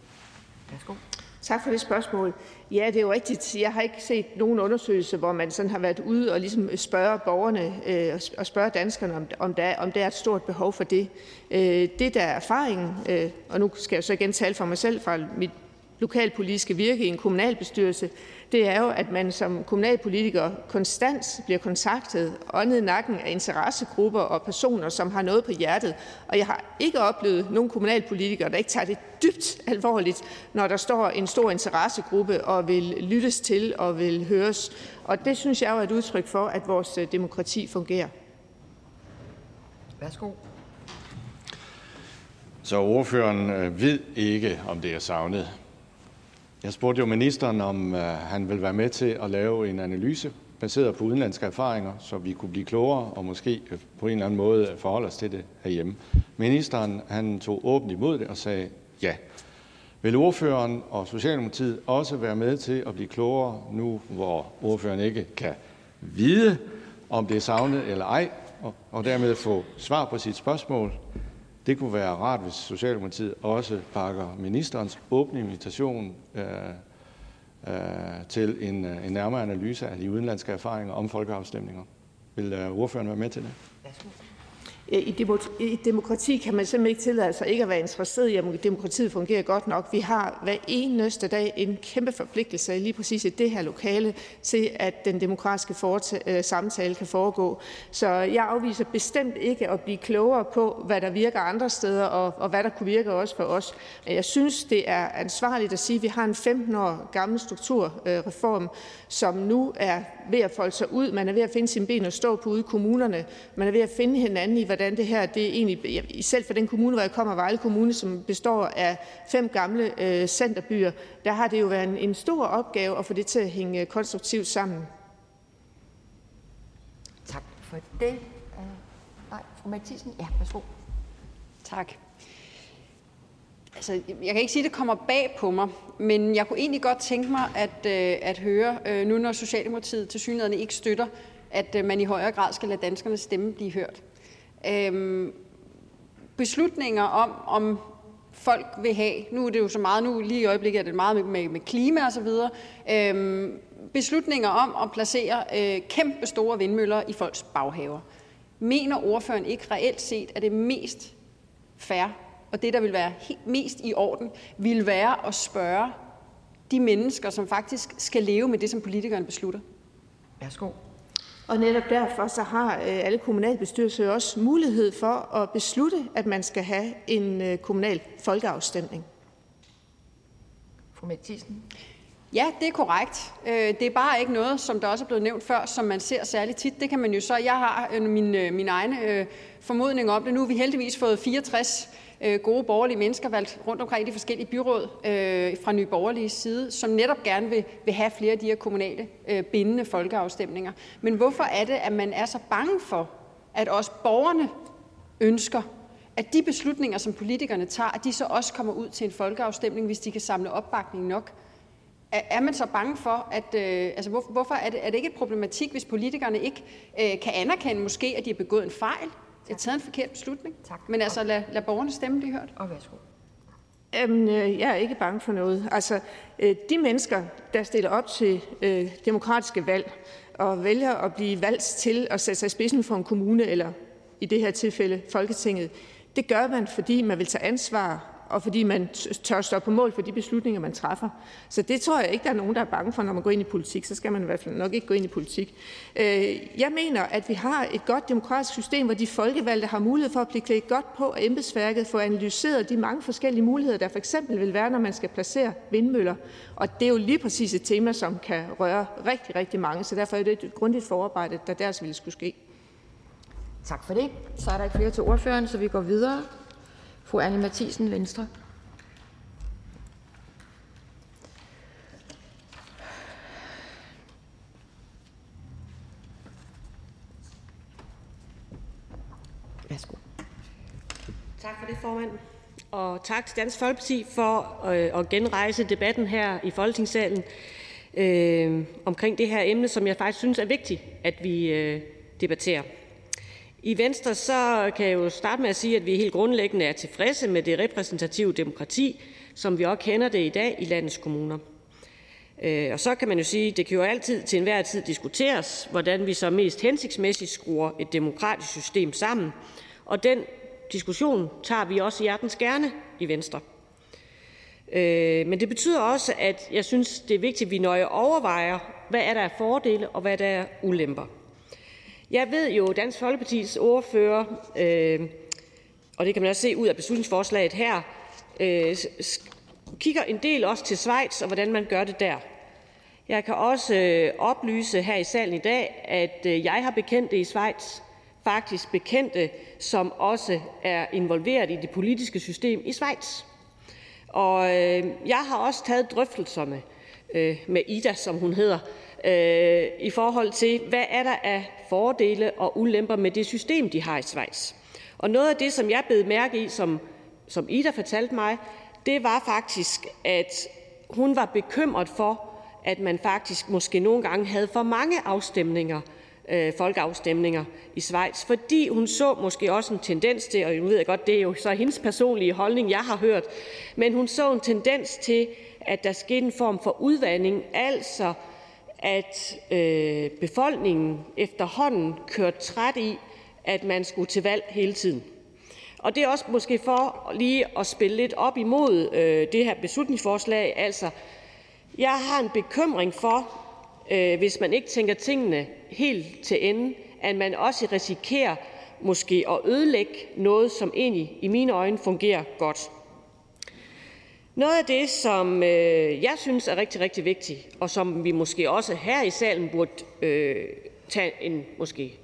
Værsgo. Tak for det spørgsmål. Ja, det er jo rigtigt. Jeg har ikke set nogen undersøgelse, hvor man sådan har været ude og ligesom spørge borgerne øh, og spørge danskerne, om, om, der, om der er et stort behov for det. Øh, det, der er erfaringen, øh, og nu skal jeg så igen tale for mig selv fra mit lokalpolitiske virke i en kommunalbestyrelse, det er jo, at man som kommunalpolitiker konstant bliver kontaktet åndet i nakken af interessegrupper og personer, som har noget på hjertet. Og jeg har ikke oplevet nogen kommunalpolitikere, der ikke tager det dybt alvorligt, når der står en stor interessegruppe og vil lyttes til og vil høres. Og det synes jeg jo er et udtryk for, at vores øh, demokrati fungerer. Værsgo. Så ordføreren øh, ved ikke, om det er savnet. Jeg spurgte jo ministeren, om øh, han vil være med til at lave en analyse baseret på udenlandske erfaringer, så vi kunne blive klogere og måske øh, på en eller anden måde forholde os til det herhjemme. Ministeren han tog åbent imod det og sagde ja. Vil ordføreren og Socialdemokratiet også være med til at blive klogere nu, hvor ordføreren ikke kan vide, om det er savnet eller ej, og dermed få svar på sit spørgsmål? Det kunne være rart, hvis Socialdemokratiet også pakker ministerens åbne invitation øh, øh, til en, øh, en nærmere analyse af de udenlandske erfaringer om folkeafstemninger. Vil øh, ordføreren være med til det? Øh, I demokrati kan man simpelthen ikke tillade sig ikke at være interesseret i, om demokratiet fungerer godt nok. Vi har hver eneste dag en kæmpe forpligtelse lige præcis i det her lokale til, at den demokratiske øh, samtale kan foregå. Så jeg afviser bestemt ikke at blive klogere på, hvad der virker andre steder, og, og hvad der kunne virke også for os. Men jeg synes, det er ansvarligt at sige, at vi har en 15 år gammel strukturreform, øh, som nu er ved at folde sig ud. Man er ved at finde sine ben og stå på ude i kommunerne. Man er ved at finde hinanden i, hvordan det her det egentlig, selv for den kommune, hvor jeg kommer, Vejle Kommune, som består af fem gamle øh, centerbyer, der har det jo været en, en stor opgave at få det til at hænge konstruktivt sammen. Tak for det. Uh, nej, fru Mathisen. Ja, værsgo. Tak. Altså, jeg kan ikke sige, at det kommer bag på mig, men jeg kunne egentlig godt tænke mig at, øh, at høre, øh, nu når Socialdemokratiet til synligheden ikke støtter, at øh, man i højere grad skal lade danskernes stemme blive hørt. Øhm, beslutninger om, om folk vil have, nu er det jo så meget, nu lige i øjeblikket er det meget med, med klima og så videre, øhm, beslutninger om at placere øh, kæmpe store vindmøller i folks baghaver. Mener ordføreren ikke reelt set, at det mest fair og det, der vil være mest i orden, vil være at spørge de mennesker, som faktisk skal leve med det, som politikerne beslutter. Værsgo. Og netop derfor så har øh, alle kommunalbestyrelser også mulighed for at beslutte, at man skal have en øh, kommunal folkeafstemning. Fru Mathisen. Ja, det er korrekt. Øh, det er bare ikke noget, som der også er blevet nævnt før, som man ser særlig tit. Det kan man jo så. Jeg har min, min egen formodning om det. Nu har vi heldigvis fået 64 øh, Øh, gode borgerlige mennesker valgt rundt omkring i de forskellige byråd øh, fra Nye Borgerlige side, som netop gerne vil, vil have flere af de her kommunale øh, bindende folkeafstemninger. Men hvorfor er det, at man er så bange for, at også borgerne ønsker, at de beslutninger, som politikerne tager, at de så også kommer ud til en folkeafstemning, hvis de kan samle opbakning nok? Er, er man så bange for, at øh, altså hvor, hvorfor er det, er det ikke et problematik, hvis politikerne ikke øh, kan anerkende måske, at de har begået en fejl, har taget en forkert beslutning. Tak. Men altså, lad, lad borgerne stemme blive hørt. Og værsgo. Jamen, øh, jeg er ikke bange for noget. Altså, øh, de mennesker, der stiller op til øh, demokratiske valg og vælger at blive valgt til at sætte sig i spidsen for en kommune, eller i det her tilfælde Folketinget, det gør man, fordi man vil tage ansvar og fordi man tør stå på mål for de beslutninger, man træffer. Så det tror jeg ikke, der er nogen, der er bange for, når man går ind i politik. Så skal man i hvert fald nok ikke gå ind i politik. Øh, jeg mener, at vi har et godt demokratisk system, hvor de folkevalgte har mulighed for at blive klædt godt på og embedsværket, får analyseret de mange forskellige muligheder, der for eksempel vil være, når man skal placere vindmøller. Og det er jo lige præcis et tema, som kan røre rigtig, rigtig mange. Så derfor er det et grundigt forarbejde, der deres altså ville skulle ske. Tak for det. Så er der ikke flere til ordføreren, så vi går videre. Fru Anne Matthiesen, Venstre. Værsgo. Tak for det, formand. Og tak til Dansk Folkeparti for øh, at genrejse debatten her i Folketingssalen øh, omkring det her emne, som jeg faktisk synes er vigtigt, at vi øh, debatterer. I Venstre så kan jeg jo starte med at sige, at vi helt grundlæggende er tilfredse med det repræsentative demokrati, som vi også kender det i dag i landets kommuner. Øh, og så kan man jo sige, at det kan jo altid til enhver tid diskuteres, hvordan vi så mest hensigtsmæssigt skruer et demokratisk system sammen. Og den diskussion tager vi også hjertens gerne i Venstre. Øh, men det betyder også, at jeg synes, det er vigtigt, at vi nøje overvejer, hvad er der er fordele og hvad der er ulemper. Jeg ved jo, at Dansk Folkepartis ordfører, øh, og det kan man også se ud af beslutningsforslaget her, øh, kigger en del også til Schweiz og hvordan man gør det der. Jeg kan også øh, oplyse her i salen i dag, at øh, jeg har bekendte i Schweiz, faktisk bekendte, som også er involveret i det politiske system i Schweiz. Og øh, jeg har også taget drøftelserne øh, med Ida, som hun hedder, Øh, i forhold til, hvad er der af fordele og ulemper med det system, de har i Schweiz. Og noget af det, som jeg bed mærke i, som, som Ida fortalte mig, det var faktisk, at hun var bekymret for, at man faktisk måske nogle gange havde for mange afstemninger, øh, folkeafstemninger i Schweiz, fordi hun så måske også en tendens til, og nu ved jeg godt, det er jo så hendes personlige holdning, jeg har hørt, men hun så en tendens til, at der skete en form for udvandring, altså at øh, befolkningen efterhånden kørte træt i, at man skulle til valg hele tiden. Og det er også måske for lige at spille lidt op imod øh, det her beslutningsforslag. Altså, jeg har en bekymring for, øh, hvis man ikke tænker tingene helt til ende, at man også risikerer måske at ødelægge noget, som egentlig i mine øjne fungerer godt. Noget af det, som øh, jeg synes er rigtig, rigtig vigtigt, og som vi måske også her i salen burde øh, tage en måske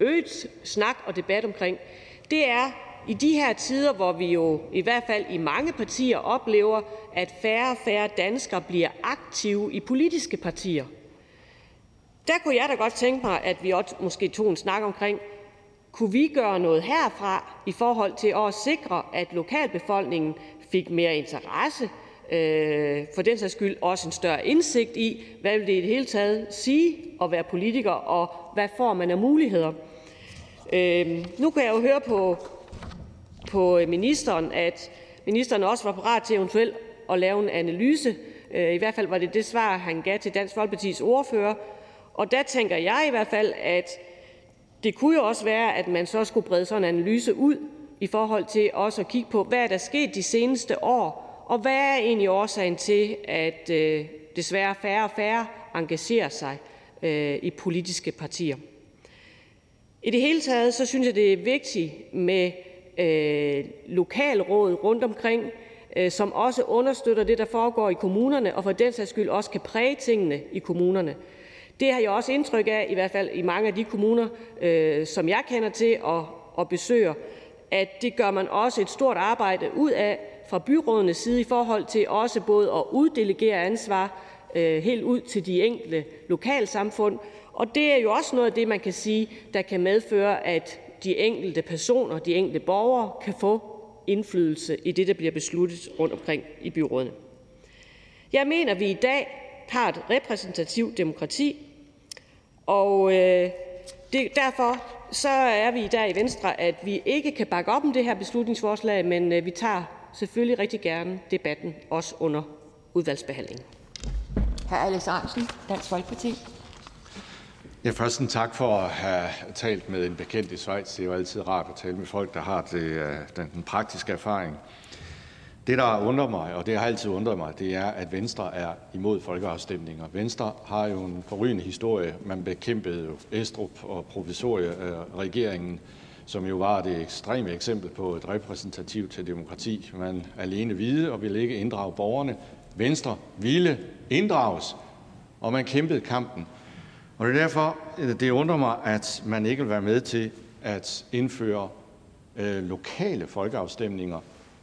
øget snak og debat omkring, det er i de her tider, hvor vi jo i hvert fald i mange partier oplever, at færre og færre danskere bliver aktive i politiske partier. Der kunne jeg da godt tænke mig, at vi også måske tog en snak omkring, kunne vi gøre noget herfra i forhold til at sikre, at lokalbefolkningen fik mere interesse, øh, for den sags skyld også en større indsigt i, hvad vil det i det hele taget sige at være politiker, og hvad får man af muligheder. Øh, nu kan jeg jo høre på, på ministeren, at ministeren også var parat til eventuelt at lave en analyse. Øh, I hvert fald var det det svar, han gav til Dansk Folkepartis ordfører. Og der tænker jeg i hvert fald, at det kunne jo også være, at man så skulle brede sådan en analyse ud i forhold til også at kigge på, hvad er der sket de seneste år, og hvad er egentlig årsagen til, at øh, desværre færre og færre engagerer sig øh, i politiske partier. I det hele taget så synes jeg, det er vigtigt med øh, lokalråd rundt omkring, øh, som også understøtter det, der foregår i kommunerne, og for den sags skyld også kan præge tingene i kommunerne. Det har jeg også indtryk af, i hvert fald i mange af de kommuner, øh, som jeg kender til og, og besøger, at det gør man også et stort arbejde ud af fra byrådenes side i forhold til også både at uddelegere ansvar øh, helt ud til de enkelte lokalsamfund. Og det er jo også noget af det, man kan sige, der kan medføre, at de enkelte personer, de enkelte borgere, kan få indflydelse i det, der bliver besluttet rundt omkring i byrådene. Jeg mener, at vi i dag har et repræsentativt demokrati, og øh, det, derfor så er vi der i Venstre, at vi ikke kan bakke op om det her beslutningsforslag, men øh, vi tager selvfølgelig rigtig gerne debatten, også under udvalgsbehandlingen. Hr. Alex Ahrendtsen, Dansk Folkeparti. Ja, først en tak for at have talt med en bekendt i Schweiz. Det er jo altid rart at tale med folk, der har det, øh, den, den praktiske erfaring. Det, der undrer mig, og det har altid undret mig, det er, at Venstre er imod folkeafstemninger. Venstre har jo en forrygende historie. Man bekæmpede jo Estrup og provisorieregeringen, som jo var det ekstreme eksempel på et repræsentativt til demokrati. Man alene vide og ville ikke inddrage borgerne. Venstre ville inddrages, og man kæmpede kampen. Og det er derfor, øh, det undrer mig, at man ikke vil være med til at indføre øh, lokale folkeafstemninger,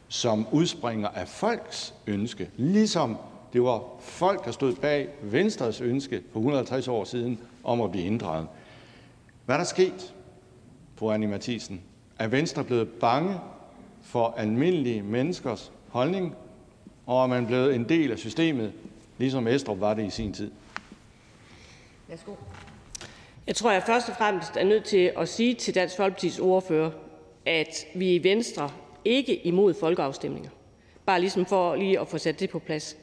som udspringer af folks ønske, ligesom det var folk, der stod bag Venstres ønske for 150 år siden om at blive inddraget. Hvad er der sket, fru Anni Mathisen? Er Venstre blevet bange for almindelige menneskers holdning, og er man blevet en del af systemet, ligesom Estrup var det i sin tid? Værsgo. Jeg tror, jeg først og fremmest er nødt til at sige til Dansk Folkepartis ordfører, at vi i Venstre ikke imod folkeafstemninger. Bare ligesom for lige at få sat det på plads.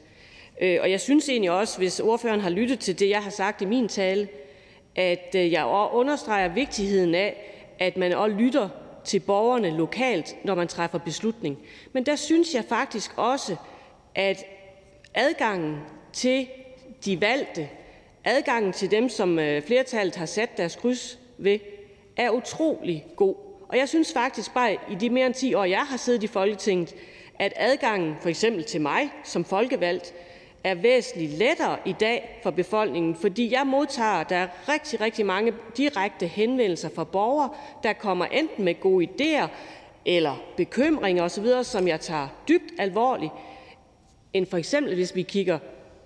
Øh, og jeg synes egentlig også, hvis ordføreren har lyttet til det, jeg har sagt i min tale, at øh, jeg understreger vigtigheden af, at man også lytter til borgerne lokalt, når man træffer beslutning. Men der synes jeg faktisk også, at adgangen til de valgte, adgangen til dem, som øh, flertallet har sat deres kryds ved, er utrolig god. Og jeg synes faktisk bare i de mere end 10 år, jeg har siddet i Folketinget, at adgangen for eksempel til mig som folkevalgt er væsentligt lettere i dag for befolkningen, fordi jeg modtager der er rigtig, rigtig mange direkte henvendelser fra borgere, der kommer enten med gode idéer eller bekymringer osv., som jeg tager dybt alvorligt, end for eksempel hvis vi kigger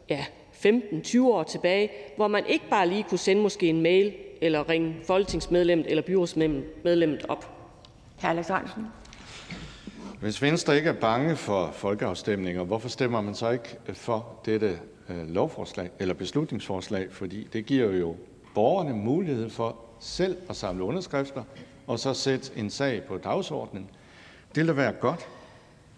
ja, 15-20 år tilbage, hvor man ikke bare lige kunne sende måske en mail eller ringe folketingsmedlemmet eller byrådsmedlemmet op. Hr. Alex Ahrendtsen. Hvis Venstre ikke er bange for folkeafstemninger, hvorfor stemmer man så ikke for dette øh, lovforslag eller beslutningsforslag? Fordi det giver jo borgerne mulighed for selv at samle underskrifter og så sætte en sag på dagsordenen. Det vil være godt.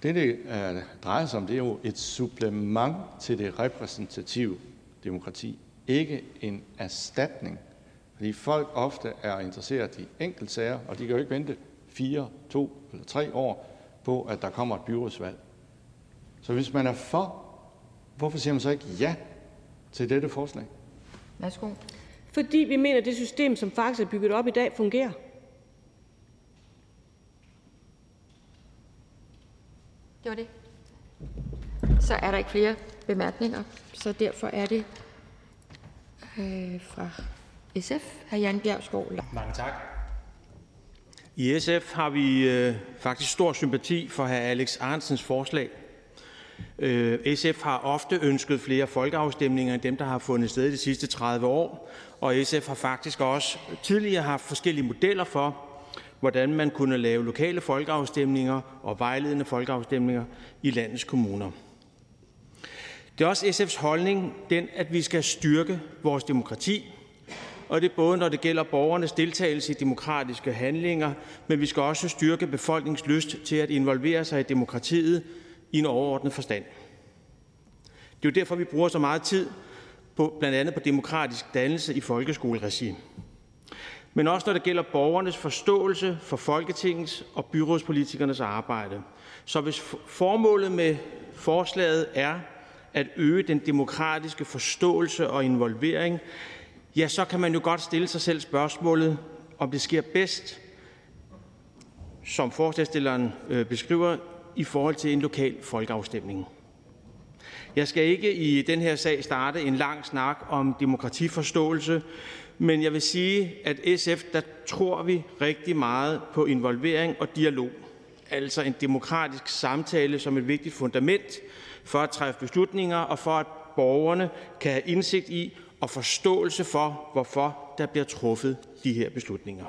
Det, det øh, drejer sig om, det er jo et supplement til det repræsentative demokrati, ikke en erstatning. Fordi folk ofte er interesseret i enkeltsager, og de kan jo ikke vente fire, to eller tre år på, at der kommer et byrådsvalg. Så hvis man er for, hvorfor siger man så ikke ja til dette forslag? Værsgo. Fordi vi mener, at det system, som faktisk er bygget op i dag, fungerer. Det var det. Så er der ikke flere bemærkninger, så derfor er det øh, fra SF, hr. Jan Bjergskov. Mange tak. I SF har vi øh, faktisk stor sympati for hr. Alex Arnsens forslag. Øh, SF har ofte ønsket flere folkeafstemninger end dem, der har fundet sted de sidste 30 år, og SF har faktisk også tidligere haft forskellige modeller for, hvordan man kunne lave lokale folkeafstemninger og vejledende folkeafstemninger i landets kommuner. Det er også SF's holdning, den, at vi skal styrke vores demokrati, og det er både, når det gælder borgernes deltagelse i demokratiske handlinger, men vi skal også styrke befolkningens lyst til at involvere sig i demokratiet i en overordnet forstand. Det er jo derfor, vi bruger så meget tid på blandt andet på demokratisk dannelse i folkeskoleregi. Men også når det gælder borgernes forståelse for Folketingets og byrådspolitikernes arbejde. Så hvis formålet med forslaget er at øge den demokratiske forståelse og involvering, ja, så kan man jo godt stille sig selv spørgsmålet, om det sker bedst, som forslagstilleren øh, beskriver, i forhold til en lokal folkeafstemning. Jeg skal ikke i den her sag starte en lang snak om demokratiforståelse, men jeg vil sige, at SF, der tror vi rigtig meget på involvering og dialog. Altså en demokratisk samtale som et vigtigt fundament for at træffe beslutninger og for at borgerne kan have indsigt i og forståelse for, hvorfor der bliver truffet de her beslutninger.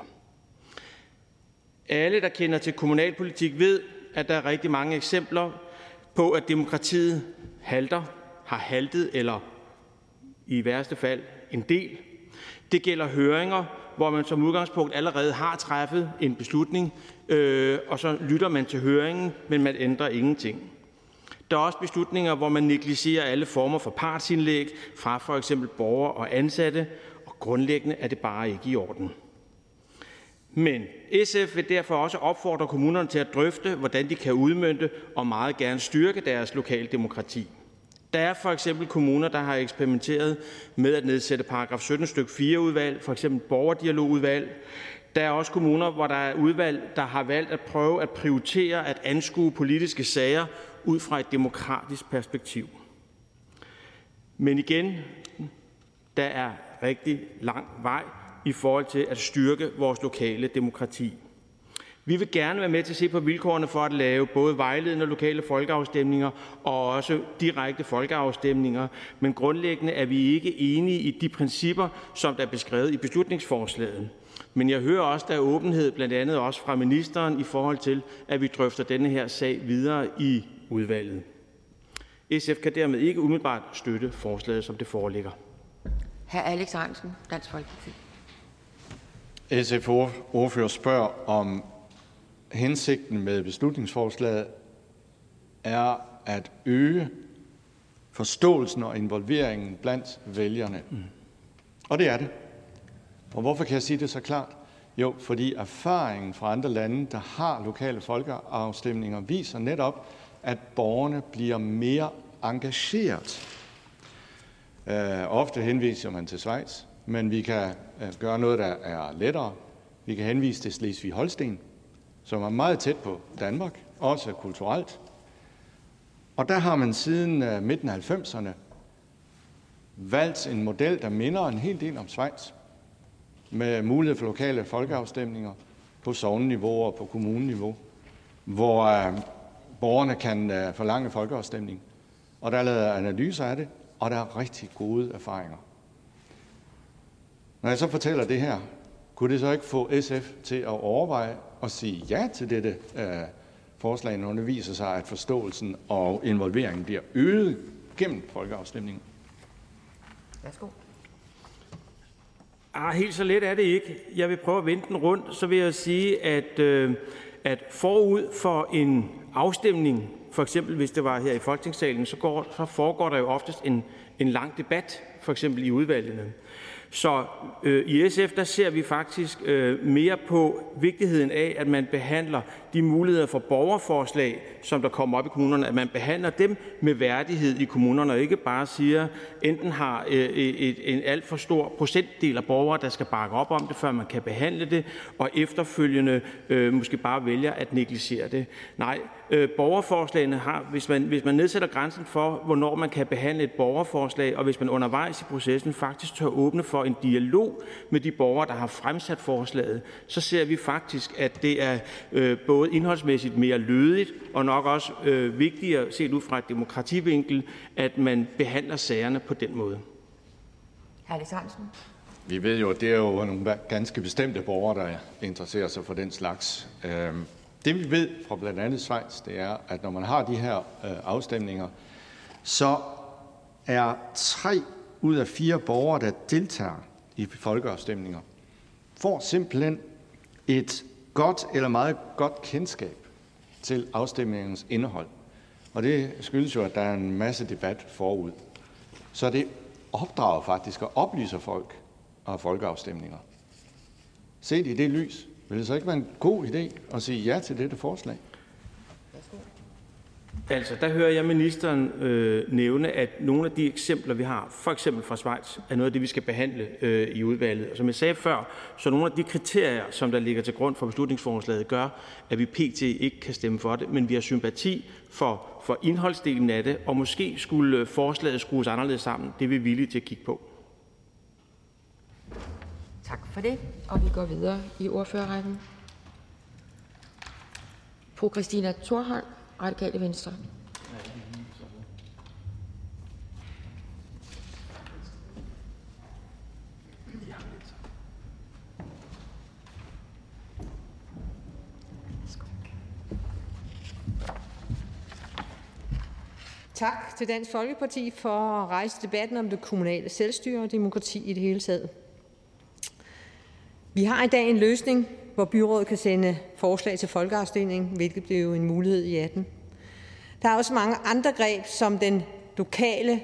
Alle, der kender til kommunalpolitik, ved, at der er rigtig mange eksempler på, at demokratiet halter, har haltet eller i værste fald en del. Det gælder høringer, hvor man som udgangspunkt allerede har træffet en beslutning, øh, og så lytter man til høringen, men man ændrer ingenting. Der er også beslutninger, hvor man negligerer alle former for partsindlæg fra for eksempel borgere og ansatte, og grundlæggende er det bare ikke i orden. Men SF vil derfor også opfordre kommunerne til at drøfte, hvordan de kan udmønte og meget gerne styrke deres lokale demokrati. Der er for eksempel kommuner, der har eksperimenteret med at nedsætte paragraf 17 stykke 4 udvalg, for eksempel borgerdialogudvalg. Der er også kommuner, hvor der er udvalg, der har valgt at prøve at prioritere at anskue politiske sager ud fra et demokratisk perspektiv. Men igen, der er rigtig lang vej i forhold til at styrke vores lokale demokrati. Vi vil gerne være med til at se på vilkårene for at lave både vejledende lokale folkeafstemninger og også direkte folkeafstemninger, men grundlæggende er vi ikke enige i de principper, som der er beskrevet i beslutningsforslaget. Men jeg hører også, der er åbenhed, blandt andet også fra ministeren, i forhold til, at vi drøfter denne her sag videre i udvalget. SF kan dermed ikke umiddelbart støtte forslaget, som det foreligger. Hr. Alex Hansen, Dansk Folkeparti. SF ordfører spørger, om hensigten med beslutningsforslaget er at øge forståelsen og involveringen blandt vælgerne. Mm. Og det er det. Og hvorfor kan jeg sige det så klart? Jo, fordi erfaringen fra andre lande, der har lokale folkeafstemninger, viser netop, at borgerne bliver mere engageret. Øh, ofte henviser man til Schweiz, men vi kan øh, gøre noget, der er lettere. Vi kan henvise til Slesvig-Holsten, som er meget tæt på Danmark, også kulturelt. Og der har man siden øh, midten af 90'erne valgt en model, der minder en hel del om Schweiz, med mulighed for lokale folkeafstemninger på sovneniveau og på kommuneniveau, hvor øh, borgerne kan uh, forlange folkeafstemning. Og der er lavet analyser af det, og der er rigtig gode erfaringer. Når jeg så fortæller det her, kunne det så ikke få SF til at overveje at sige ja til dette uh, forslag, når det viser sig, at forståelsen og involveringen bliver øget gennem folkeafstemningen? Værsgo. Ah, helt så let er det ikke. Jeg vil prøve at vente den rundt. Så vil jeg sige, at, øh, at forud for en afstemning, for eksempel hvis det var her i Folketingssalen, så, går, så foregår der jo oftest en, en lang debat, for eksempel i udvalgene. Så øh, i SF der ser vi faktisk øh, mere på vigtigheden af, at man behandler de muligheder for borgerforslag, som der kommer op i kommunerne, at man behandler dem med værdighed i kommunerne, og ikke bare siger, enten har øh, et, en alt for stor procentdel af borgere, der skal bakke op om det, før man kan behandle det, og efterfølgende øh, måske bare vælger at negligere det. Nej, borgerforslagene har, hvis man, hvis man nedsætter grænsen for, hvornår man kan behandle et borgerforslag, og hvis man undervejs i processen faktisk tør åbne for en dialog med de borgere, der har fremsat forslaget, så ser vi faktisk, at det er øh, både indholdsmæssigt mere lødigt og nok også øh, vigtigere set ud fra et demokrativinkel, at man behandler sagerne på den måde. Alex Hansen. Vi ved jo, at det er jo nogle ganske bestemte borgere, der interesserer sig for den slags. Øhm, det vi ved fra blandt andet Schweiz, det er, at når man har de her øh, afstemninger, så er tre ud af fire borgere, der deltager i folkeafstemninger, får simpelthen et godt eller meget godt kendskab til afstemningens indhold. Og det skyldes jo, at der er en masse debat forud. Så det opdrager faktisk og oplyser folk af folkeafstemninger. Set i det lys, vil det så ikke være en god idé at sige ja til dette forslag? Altså, der hører jeg ministeren øh, nævne, at nogle af de eksempler, vi har, for eksempel fra Schweiz, er noget af det, vi skal behandle øh, i udvalget. Og som jeg sagde før, så nogle af de kriterier, som der ligger til grund for beslutningsforslaget, gør, at vi pt. ikke kan stemme for det, men vi har sympati for, for indholdsdelen af det, og måske skulle øh, forslaget skrues anderledes sammen. Det er vi villige til at kigge på. Tak for det, og vi går videre i ordførerrækken. Fru Christina Thorholm, Radikale Venstre. Tak til Dansk Folkeparti for at rejse debatten om det kommunale selvstyre og demokrati i det hele taget. Vi har i dag en løsning, hvor byrådet kan sende forslag til folkeafstemning, hvilket blev jo en mulighed i 18. Der er også mange andre greb, som den lokale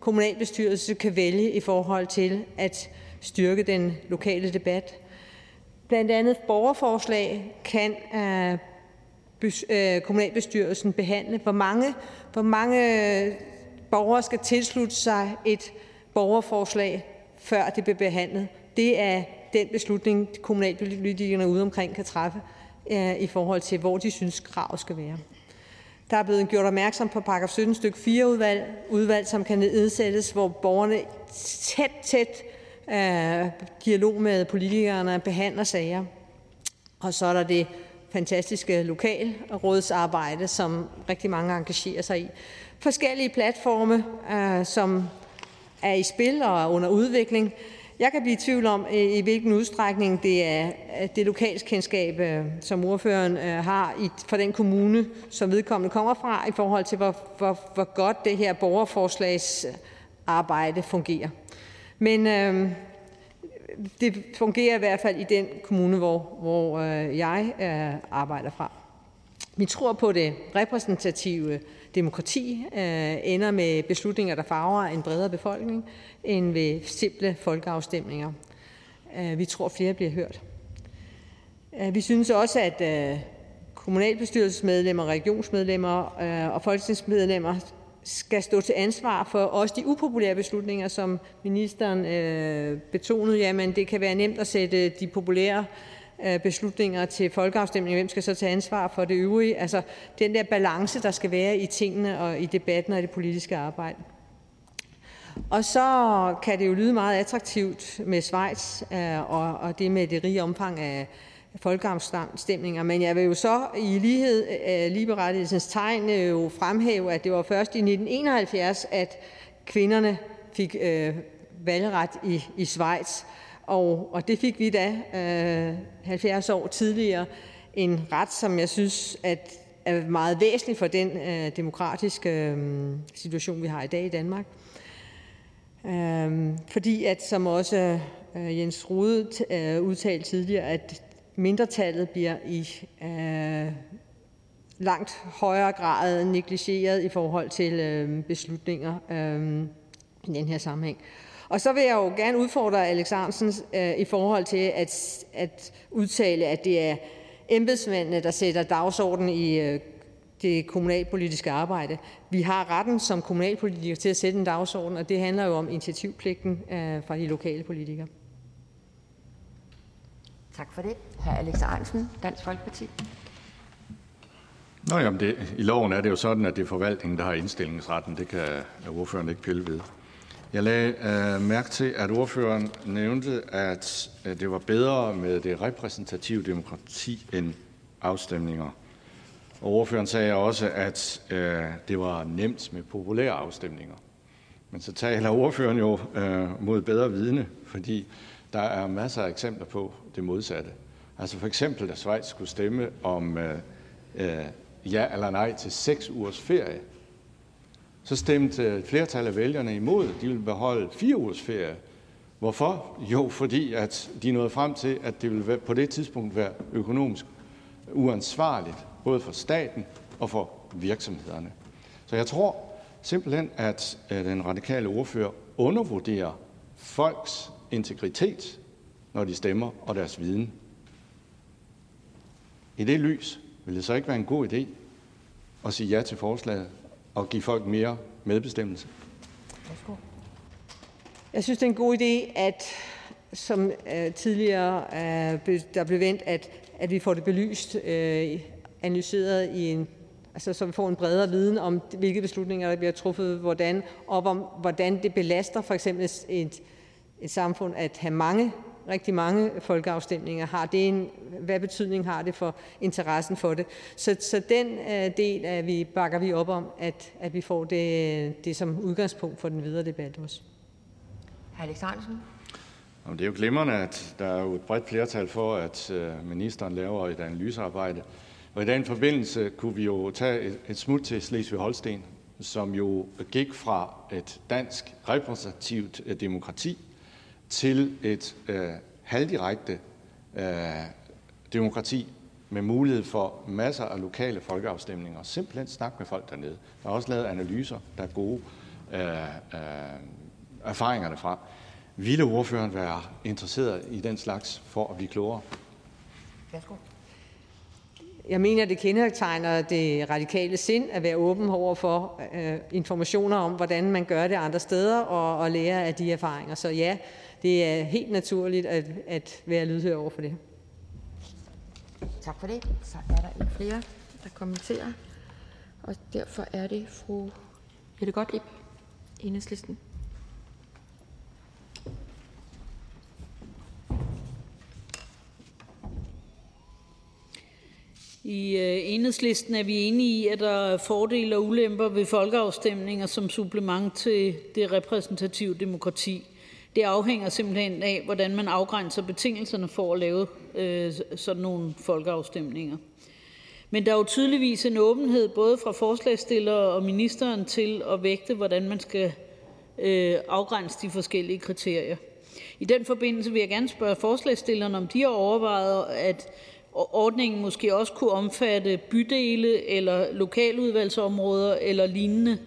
kommunalbestyrelse kan vælge i forhold til at styrke den lokale debat. Blandt andet borgerforslag kan øh, øh kommunalbestyrelsen behandle. Hvor mange, hvor mange øh, borgere skal tilslutte sig et borgerforslag, før det bliver behandlet? Det er den beslutning, kommunalpolitikerne ude omkring kan træffe øh, i forhold til, hvor de synes, krav skal være. Der er blevet gjort opmærksom på paragraf 17 stykke 4 udvalg, udvalg som kan nedsættes, hvor borgerne tæt, tæt øh, dialog med politikerne behandler sager. Og så er der det fantastiske lokalrådsarbejde, som rigtig mange engagerer sig i. Forskellige platforme, øh, som er i spil og er under udvikling. Jeg kan blive i tvivl om, i hvilken udstrækning det er det lokalskendskab, øh, som ordføreren øh, har for den kommune, som vedkommende kommer fra, i forhold til hvor, hvor, hvor godt det her borgerforslagsarbejde fungerer. Men øh, det fungerer i hvert fald i den kommune, hvor, hvor øh, jeg øh, arbejder fra. Vi tror på det repræsentative demokrati øh, ender med beslutninger, der farver en bredere befolkning, end ved simple folkeafstemninger. Øh, vi tror, flere bliver hørt. Øh, vi synes også, at øh, kommunalbestyrelsesmedlemmer, regionsmedlemmer øh, og folketingsmedlemmer skal stå til ansvar for også de upopulære beslutninger, som ministeren øh, betonede. Jamen, det kan være nemt at sætte de populære Øh, Øh, beslutninger til folkeafstemning, hvem skal så tage ansvar for det øvrige? Altså den der balance, der skal være i tingene og i debatten og i det politiske arbejde. Og så kan det jo lyde meget attraktivt med Schweiz øh, og, og det med det rige omfang af folkeafstemninger, men jeg vil jo så i lighed øh, af ligeberettigelsens tegn jo fremhæve, at det var først i 1971, at kvinderne fik valgret i, i Schweiz. Og, og det fik vi da øh, 70 år tidligere. En ret, som jeg synes at er meget væsentlig for den øh, demokratiske øh, situation, vi har i dag i Danmark. Øh, fordi at, som også øh, Jens Rude øh, udtalte tidligere, at mindretallet bliver i øh, langt højere grad negligeret i forhold til øh, beslutninger øh, i den her sammenhæng. Og så vil jeg jo gerne udfordre Alex Ahrendtsen øh, i forhold til at at udtale, at det er embedsmændene, der sætter dagsordenen i øh, det kommunalpolitiske arbejde. Vi har retten som kommunalpolitikere til at sætte en dagsorden, og det handler jo om initiativpligten øh, fra de lokale politikere. Tak for det. Hr. Alex Ahrendtsen, Dansk Folkeparti. Nå, jamen det, I loven er det jo sådan, at det er forvaltningen, der har indstillingsretten. Det kan ordføreren ikke pille ved. Jeg lagde øh, mærke til, at ordføreren nævnte, at øh, det var bedre med det repræsentative demokrati end afstemninger. Og ordføreren sagde også, at øh, det var nemt med populære afstemninger. Men så taler ordføreren jo øh, mod bedre vidne, fordi der er masser af eksempler på det modsatte. Altså for eksempel, da Schweiz skulle stemme om øh, øh, ja eller nej til seks ugers ferie, så stemte et flertal af vælgerne imod. De ville beholde fire ugers ferie. Hvorfor? Jo, fordi at de nåede frem til, at det ville på det tidspunkt være økonomisk uansvarligt, både for staten og for virksomhederne. Så jeg tror simpelthen, at den radikale ordfører undervurderer folks integritet, når de stemmer, og deres viden. I det lys vil det så ikke være en god idé at sige ja til forslaget at give folk mere medbestemmelse? Jeg synes, det er en god idé, at som øh, tidligere øh, der blev vendt, at, at vi får det belyst, øh, analyseret i en altså så vi får en bredere viden om, hvilke beslutninger der bliver truffet, hvordan, og om, hvordan det belaster for eksempel et, et samfund at have mange rigtig mange folkeafstemninger. Har det en, hvad betydning har det for interessen for det? Så, så den uh, del af vi bakker vi op om, at, at vi får det, det som udgangspunkt for den videre debat også. Alex Hansen. Det er jo glimrende, at der er jo et bredt flertal for, at øh, ministeren laver et analysearbejde. Og i den forbindelse kunne vi jo tage et, et smut til Slesvig-Holsten, som jo gik fra et dansk repræsentativt øh, demokrati til et øh, halvdirekte øh, demokrati med mulighed for masser af lokale folkeafstemninger. Simpelthen snak med folk dernede. Der er også lavet analyser, der er gode øh, øh, erfaringer fra. Ville ordføreren være interesseret i den slags for at blive klogere? Værsgo. Jeg mener, det kendetegner det radikale sind at være åben over for øh, informationer om, hvordan man gør det andre steder, og, og lære af de erfaringer. Så ja, det er helt naturligt at, at være lydhør over for det. Tak for det. Så er der ikke flere, der kommenterer. Og derfor er det fru Jette Gottlieb, Enhedslisten. I øh, enhedslisten er vi enige i, at der er fordele og ulemper ved folkeafstemninger som supplement til det repræsentative demokrati. Det afhænger simpelthen af, hvordan man afgrænser betingelserne for at lave øh, sådan nogle folkeafstemninger. Men der er jo tydeligvis en åbenhed både fra forslagstillere og ministeren til at vægte, hvordan man skal øh, afgrænse de forskellige kriterier. I den forbindelse vil jeg gerne spørge forslagstillerne, om de har overvejet, at ordningen måske også kunne omfatte bydele eller lokaludvalgsområder eller lignende,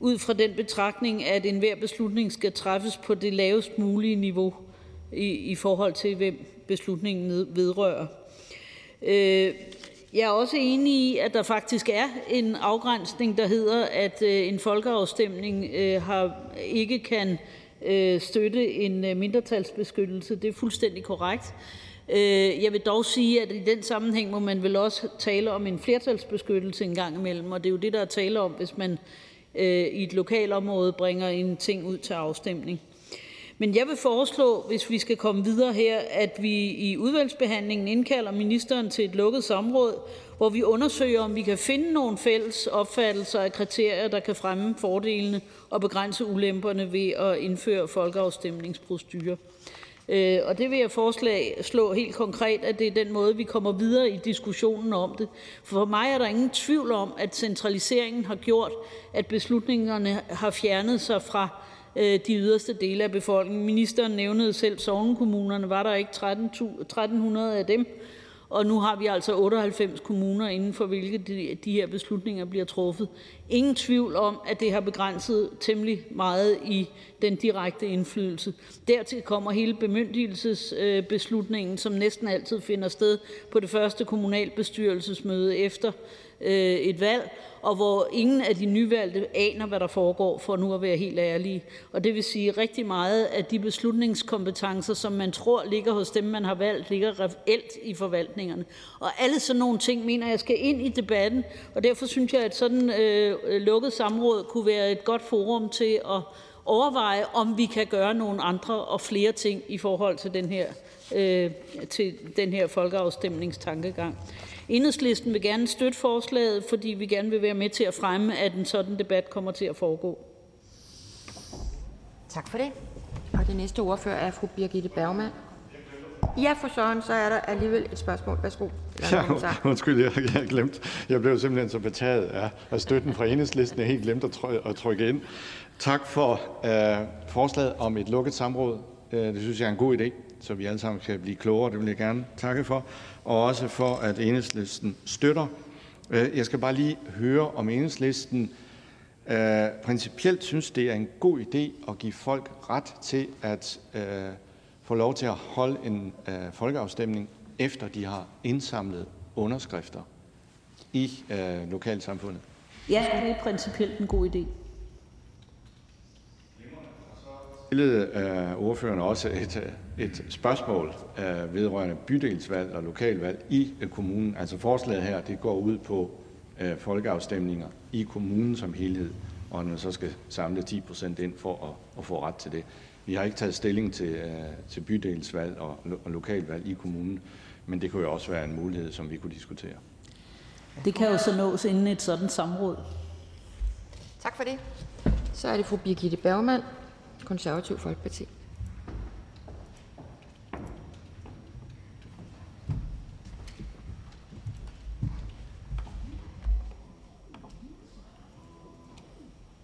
ud fra den betragtning, at enhver beslutning skal træffes på det lavest mulige niveau i, i forhold til, hvem beslutningen vedrører. Øh, jeg er også enig i, at der faktisk er en afgrænsning, der hedder, at øh, en folkeafstemning øh, har, ikke kan støtte en mindretalsbeskyttelse. Det er fuldstændig korrekt. Jeg vil dog sige, at i den sammenhæng må man vel også tale om en flertalsbeskyttelse en gang imellem, og det er jo det, der er tale om, hvis man Øh, i et lokalområde bringer en ting ud til afstemning. Men jeg vil foreslå, hvis vi skal komme videre her, at vi i udvalgsbehandlingen indkalder ministeren til et lukket samråd, hvor vi undersøger, om vi kan finde nogle fælles opfattelser af kriterier, der kan fremme fordelene og begrænse ulemperne ved at indføre folkeafstemningsprocedurer. Øh, og det vil jeg foreslå helt konkret, at det er den måde, vi kommer videre i diskussionen om det. For mig er der ingen tvivl om, at centraliseringen har gjort, at beslutningerne har fjernet sig fra øh, de yderste dele af befolkningen. Ministeren nævnede selv sognekommunerne. Var der ikke 1300 af dem? Og nu har vi altså 98 kommuner, inden for hvilke de, de her beslutninger bliver truffet. Ingen tvivl om, at det har begrænset temmelig meget i den direkte indflydelse. Dertil kommer hele bemyndigelsesbeslutningen, som næsten altid finder sted på det første kommunalbestyrelsesmøde efter Øh, et valg, og hvor ingen af de nyvalgte aner, hvad der foregår, for nu at være helt ærlige. Og det vil sige, at rigtig meget af de beslutningskompetencer, som man tror ligger hos dem, man har valgt, ligger reelt i forvaltningerne. Og alle sådan nogle ting, mener jeg, skal ind i debatten, og derfor synes jeg, at sådan øh, lukket samråd kunne være et godt forum til at overveje, om vi kan gøre nogle andre og flere ting i forhold til den her, øh, til den her folkeafstemningstankegang. Enhedslisten vil gerne støtte forslaget, fordi vi gerne vil være med til at fremme, at en sådan debat kommer til at foregå. Tak for det. Og det næste ordfører er fru Birgitte Bergman. Ja, for Søren, så er der alligevel et spørgsmål. Værsgo. Ja, undskyld, jeg, jeg glemte. Jeg blev simpelthen så betaget af, af støtten fra enhedslisten, jeg helt glemte at, at trykke ind. Tak for uh, forslaget om et lukket samråd. Uh, det synes jeg er en god idé, så vi alle sammen kan blive klogere. Det vil jeg gerne takke for og også for, at Enhedslisten støtter. Øh, jeg skal bare lige høre, om Enhedslisten øh, principielt synes, det er en god idé at give folk ret til at øh, få lov til at holde en øh, folkeafstemning, efter de har indsamlet underskrifter i øh, lokalsamfundet. Ja, det er principielt en god idé. Stillede øh, ordføreren også et, øh, et spørgsmål øh, vedrørende bydelsvalg og lokalvalg i kommunen. Altså forslaget her det går ud på folkeafstemninger i kommunen som helhed, og at man så skal samle 10 procent ind for at, at få ret til det. Vi har ikke taget stilling til, til bydelsvalg og, og lokalvalg i kommunen, men det kunne jo også være en mulighed, som vi kunne diskutere. Det kan jo så nås inden et sådan samråd. Tak for det. Så er det fru Birgitte Bergman, Konservativ Folkeparti.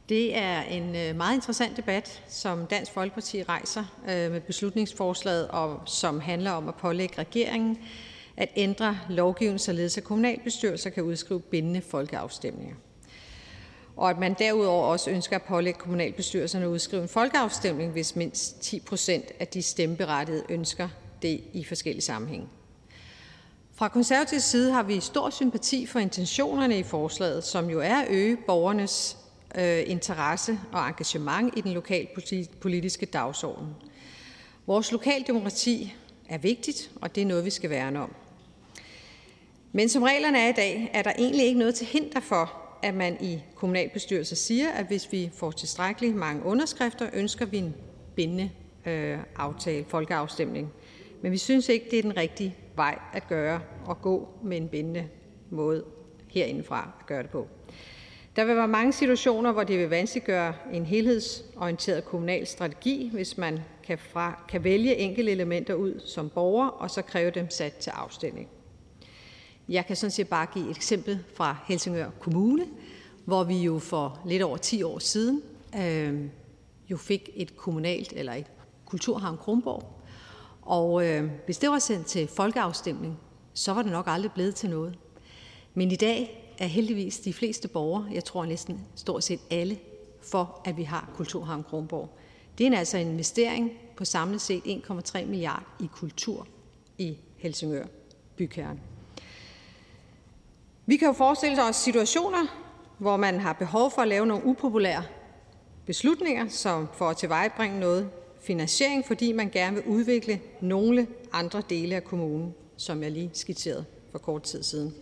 Det er en øh, meget interessant debat, som Dansk Folkeparti rejser øh, med beslutningsforslaget, og som handler om at pålægge regeringen at ændre lovgivningen, således at kommunalbestyrelser kan udskrive bindende folkeafstemninger og at man derudover også ønsker at pålægge kommunalbestyrelserne at udskrive en folkeafstemning, hvis mindst 10 procent af de stemmeberettigede ønsker det i forskellige sammenhænge. Fra konservativ side har vi stor sympati for intentionerne i forslaget, som jo er at øge borgernes øh, interesse og engagement i den lokalpolitiske dagsorden. Vores lokaldemokrati er vigtigt, og det er noget, vi skal værne om. Men som reglerne er i dag, er der egentlig ikke noget til hinder for, at man i kommunalbestyrelser siger, at hvis vi får tilstrækkeligt mange underskrifter, ønsker vi en bindende øh, aftale, folkeafstemning. Men vi synes ikke, det er den rigtige vej at gøre og gå med en bindende måde herindefra at gøre det på. Der vil være mange situationer, hvor det vil vanskeliggøre en helhedsorienteret kommunal strategi, hvis man kan, fra, kan vælge enkelte elementer ud som borger og så kræve dem sat til afstemning. Jeg kan sådan set bare give et eksempel fra Helsingør Kommune, hvor vi jo for lidt over 10 år siden øh, jo fik et kommunalt eller et kulturhavn Kronborg. Og øh, hvis det var sendt til folkeafstemning, så var det nok aldrig blevet til noget. Men i dag er heldigvis de fleste borgere, jeg tror næsten stort set alle, for at vi har Kulturhavn Kronborg. Det er altså en investering på samlet set 1,3 milliard i kultur i Helsingør bykerne. Vi kan jo forestille os situationer, hvor man har behov for at lave nogle upopulære beslutninger, som for at tilvejebringe noget finansiering, fordi man gerne vil udvikle nogle andre dele af kommunen, som jeg lige skitserede for kort tid siden.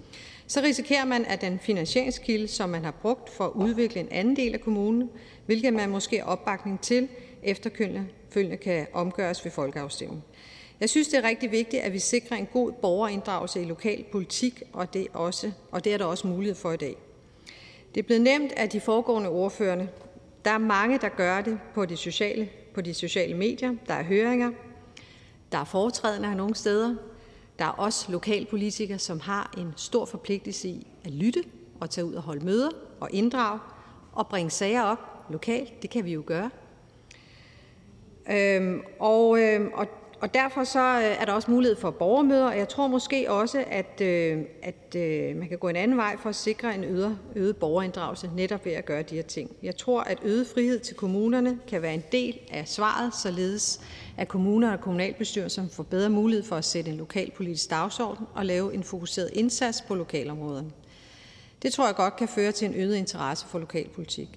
Så risikerer man, at den finansieringskilde, som man har brugt for at udvikle en anden del af kommunen, hvilket man måske opbakning til, efterfølgende kan omgøres ved folkeafstemning. Jeg synes, det er rigtig vigtigt, at vi sikrer en god borgerinddragelse i lokal politik, og det, også, og det er der også mulighed for i dag. Det er blevet nemt af de foregående ordførende. Der er mange, der gør det på de sociale, på de sociale medier. Der er høringer. Der er foretrædende nogle steder. Der er også lokalpolitikere, som har en stor forpligtelse i at lytte og tage ud og holde møder og inddrage og bringe sager op lokalt. Det kan vi jo gøre. Øhm, og, øhm, og og derfor så øh, er der også mulighed for borgermøder, og jeg tror måske også, at, øh, at øh, man kan gå en anden vej for at sikre en øget, øget borgerinddragelse netop ved at gøre de her ting. Jeg tror, at øget frihed til kommunerne kan være en del af svaret, således at kommuner og kommunalbestyrelser får bedre mulighed for at sætte en lokalpolitisk dagsorden og lave en fokuseret indsats på lokalområderne. Det tror jeg godt kan føre til en øget interesse for lokalpolitik.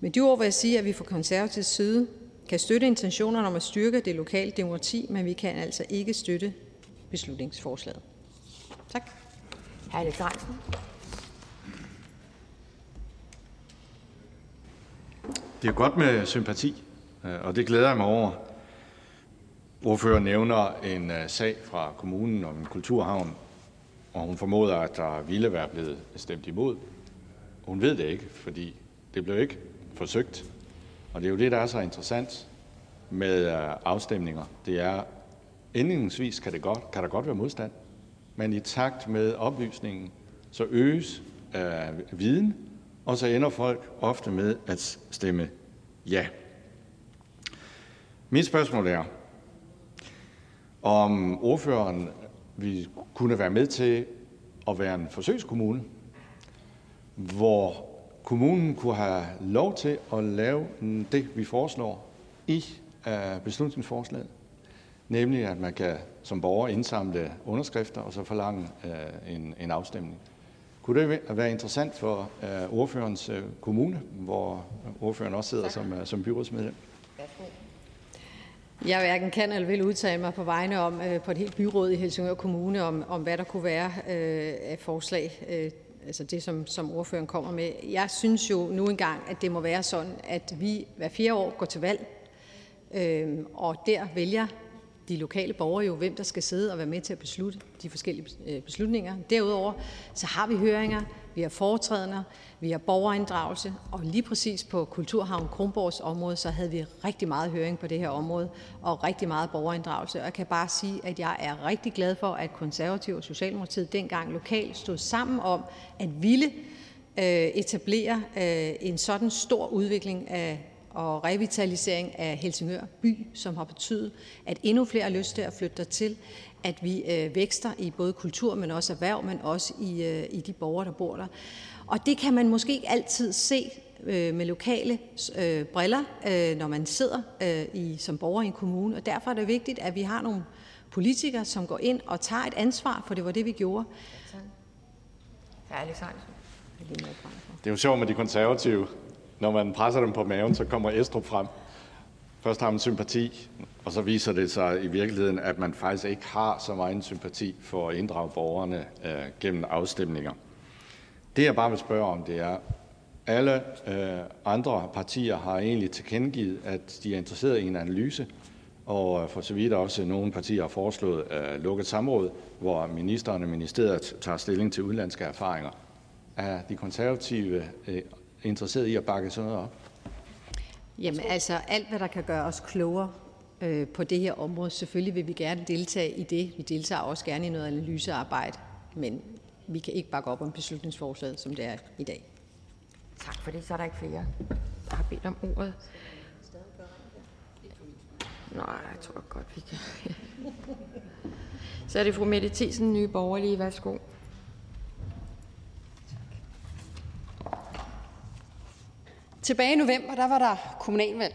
Med de ord vil jeg sige, at vi fra konservativ side kan støtte intentionerne om at styrke det lokale demokrati, men vi kan altså ikke støtte beslutningsforslaget. Tak. Alex Det er godt med sympati, øh, og det glæder jeg mig over. Ordføreren nævner en øh, sag fra kommunen om en kulturhavn, og hun formoder, at der ville være blevet stemt imod. Hun ved det ikke, fordi det blev ikke forsøgt. Og det er jo det, der er så interessant med øh, afstemninger. Det er, indledningsvis kan, det godt, kan der godt være modstand, men i takt med oplysningen, så øges øh, viden, og så ender folk ofte med at stemme ja. Mit spørgsmål er, om ordføreren vi kunne være med til at være en forsøgskommune, hvor kommunen kunne have lov til at lave det, vi foreslår i øh, beslutningsforslaget, nemlig at man kan som borger indsamle underskrifter og så forlange øh, en, en afstemning. Kunne det være interessant for øh, ordførerens øh, kommune, hvor ordføreren også sidder som, som byrådsmedlem? Jeg hverken kan eller vil udtale mig på vegne om på et helt byråd i Helsingør Kommune om, om hvad der kunne være øh, af forslag altså det, som, som ordføreren kommer med. Jeg synes jo nu engang, at det må være sådan, at vi hver fire år går til valg, øh, og der vælger de lokale borgere jo, hvem der skal sidde og være med til at beslutte de forskellige øh, beslutninger. Derudover så har vi høringer, vi har foretrædende, vi har borgerinddragelse, og lige præcis på Kulturhavn Kronborgs område, så havde vi rigtig meget høring på det her område, og rigtig meget borgerinddragelse. Og jeg kan bare sige, at jeg er rigtig glad for, at Konservative og Socialdemokratiet dengang lokalt stod sammen om at ville øh, etablere øh, en sådan stor udvikling af og revitalisering af Helsingør by, som har betydet, at endnu flere har lyst til at flytte dertil, at vi øh, vækster i både kultur, men også erhverv, men også i, øh, i de borgere, der bor der. Og det kan man måske ikke altid se øh, med lokale øh, briller, øh, når man sidder øh, i, som borger i en kommune. Og derfor er det vigtigt, at vi har nogle politikere, som går ind og tager et ansvar, for det var det, vi gjorde. Det er jo sjovt med de konservative. Når man presser dem på maven, så kommer Estrup frem. Først har man sympati, og så viser det sig i virkeligheden, at man faktisk ikke har så meget sympati for at inddrage borgerne øh, gennem afstemninger. Det jeg bare vil spørge om, det er, alle øh, andre partier har egentlig tilkendegivet, at de er interesseret i en analyse, og øh, for så vidt også nogle partier har foreslået øh, lukket samråd, hvor ministeren og ministeriet tager stilling til udenlandske erfaringer. Er De Konservative øh, interesseret i at bakke sådan noget op? Jamen altså, alt hvad der kan gøre os klogere øh, på det her område, selvfølgelig vil vi gerne deltage i det. Vi deltager også gerne i noget analysearbejde, men vi kan ikke bakke op om beslutningsforslaget, som det er i dag. Tak for det. Så er der ikke flere, der har bedt om ordet. Nej, jeg tror godt, vi kan. Så er det fru Mette Thiesen, Nye Borgerlige. Værsgo. Tilbage i november, der var der kommunalvalg.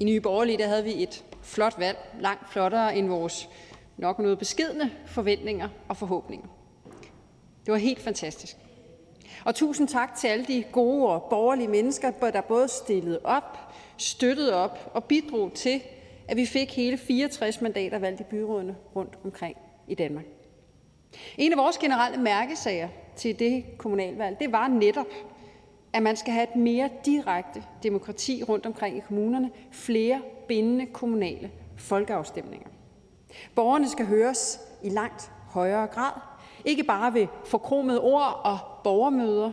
I Nye Borgerlige, der havde vi et flot valg, langt flottere end vores nok noget beskedne forventninger og forhåbninger. Det var helt fantastisk. Og tusind tak til alle de gode og borgerlige mennesker, der både stillede op, støttede op og bidrog til, at vi fik hele 64 mandater valgt i byrådene rundt omkring i Danmark. En af vores generelle mærkesager til det kommunalvalg, det var netop, at man skal have et mere direkte demokrati rundt omkring i kommunerne, flere bindende kommunale folkeafstemninger. Borgerne skal høres i langt højere grad, ikke bare ved forkromede ord og borgermøder,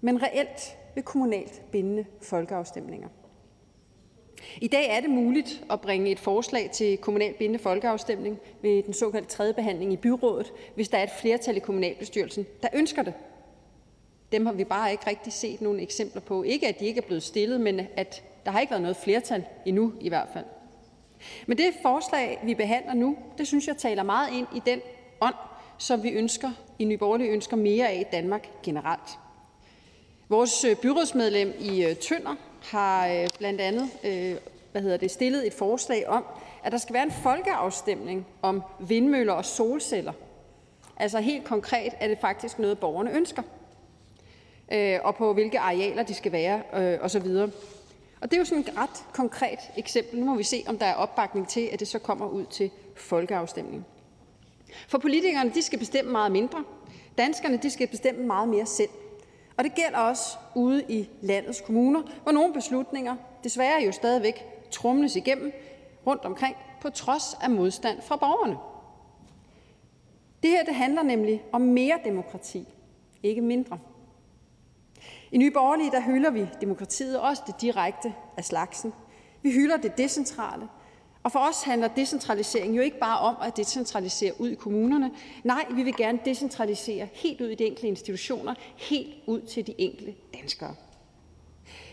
men reelt ved kommunalt bindende folkeafstemninger. I dag er det muligt at bringe et forslag til kommunalt bindende folkeafstemning ved den såkaldte tredje behandling i byrådet, hvis der er et flertal i kommunalbestyrelsen, der ønsker det. Dem har vi bare ikke rigtig set nogen eksempler på. Ikke at de ikke er blevet stillet, men at der har ikke været noget flertal endnu i hvert fald. Men det forslag, vi behandler nu, det synes jeg taler meget ind i den ånd, som vi ønsker i Nye Borgerlige ønsker mere af i Danmark generelt. Vores øh, byrådsmedlem i øh, Tønder har øh, blandt andet hvad hedder det, stillet et forslag om, at der skal være en folkeafstemning om vindmøller og solceller. Altså helt konkret er det faktisk noget, borgerne ønsker, og på hvilke arealer de skal være osv. Og det er jo sådan et ret konkret eksempel. Nu må vi se, om der er opbakning til, at det så kommer ud til folkeafstemning. For politikerne de skal bestemme meget mindre. Danskerne de skal bestemme meget mere selv. Og det gælder også ude i landets kommuner, hvor nogle beslutninger desværre jo stadigvæk trumles igennem rundt omkring på trods af modstand fra borgerne. Det her det handler nemlig om mere demokrati, ikke mindre. I Nye Borgerlige der hylder vi demokratiet, også det direkte af slagsen. Vi hylder det decentrale, og for os handler decentralisering jo ikke bare om at decentralisere ud i kommunerne. Nej, vi vil gerne decentralisere helt ud i de enkelte institutioner, helt ud til de enkelte danskere.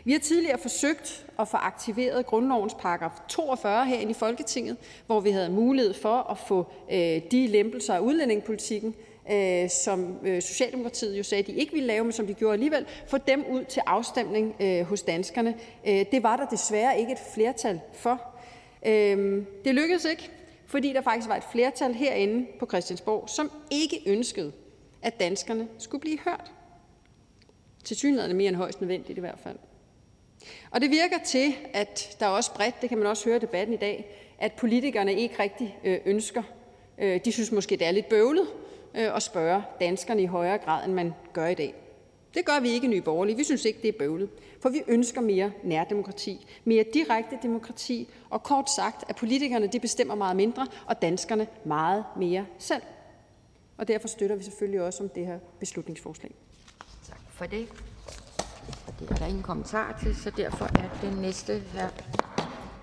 Vi har tidligere forsøgt at få aktiveret grundlovens paragraf 42 herinde i Folketinget, hvor vi havde mulighed for at få øh, de lempelser af udlændingepolitikken, øh, som øh, Socialdemokratiet jo sagde, de ikke ville lave, men som de gjorde alligevel, få dem ud til afstemning øh, hos danskerne. Øh, det var der desværre ikke et flertal for. Øhm, det lykkedes ikke, fordi der faktisk var et flertal herinde på Christiansborg, som ikke ønskede, at danskerne skulle blive hørt. Til synligheden mere end højst nødvendigt i hvert fald. Og det virker til, at der er også bredt, det kan man også høre i debatten i dag, at politikerne ikke rigtig øh, ønsker. Øh, de synes måske, det er lidt bøvlet øh, at spørge danskerne i højere grad, end man gør i dag. Det gør vi ikke i Nye Borgerlige. Vi synes ikke, det er bøvlet. For vi ønsker mere nærdemokrati, mere direkte demokrati, og kort sagt, at politikerne de bestemmer meget mindre, og danskerne meget mere selv. Og derfor støtter vi selvfølgelig også om det her beslutningsforslag. Tak for det. Det er der ingen kommentar til, så derfor er den næste her,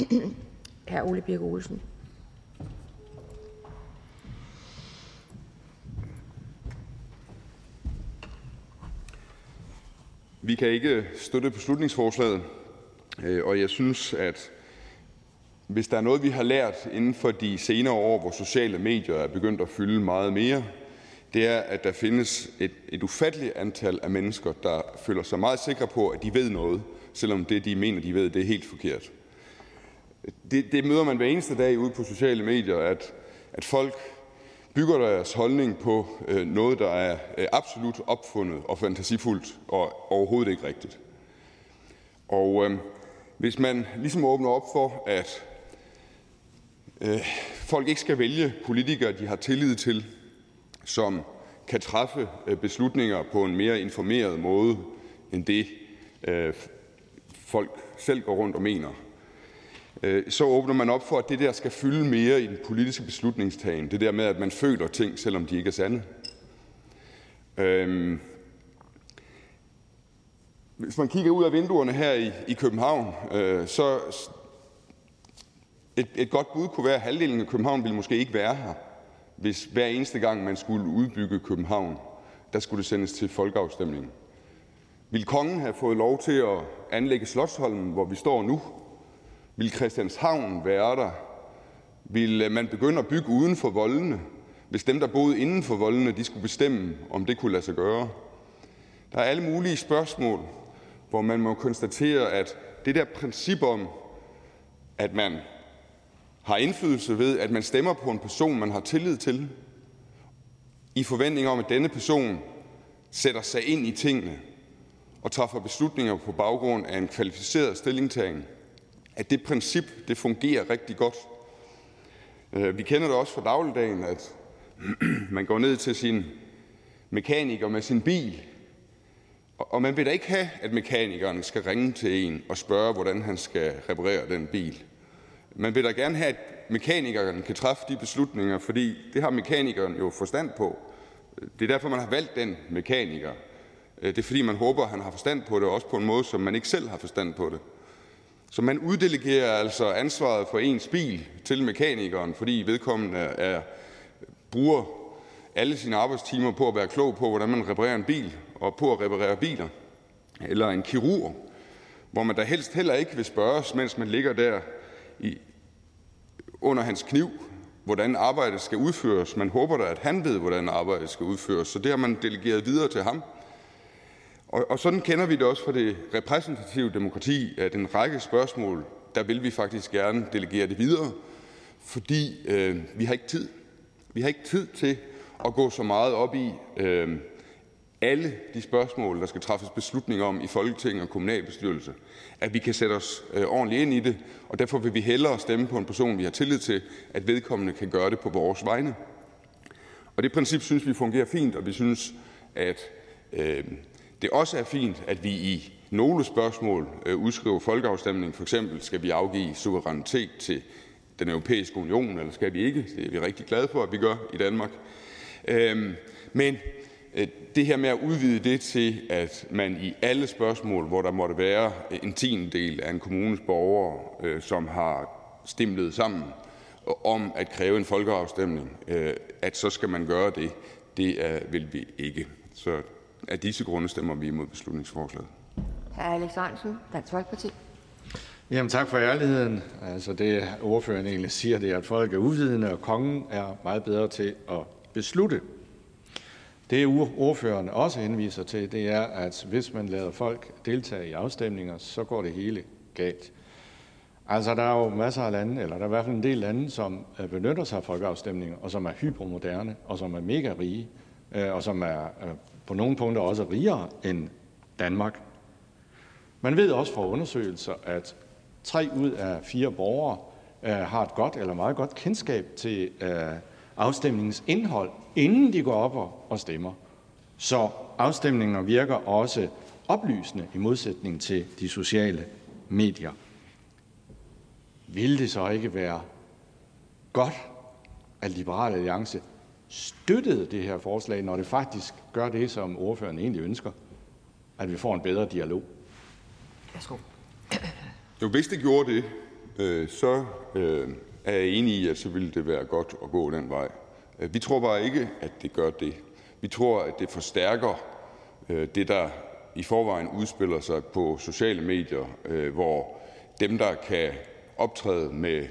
her Ole Birk Olsen. Vi kan ikke støtte beslutningsforslaget, øh, og jeg synes, at hvis der er noget, vi har lært inden for de senere år, hvor sociale medier er begyndt at fylde meget mere, det er, at der findes et, et ufatteligt antal af mennesker, der føler sig meget sikre på, at de ved noget, selvom det, de mener, de ved, det er helt forkert. Det, det møder man hver eneste dag ude på sociale medier, at, at folk bygger deres holdning på øh, noget, der er øh, absolut opfundet og fantasifuldt og overhovedet ikke rigtigt. Og øh, hvis man ligesom åbner op for, at øh, folk ikke skal vælge politikere, de har tillid til, som kan træffe øh, beslutninger på en mere informeret måde end det, øh, folk selv går rundt og mener, Øh, så åbner man op for, at det der skal fylde mere i den politiske beslutningstagen. Det der med, at man føler ting, selvom de ikke er sande. Øhm, Hvis man kigger ud af vinduerne her i, i København, øh, så et, et godt bud kunne være, at halvdelen af København ville måske ikke være her, hvis hver eneste gang man skulle udbygge København, der skulle det sendes til folkeafstemning. Vil kongen have fået lov til at anlægge Slottsholmen, hvor vi står nu? Vil Christianshavn være der? Vil øh, man begynde at bygge uden for voldene, hvis dem, der boede inden for voldene, de skulle bestemme, om det kunne lade sig gøre? Der er alle mulige spørgsmål, hvor man må konstatere, at det der princip om, at man har indflydelse ved, at man stemmer på en person, man har tillid til, i forventning om, at denne person sætter sig ind i tingene og træffer beslutninger på baggrund af en kvalificeret stillingtagen, at det princip det fungerer rigtig godt. Øh, vi kender det også fra dagligdagen, at man går ned til sin mekaniker med sin bil, og man vil da ikke have, at mekanikeren skal ringe til en og spørge, hvordan han skal reparere den bil. Man vil da gerne have, at mekanikeren kan træffe de beslutninger, fordi det har mekanikeren jo forstand på. Det er derfor, man har valgt den mekaniker. Øh, det er fordi, man håber, at han har forstand på det, også på en måde, som man ikke selv har forstand på det. Så man uddelegerer altså ansvaret for ens bil til mekanikeren, fordi vedkommende er, bruger alle sine arbejdstimer på at være klog på, hvordan man reparerer en bil, og på at reparere biler. Eller en kirurg, hvor man da helst heller ikke vil spørges, mens man ligger der i, under hans kniv, hvordan arbejdet skal udføres. Man håber da, at han ved, hvordan arbejdet skal udføres, så det har man delegeret videre til ham. Og, og sådan kender vi det også fra det repræsentative demokrati, at en række spørgsmål, der vil vi faktisk gerne delegere det videre, fordi øh, vi har ikke tid. Vi har ikke tid til at gå så meget op i øh, alle de spørgsmål, der skal træffes beslutninger om i Folketinget og kommunalbestyrelse, at vi kan sætte os øh, ordentligt ind i det, og derfor vil vi hellere stemme på en person, vi har tillid til, at vedkommende kan gøre det på vores vegne. Og det princip synes vi fungerer fint, og vi synes, at øh, det også er fint, at vi i nogle spørgsmål øh, udskriver folkeafstemning. For eksempel skal vi afgive suverænitet til den europæiske union, eller skal vi ikke? Det er vi rigtig glade for, at vi gør i Danmark. Øhm, men øh, det her med at udvide det til, at man i alle spørgsmål, hvor der måtte være en tiendedel af en kommunes borgere, øh, som har stimlet sammen om at kræve en folkeafstemning, at så skal man gøre det, det vil vi ikke. Så af disse grunde stemmer vi imod beslutningsforslaget. Hr. Alex Ahrendtsen, Dansk Folkeparti. Jamen tak for ærligheden. Altså det ordføreren egentlig siger, det er, at folk er uvidende, og kongen er meget bedre til at beslutte. Det ordføreren også henviser til, det er, at hvis man lader folk deltage i afstemninger, så går det hele galt. Altså, der er jo masser af lande, eller der er i hvert fald en del lande, som øh, benytter sig af folkeafstemninger, og som er hypermoderne, og som er mega rige, øh, og som er øh, på nogle punkter også rigere end Danmark. Man ved også fra undersøgelser, at tre ud af fire borgere øh, har et godt eller meget godt kendskab til øh, afstemningens indhold, inden de går op og stemmer. Så afstemninger virker også oplysende i modsætning til de sociale medier. Vil det så ikke være godt, at Liberale Alliance støttede det her forslag, når det faktisk gør det, som ordføreren egentlig ønsker, at vi får en bedre dialog? Værsgo. Jo, hvis det gjorde det, øh, så øh, er jeg enig i, at så ville det være godt at gå den vej. Øh, vi tror bare ikke, at det gør det. Vi tror, at det forstærker det, der i forvejen udspiller sig på sociale medier, hvor dem, der kan optræde med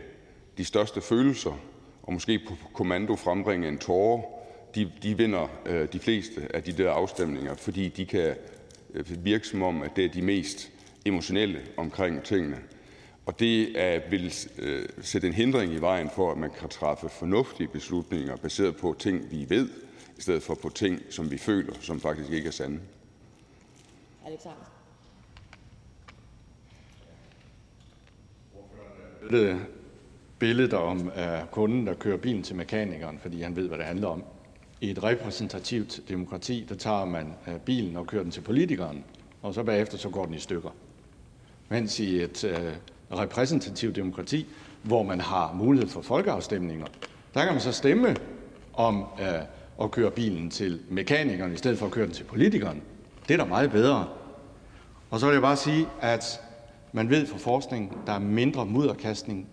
de største følelser og måske på kommando frembringe en tåre, de, de vinder de fleste af de der afstemninger, fordi de kan virke som om, at det er de mest emotionelle omkring tingene. Og det vil øh, sætte en hindring i vejen for, at man kan træffe fornuftige beslutninger baseret på ting, vi ved, i stedet for på ting, som vi føler, som faktisk ikke er sande. Alexander. Det billede om uh, kunden, der kører bilen til mekanikeren, fordi han ved, hvad det handler om. I et repræsentativt demokrati, der tager man uh, bilen og kører den til politikeren, og så bagefter så går den i stykker mens i et øh, repræsentativt demokrati, hvor man har mulighed for folkeafstemninger, der kan man så stemme om øh, at køre bilen til mekanikeren, i stedet for at køre den til politikeren. Det er da meget bedre. Og så vil jeg bare sige, at man ved fra forskning, der er mindre mudderkastning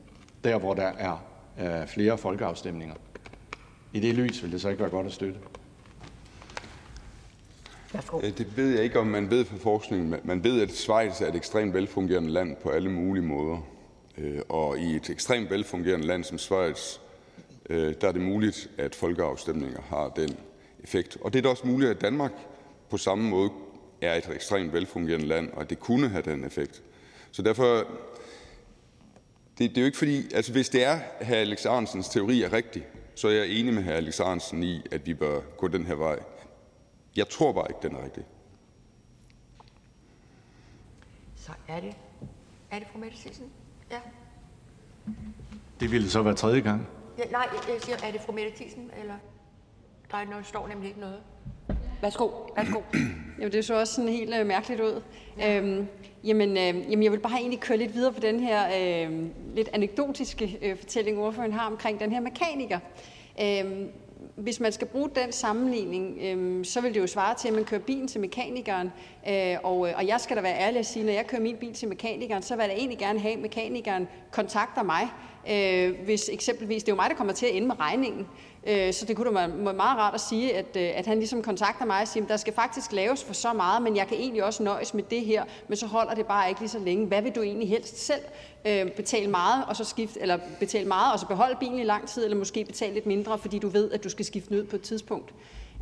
der, hvor der er øh, flere folkeafstemninger. I det lys vil det så ikke være godt at støtte. Øh, det ved jeg ikke, om man ved fra forskningen. Man ved, at Schweiz er et ekstremt velfungerende land på alle mulige måder. Øh, og i et ekstremt velfungerende land som Schweiz, øh, der er det muligt, at folkeafstemninger har den effekt. Og det er da også muligt, at Danmark på samme måde er et ekstremt velfungerende land, og at det kunne have den effekt. Så derfor, det, det er jo ikke fordi, altså hvis det er, hr. Alex Arnsens teori er rigtig, så er jeg enig med hr. Alex Arnsen i, at vi bør gå den her vej. Jeg tror bare ikke, den er rigtig. Så er det, er det fru Mette Thiesen? Ja. Det ville så være tredje gang. ja. Nej, jeg siger, er det fru Mette Thiesen, eller? Der er noget, står nemlig ikke noget. Værsgo, værsgo. Jo, det så også sådan helt øh, mærkeligt ud. Ja. Øhm, jamen, øh, jamen, jeg vil bare egentlig køre lidt videre på den her øh, lidt anekdotiske øh, fortælling, ordføreren har omkring den her mekaniker. Øhm, hvis man skal bruge den sammenligning, øh, så vil det jo svare til, at man kører bilen til mekanikeren. Øh, og, øh, og jeg skal da være ærlig at sige, når jeg kører min bil til mekanikeren, så vil jeg da egentlig gerne have, at mekanikeren kontakter mig. Øh, hvis eksempelvis, det er jo mig, der kommer til at ende med regningen. Øh, så det kunne da være meget rart at sige, at, øh, at han ligesom kontakter mig og siger, at der skal faktisk laves for så meget, men jeg kan egentlig også nøjes med det her, men så holder det bare ikke lige så længe. Hvad vil du egentlig helst selv øh, betale meget, og så skifte, eller betale meget, og så beholde bilen i lang tid, eller måske betale lidt mindre, fordi du ved, at du skal skifte den ud på et tidspunkt.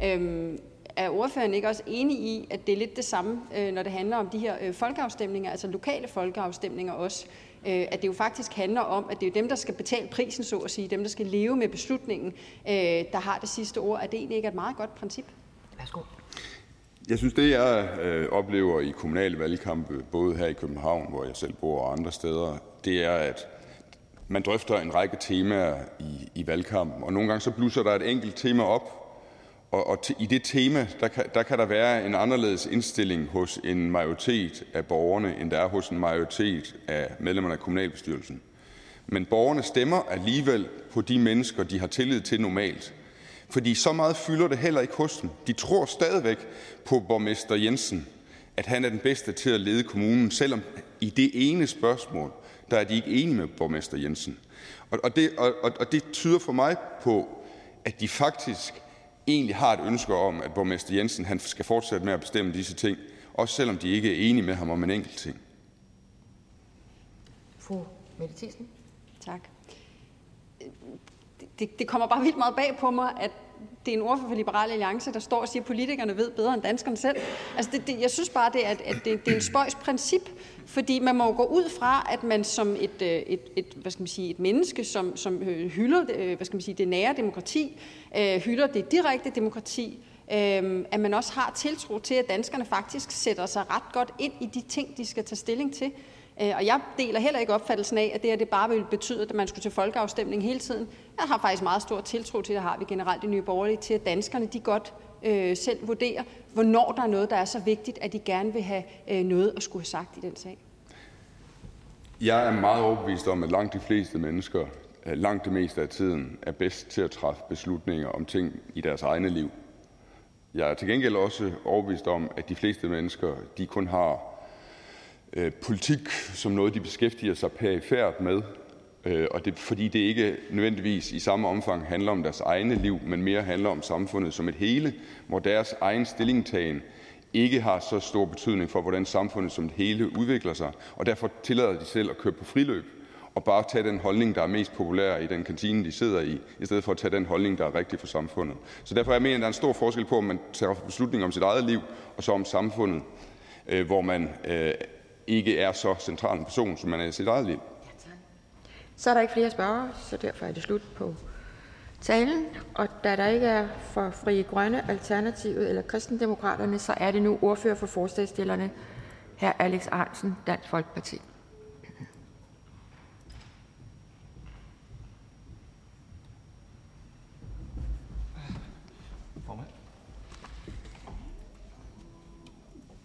Øhm, er ordføreren ikke også enig i, at det er lidt det samme, øh, når det handler om de her folkeafstemninger, altså lokale folkeafstemninger også? Øh, at det jo faktisk handler om, at det er dem, der skal betale prisen, så at sige, dem, der skal leve med beslutningen, øh, der har det sidste ord. Er det egentlig ikke et meget godt princip? Værsgo. Jeg synes, det jeg øh, oplever i kommunale valgkampe, både her i København, hvor jeg selv bor, og andre steder, det er, at man drøfter en række temaer i, i valgkampen, og nogle gange så blusser der et enkelt tema op, og, og i det tema der kan, der kan der være en anderledes indstilling hos en majoritet af borgerne, end der er hos en majoritet af medlemmerne af kommunalbestyrelsen. Men borgerne stemmer alligevel på de mennesker, de har tillid til normalt. Fordi så meget fylder det heller ikke hos dem. De tror stadigvæk på borgmester Jensen, at han er den bedste til at lede kommunen, selvom i det ene spørgsmål, der er de ikke enige med borgmester Jensen. Og, og, det, og, og det tyder for mig på, at de faktisk egentlig har et ønske om, at borgmester Jensen han skal fortsætte med at bestemme disse ting, også selvom de ikke er enige med ham om en enkelt ting. Fru Mette Thiesen. Tak. Det, det kommer bare vildt meget bag på mig, at det er en ordfører for Liberale Alliance, der står og siger, at politikerne ved bedre end danskerne selv. Altså det, det, jeg synes bare, det er, at det, det er en spøjs princip, fordi man må gå ud fra, at man som et, øh, et, et, hvad skal man sige, et menneske, som, som øh, hylder øh, hvad skal man sige, det nære demokrati, hylder det direkte demokrati, at man også har tiltro til, at danskerne faktisk sætter sig ret godt ind i de ting, de skal tage stilling til. Og jeg deler heller ikke opfattelsen af, at det her det bare ville betyde, at man skulle til folkeafstemning hele tiden. Jeg har faktisk meget stor tiltro til, det har vi generelt i Nye Borgerlige, til at danskerne de godt øh, selv vurderer, hvornår der er noget, der er så vigtigt, at de gerne vil have øh, noget at skulle have sagt i den sag. Jeg er meget overbevist om, at langt de fleste mennesker, øh, langt det meste af tiden, er bedst til at træffe beslutninger om ting i deres egne liv. Jeg er til gengæld også overbevist om, at de fleste mennesker de kun har øh, politik som noget, de beskæftiger sig perifært med, Øh, og det, fordi det ikke nødvendigvis i samme omfang handler om deres egne liv, men mere handler om samfundet som et hele, hvor deres egen stillingtagen ikke har så stor betydning for, hvordan samfundet som et hele udvikler sig, og derfor tillader de selv at køre på friløb og bare tage den holdning, der er mest populær i den kantine, de sidder i, i stedet for at tage den holdning, der er rigtig for samfundet. Så derfor er jeg mener, at der er en stor forskel på, om man tager beslutninger om sit eget liv, og så om samfundet, øh, hvor man øh, ikke er så central en person, som man er i sit eget liv. Så er der ikke flere spørgere, så derfor er det slut på talen. Og da der ikke er for Frie Grønne, Alternativet eller Kristendemokraterne, så er det nu ordfører for forslagstillerne, hr. Alex Arnsen, Dansk Folkeparti.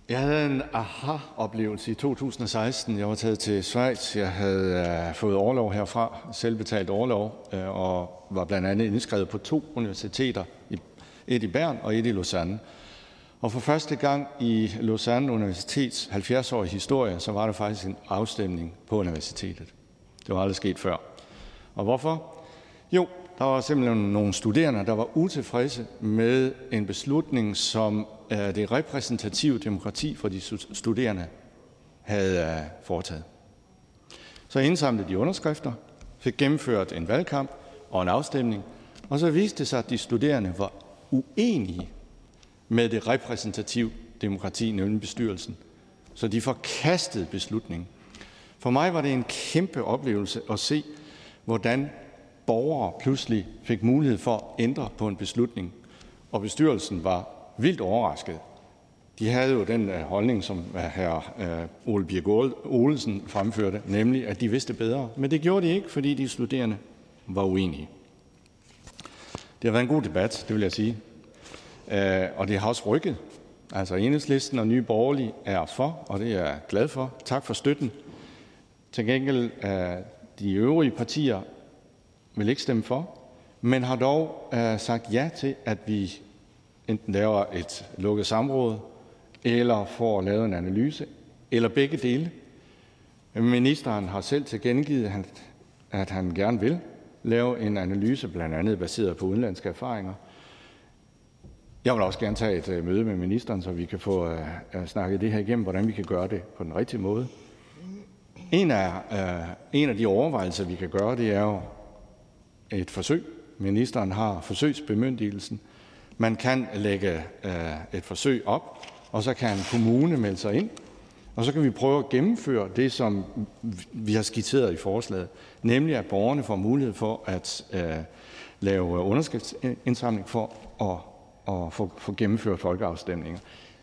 Jeg havde en aha-oplevelse i 2016. Jeg var taget til Schweiz. Jeg havde øh, fået overlov herfra, selvbetalt overlov, øh, og var blandt andet indskrevet på to universiteter, et i Bern og et i Lausanne. Og for første gang i Lausanne Universitets 70-årige historie, så var der faktisk en afstemning på universitetet. Det var aldrig sket før. Og hvorfor? Jo, der var simpelthen nogle studerende, der var utilfredse med en beslutning, som det repræsentative demokrati for de studerende havde øh, foretaget. Så indsamlede de underskrifter, fik gennemført en valgkamp og en afstemning, og så viste det sig, at de studerende var uenige med det repræsentative demokrati, nemlig bestyrelsen. Så de forkastede beslutningen. For mig var det en kæmpe oplevelse at se, hvordan borgere pludselig fik mulighed for at ændre på en beslutning, og bestyrelsen var vildt overrasket. De havde jo den øh, holdning, som øh, hr. Øh, Ole Birk Olesen fremførte, nemlig at de vidste bedre. Men det gjorde de ikke, fordi de studerende var uenige. Det har været en god debat, det vil jeg sige. Og det har også rykket. Altså enhedslisten og Nye Borgerlige er for, og det er jeg glad for. Tak for støtten. Til gengæld er de øvrige partier vil ikke stemme for, men har dog sagt ja til, at vi enten laver et lukket samråd, eller får lavet en analyse, eller begge dele. Ministeren har selv tilkendegivet, at han gerne vil lave en analyse, blandt andet baseret på udenlandske erfaringer. Jeg vil også gerne tage et øh, møde med ministeren, så vi kan få uh, snakket det her igennem, hvordan vi kan gøre det på den rigtige måde. En af, uh, en af de overvejelser, vi kan gøre, det er jo et forsøg. Ministeren har forsøgsbemyndigelsen. Man kan lægge øh, et forsøg op, og så kan en kommune melde sig ind, og så kan vi prøve at gennemføre det, som vi har skitseret i forslaget, nemlig at borgerne får mulighed for at øh, lave underskriftsindsamling for at at få, få gennemført folkeafstemninger.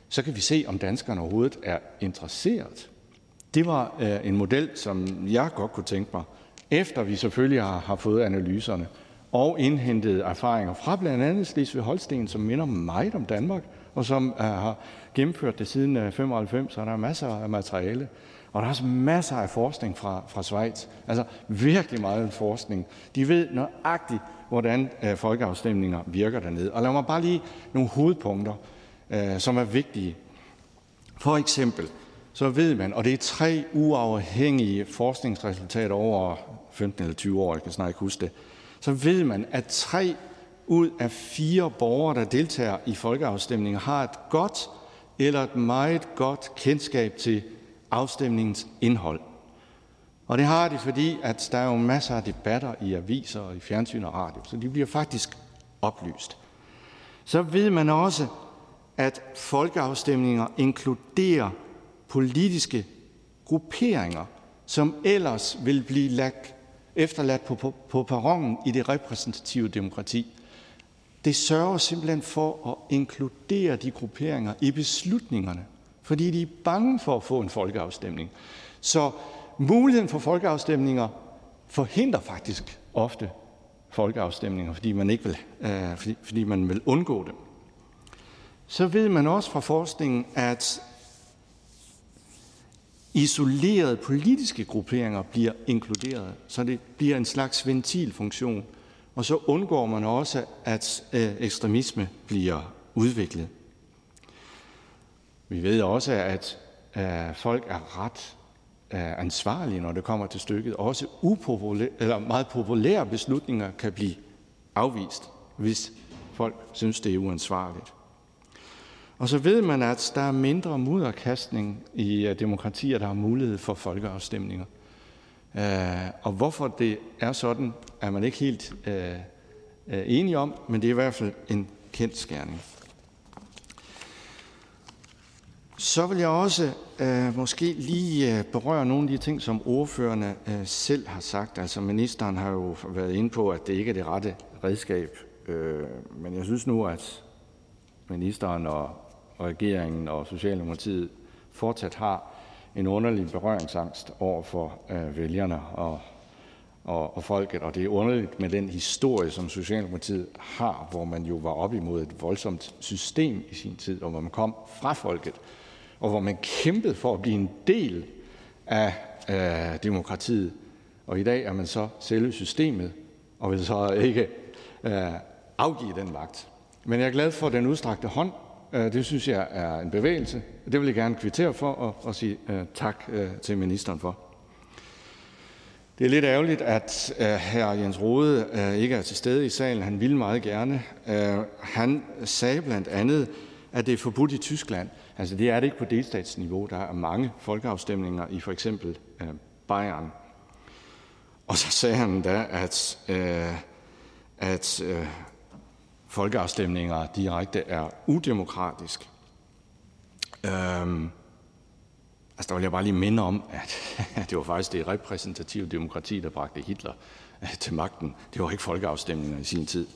Så kan vi se, om danskerne overhovedet er interesseret. Det var øh, en model, som jeg godt kunne tænke mig, efter vi selvfølgelig har, har fået analyserne og indhentet erfaringer fra blandt andet Slesvig Holsten, som minder meget om Danmark, og som uh, har gennemført det siden øh, 95, så der er masser af materiale. Og der er også masser af forskning fra, fra Schweiz. Altså virkelig meget forskning. De ved nøjagtigt, hvordan uh, folkeafstemninger virker dernede. Og lad mig bare lige nogle hovedpunkter, uh, som er vigtige. For eksempel, så ved man, og det er tre uafhængige forskningsresultater over 15 eller 20 år, jeg kan snart ikke huske det, så ved man, at tre ud af fire borgere, der deltager i folkeafstemninger, har et godt eller et meget godt kendskab til afstemningens indhold. Og det har de, fordi at der er jo masser af debatter i aviser og i fjernsyn og radio, så de bliver faktisk oplyst. Så ved man også, at folkeafstemninger inkluderer politiske grupperinger, som ellers vil blive lagt, efterladt på, på, på perronen i det repræsentative demokrati. Det sørger simpelthen for at inkludere de grupperinger i beslutningerne, fordi de er bange for at få en folkeafstemning. Så muligheden for folkeafstemninger forhindrer faktisk ofte folkeafstemninger, fordi man, ikke vil, øh, fordi, fordi man vil undgå dem. Så ved man også fra forskningen, at isolerede politiske grupperinger bliver inkluderet, så det bliver en slags ventilfunktion, og så undgår man også, at øh, ekstremisme bliver udviklet. Vi ved også, at øh, folk er ret øh, ansvarlige, når det kommer til stykket. Også upopulære, eller meget populære beslutninger kan blive afvist, hvis folk synes, det er uansvarligt. Og så ved man, at der er mindre mudderkastning i øh, demokratier, der har mulighed for folkeafstemninger. Øh, og hvorfor det er sådan, er man ikke helt øh, øh enige om, men det er i hvert fald en kendt skærning. Så vil jeg også øh, måske lige berøre nogle af de ting, som ordførerne øh, selv har sagt. Altså ministeren har jo været inde på, at det ikke er det rette redskab. Øh, men jeg synes nu, at ministeren og regeringen og Socialdemokratiet fortsat har en underlig berøringsangst over for øh, vælgerne og, og, og folket. Og det er underligt med den historie, som Socialdemokratiet har, hvor man jo var op imod et voldsomt system i sin tid, og hvor man kom fra folket, og hvor man kæmpede for at blive en del af øh, demokratiet. Og i dag er man så selve systemet, og vil så ikke øh, afgive den magt. Men jeg er glad for den udstrakte hånd, Øh, det synes jeg er en bevægelse. og Det vil jeg gerne kvittere for og, og sige uh, tak uh, til ministeren for. Det er lidt ærgerligt, at uh, hr. Jens Rode uh, ikke er til stede i salen. Han ville meget gerne. Uh, han sagde blandt andet, at det er forbudt i Tyskland. Altså det er det ikke på delstatsniveau. Der er mange folkeafstemninger i for eksempel uh, Bayern. Og så sagde han da, at, uh, at uh, folkeafstemninger direkte er udemokratisk. Øhm, altså der vil jeg bare lige minde om, at det var faktisk det repræsentative demokrati, der bragte Hitler øh, til magten. Det var ikke folkeafstemninger i sin tid.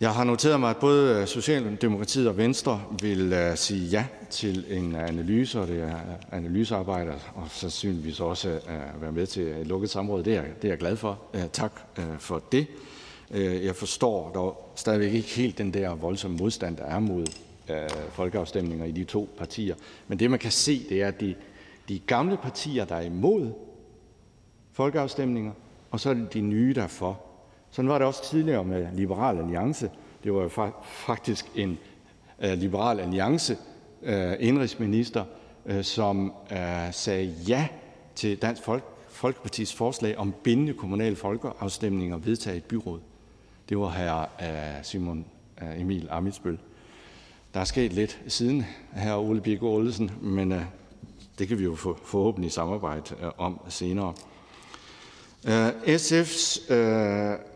Jeg har noteret mig, at både øh, Socialdemokratiet og Venstre vil uh, sige ja til en øh, analyse, og det er analysearbejde, og sandsynligvis også uh, være med til et lukket samråd. Det er, det er jeg glad for. Uh, tak uh, for det. Uh, jeg forstår dog stadigvæk ikke helt den der voldsomme modstand, der er mod uh, folkeafstemninger i de to partier. Men det man kan se, det er, at de, de gamle partier, der er imod folkeafstemninger, og så er det de nye, der er for. Sådan var det også tidligere med Liberal Alliance. Det var jo faktisk en uh, Liberal Alliance øh, uh, indrigsminister, uh, øh, som uh, sagde ja til Dansk Folk Folkepartis forslag om bindende kommunale folkeafstemninger vedtaget i et byråd. Det var her uh, Simon uh, Emil Amitsbøl. Der er sket lidt siden her Ole Birk Olesen, men uh, det kan vi jo få, forhåbentlig samarbejde uh, om senere. Uh, SF's uh,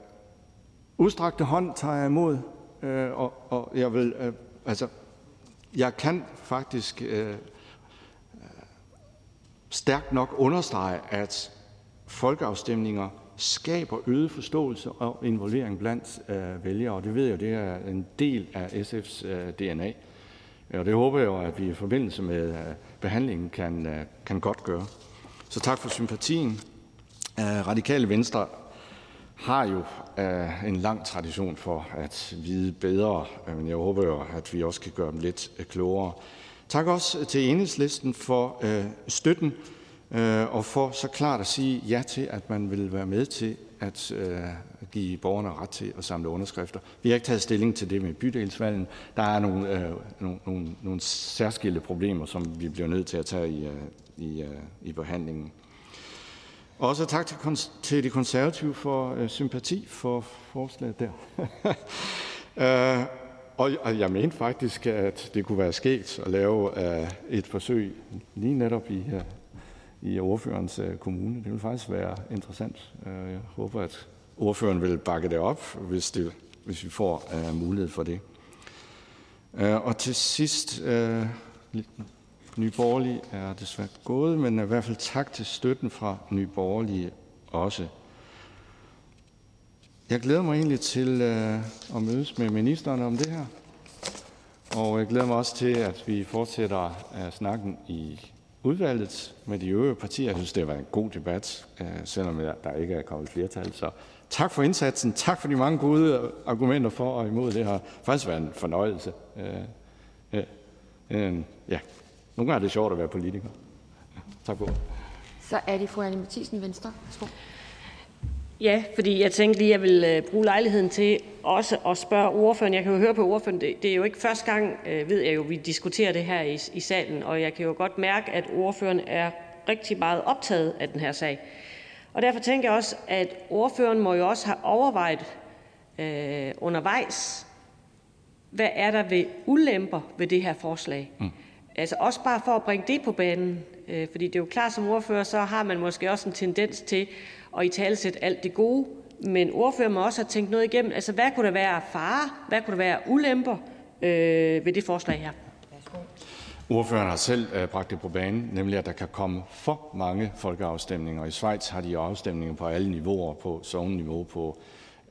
udstrakte hånd tager jeg imod, øh, og, og jeg vil, øh, altså, jeg kan faktisk øh, øh, stærkt nok understrege, at folkeafstemninger skaber øget forståelse og involvering blandt øh, vælgere, og det ved jeg, det er en del af SF's øh, DNA. Og det håber jeg jo, at vi i forbindelse med øh, behandlingen kan, øh, kan godt gøre. Så tak for sympatien. Øh, Radikale Venstre har jo en lang tradition for at vide bedre, øh, men jeg håber jo, at vi også kan gøre dem lidt øh, klogere. Tak også til enhedslisten for øh, støtten uh, og for så klart at sige ja til, at man vil være med til at uh, give borgerne ret til at samle underskrifter. Vi har ikke taget stilling til det med bydelsvalgen. Der er nogle, nogle, nogle, nogle særskilte problemer, som vi bliver nødt til at tage i, i, i behandlingen. Også tak til, til de konservative for øh, sympati for forslaget der. øh, og, og jeg mente faktisk, at det kunne være sket at lave øh, et forsøg lige netop i, øh, i ordførens øh, kommune. Det ville faktisk være interessant. Øh, jeg håber, at ordføreren vil bakke det op, hvis, det, hvis vi får øh, mulighed for det. Øh, og til sidst, øh, Nye Borgerlige er desværre gået, men i hvert fald tak til støtten fra Nye Borgerlige også. Jeg glæder mig egentlig til øh, at mødes med ministeren om det her. Og jeg glæder mig også til, at vi fortsætter øh, snakken i udvalget med de øvrige partier. Jeg synes, det har været en god debat, øh, selvom der ikke er kommet flertal. Så tak for indsatsen. Tak for de mange gode øh, argumenter for og imod. Det har faktisk været en fornøjelse. Øh, øh, ja. Nogle gange er det sjovt at være politiker. Tak for Så er det fru Anne Mathisen, Venstre. Værsgo. Ja, fordi jeg tænkte lige, at jeg vil øh, bruge lejligheden til også at spørge ordføreren. Jeg kan jo høre på ordføreren, det, det er jo ikke første gang, øh, ved jeg jo, vi diskuterer det her i, i salen, og jeg kan jo godt mærke, at ordføreren er rigtig meget optaget af den her sag. Og derfor tænker jeg også, at ordføreren må jo også have overvejet øh, undervejs, hvad er der ved ulemper ved det her forslag? Mm. Altså også bare for at bringe det på banen, øh, fordi det er jo klart som ordfører, så har man måske også en tendens til at i talesætte alt det gode, men ordfører må også have tænkt noget igennem. Altså hvad kunne der være fare, hvad kunne der være ulemper øh, ved det forslag her? Ordføreren har selv øh, bragt det på banen, nemlig at der kan komme for mange folkeafstemninger. I Schweiz har de afstemninger på alle niveauer, på sovneniveau, på,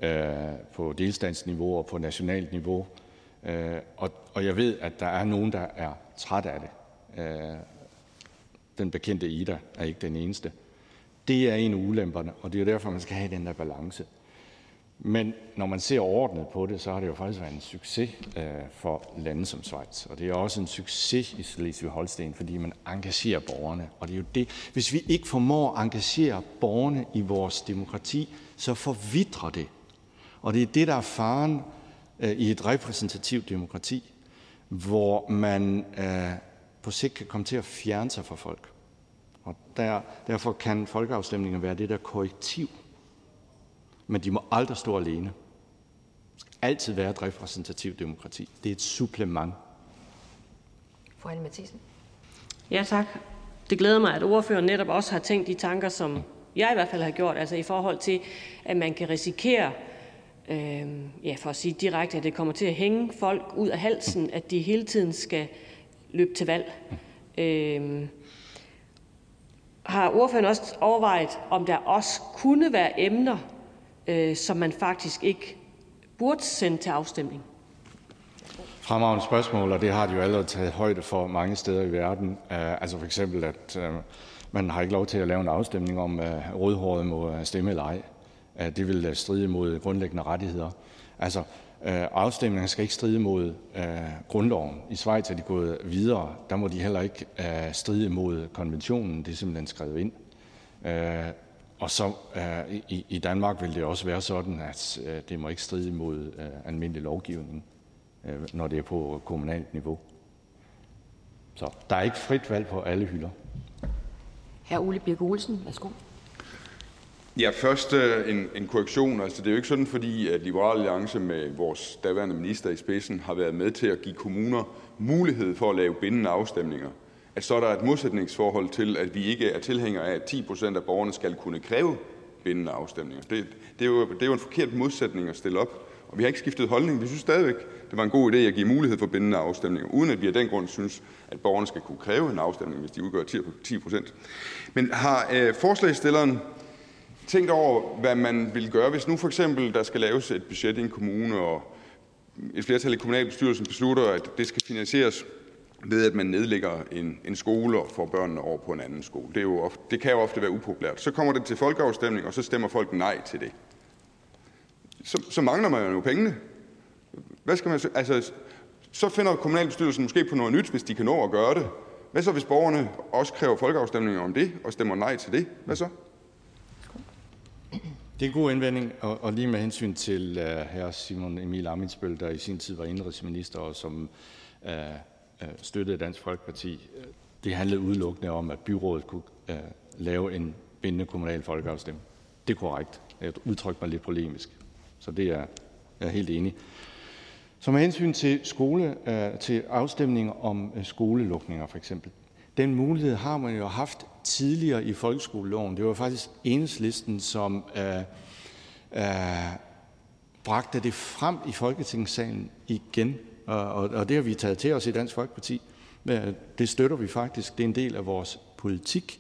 øh, på delstatsniveau og på nationalt niveau. Øh, og, og jeg ved, at der er nogen, der er træt af det. Øh, den bekendte Ida er ikke den eneste. Det er en af ulemperne, og det er derfor, man skal have den der balance. Men når man ser ordnet på det, så har det jo faktisk været en succes øh, for lande som Schweiz. Og det er også en succes i Slesvig-Holsten, fordi man engagerer borgerne. Og det er jo det. Hvis vi ikke formår at engagere borgerne i vores demokrati, så forvidrer det. Og det er det, der er faren øh, i et repræsentativt demokrati, hvor man øh, på sigt kan komme til at fjerne sig fra folk. Og der, derfor kan folkeafstemninger være det der korrektiv. Men de må aldrig stå alene. Det skal altid være et repræsentativt demokrati. Det er et supplement. Fru Anne Mathisen. Ja, tak. Det glæder mig, at ordføreren netop også har tænkt de tanker, som jeg i hvert fald har gjort, altså i forhold til, at man kan risikere, øh, ja, for at sige direkte, at det kommer til at hænge folk ud af halsen, at de hele tiden skal løbe til valg. Øh, har ordføreren også overvejet, om der også kunne være emner, øh, som man faktisk ikke burde sende til afstemning? Fremragende spørgsmål, og det har de jo allerede taget højde for mange steder i verden. Uh, altså for eksempel, at uh, man har ikke lov til at lave en afstemning om, uh, rødhåret må stemme eller ej. Det vil øh, stride mod grundlæggende rettigheder. Altså, øh, uh, afstemningen skal ikke stride mod øh, grundloven. I Schweiz er de gået videre. Der må de heller ikke stride mod konventionen. Det er simpelthen skrevet ind. Og så i, i Danmark vil det også være sådan, at det må ikke stride mod almindelig lovgivning. Når det er på kommunalt niveau. Så der er ikke frit valg på alle hylder. Hr. Ole Birk Olsen, værsgo. Ja, først øh, en, en korrektion. Altså, det er jo ikke sådan, fordi at Liberal Alliance med vores daværende minister i spidsen har været med til at give kommuner mulighed for at lave bindende afstemninger. At så er der et modsætningsforhold til, at vi ikke er tilhængere af, at 10 procent af borgerne skal kunne kræve bindende afstemninger. Det, det, er jo, det er jo en forkert modsætning at stille op. Og vi har ikke skiftet holdning. Vi synes stadigvæk, det var en god idé at give mulighed for bindende afstemninger, uden at vi af den grund synes, at borgerne skal kunne kræve en afstemning, hvis de udgør 10 procent. Men har øh, forslagstilleren tænkt over, hvad man vil gøre, hvis nu for eksempel der skal laves et budget i en kommune, og et flertal i kommunalbestyrelsen beslutter, at det skal finansieres ved, at man nedlægger en, en skole og får børnene over på en anden skole. Det, er jo ofte, det kan jo ofte være upopulært. Så kommer det til folkeafstemning, og så stemmer folk nej til det så, så mangler man jo pengene. Hvad skal man, altså, så finder kommunalbestyrelsen måske på noget nyt, hvis de kan nå at gøre det. Hvad så, hvis borgerne også kræver folkeafstemninger om det, og stemmer nej til det? Hvad så? Det er en god indvending, og, og lige med hensyn til øh, uh, her Simon Emil Amitsbøl, der i sin tid var indrigsminister, og som uh, uh, støttede Dansk Folkeparti. Det handlede udelukkende om, at byrådet kunne uh, lave en bindende kommunal folkeafstemning. Det er korrekt. Jeg udtrykte mig lidt polemisk. Så det er jeg helt enig Så med hensyn til, skole, uh, til afstemninger om uh, skolelukninger for eksempel. Den mulighed har man jo haft tidligere i folkeskoleloven. Det var faktisk enhedslisten, som øh, øh, bragte det frem i Folketingssalen igen. Og, og, og det har vi taget til os i Dansk Folkeparti. Øh, det støtter vi faktisk. Det er en del af vores politik.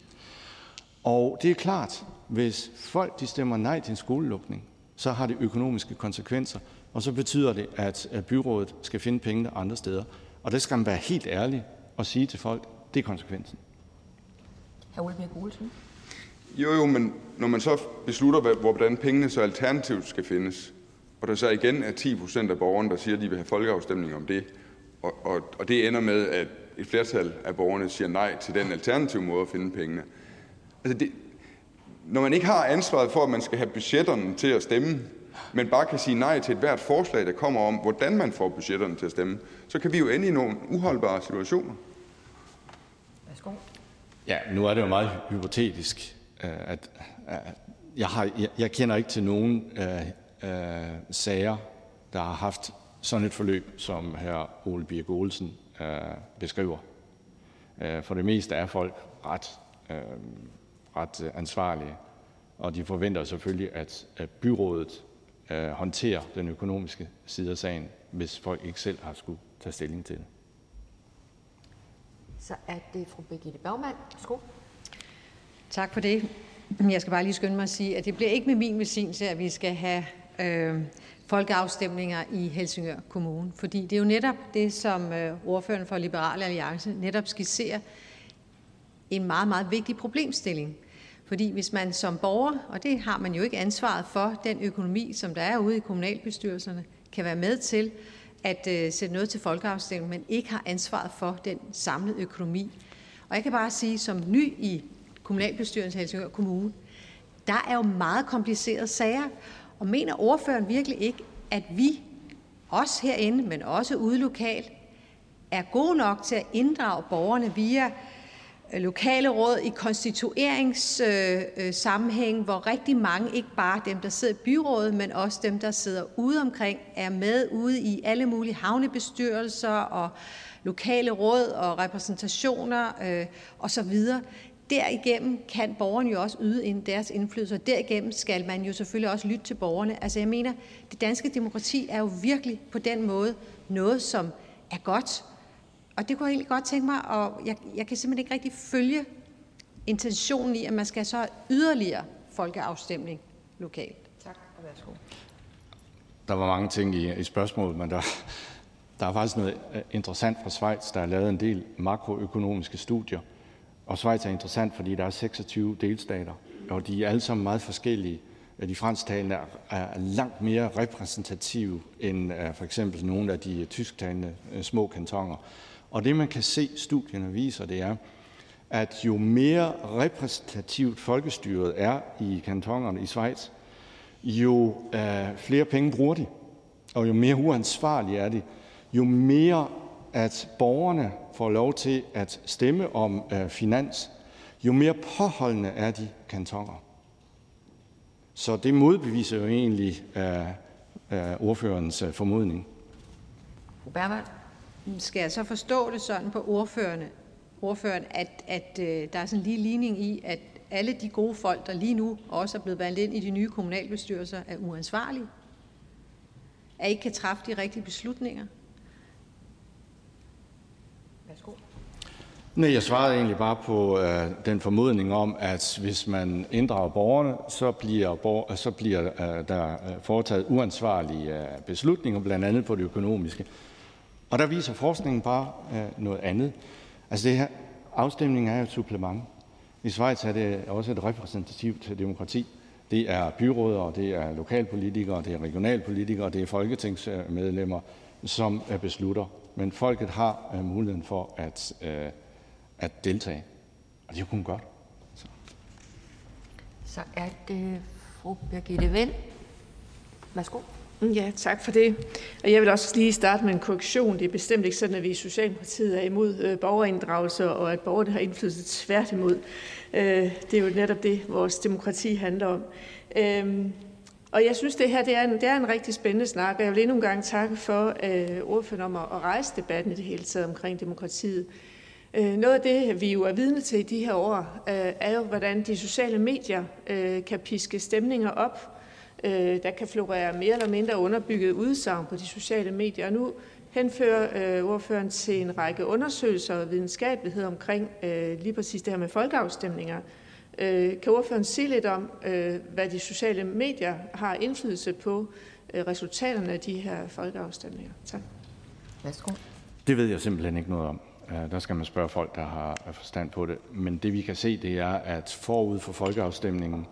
Og det er klart, hvis folk de stemmer nej til en skolelukning, så har det økonomiske konsekvenser, og så betyder det, at byrådet skal finde pengene andre steder. Og det skal man være helt ærlig og sige til folk, det er konsekvensen. Hr. Ole Birk Olsen. Jo, jo, men når man så beslutter, hvordan pengene så alternativt skal findes, og der så igen er 10 procent af borgerne, der siger, at de vil have folkeafstemning om det, og, og, og det ender med, at et flertal af borgerne siger nej til den alternative måde at finde pengene. Altså det, når man ikke har ansvaret for, at man skal have budgetterne til at stemme, men bare kan sige nej til et hvert forslag, der kommer om, hvordan man får budgetterne til at stemme, så kan vi jo ende i nogle uholdbare situationer. Ja, nu er det jo meget hypotetisk. Øh, at, at jeg, har, jeg, jeg kender ikke til nogen uh, uh, sager, der har haft sådan et forløb, som her Ole Birk Olsen uh, beskriver. Uh, for det meste er folk ret uh, ret ansvarlige, og de forventer selvfølgelig, at byrådet øh, håndterer den økonomiske side af sagen, hvis folk ikke selv har skulle tage stilling til det. Så er det fru Birgitte Bergmann. Værsgo. Tak for det. Jeg skal bare lige skynde mig at sige, at det bliver ikke med min velsignelse, at vi skal have øh, folkeafstemninger i Helsingør Kommune. Fordi det er jo netop det, som øh, ordføreren for Liberale Alliance netop skisserer, en meget, meget vigtig problemstilling. Fordi hvis man som borger, og det har man jo ikke ansvaret for, den økonomi, som der er ude i kommunalbestyrelserne, kan være med til at øh, sætte noget til folkeafstemning, men ikke har ansvaret for den samlede økonomi. Og jeg kan bare sige, som ny i kommunalbestyrelsen i Helsingør Kommune, der er jo meget komplicerede sager. Og mener ordføreren virkelig ikke, at vi os herinde, men også ude lokalt, er gode nok til at inddrage borgerne via Øh, lokale råd i konstitueringssammenhæng, øh, øh, hvor rigtig mange, ikke bare dem, der sidder i byrådet, men også dem, der sidder ude omkring, er med ude i alle mulige havnebestyrelser og lokale råd og repræsentationer øh, osv. Derigennem kan borgerne jo også yde ind deres indflydelse, og derigennem skal man jo selvfølgelig også lytte til borgerne. Altså jeg mener, det danske demokrati er jo virkelig på den måde noget, som er godt. Og det kunne jeg egentlig godt tænke mig, og jeg, jeg kan simpelthen ikke rigtig følge intentionen i, at man skal så yderligere folkeafstemning lokalt. Tak, og værsgo. Der var mange ting i, i spørgsmålet, men der, der er faktisk noget øh, interessant fra Schweiz. Der er lavet en del makroøkonomiske studier, og Schweiz er interessant, fordi der er 26 delstater, og de er alle sammen meget forskellige. De fransktalende er langt mere repræsentative end øh, for eksempel nogle af de tysktalende øh, små kantoner. Og det, man kan se, studierne viser, det er, at jo mere repræsentativt folkestyret er i kantonerne i Schweiz, jo øh, flere penge bruger de, og jo mere uansvarlige er de, jo mere at borgerne får lov til at stemme om øh, finans, jo mere påholdende er de kantoner. Så det modbeviser jo egentlig øh, øh, ordførerens øh, formodning. Fru skal jeg så forstå det sådan på ordførende, ordføreren, at, at øh, der er sådan en lige ligning i, at alle de gode folk, der lige nu også er blevet valgt ind i de nye kommunalbestyrelser, er uansvarlige? At ikke kan træffe de rigtige beslutninger? Værsgo. Nej, jeg svarede egentlig bare på øh, den formodning om, at hvis man inddrager borgerne, så bliver, borger, så bliver øh, der øh, foretaget uansvarlige øh, beslutninger, blandt andet på det økonomiske. Og der viser forskningen bare øh, noget andet. Altså det her, afstemning er jo et supplement. I Schweiz er det også et repræsentativt demokrati. Det er byråder, det er lokalpolitikere, det er regionalpolitikere, det er folketingsmedlemmer, som øh, beslutter. Men folket har øh, muligheden for at, øh, at deltage. Og det er jo kun godt. Så, så er det fru Birgitte Vind. Værsgo. Mm, ja, tak for det. Og jeg vil også lige starte med en korrektion. Det er bestemt ikke sådan, at vi i Socialdemokratiet er imod øh, borgerinddragelse, og at borgerne har indflydelse tværtimod. Øh, det er jo netop det, vores demokrati handler om. Øhm, og jeg synes, det her det er, en, det er en rigtig spændende snak, og jeg vil endnu en gang takke for øh, ordføreren om at, at rejse debatten i det hele taget omkring demokratiet. Øh, noget af det, vi jo er vidne til i de her år, øh, er jo, hvordan de sociale medier øh, kan piske stemninger op, Øh, der kan florere mere eller mindre underbygget udsagn på de sociale medier. Og nu henfører øh, ordføreren til en række undersøgelser og videnskabelighed omkring øh, lige præcis det her med folkeafstemninger. Øh, kan ordføreren sige lidt om, øh, hvad de sociale medier har indflydelse på øh, resultaterne af de her folkeafstemninger? Tak. Værsgo. Det ved jeg simpelthen ikke noget om. Øh, der skal man spørge folk, der har forstand på det. Men det vi kan se, det er, at forud for folkeafstemningen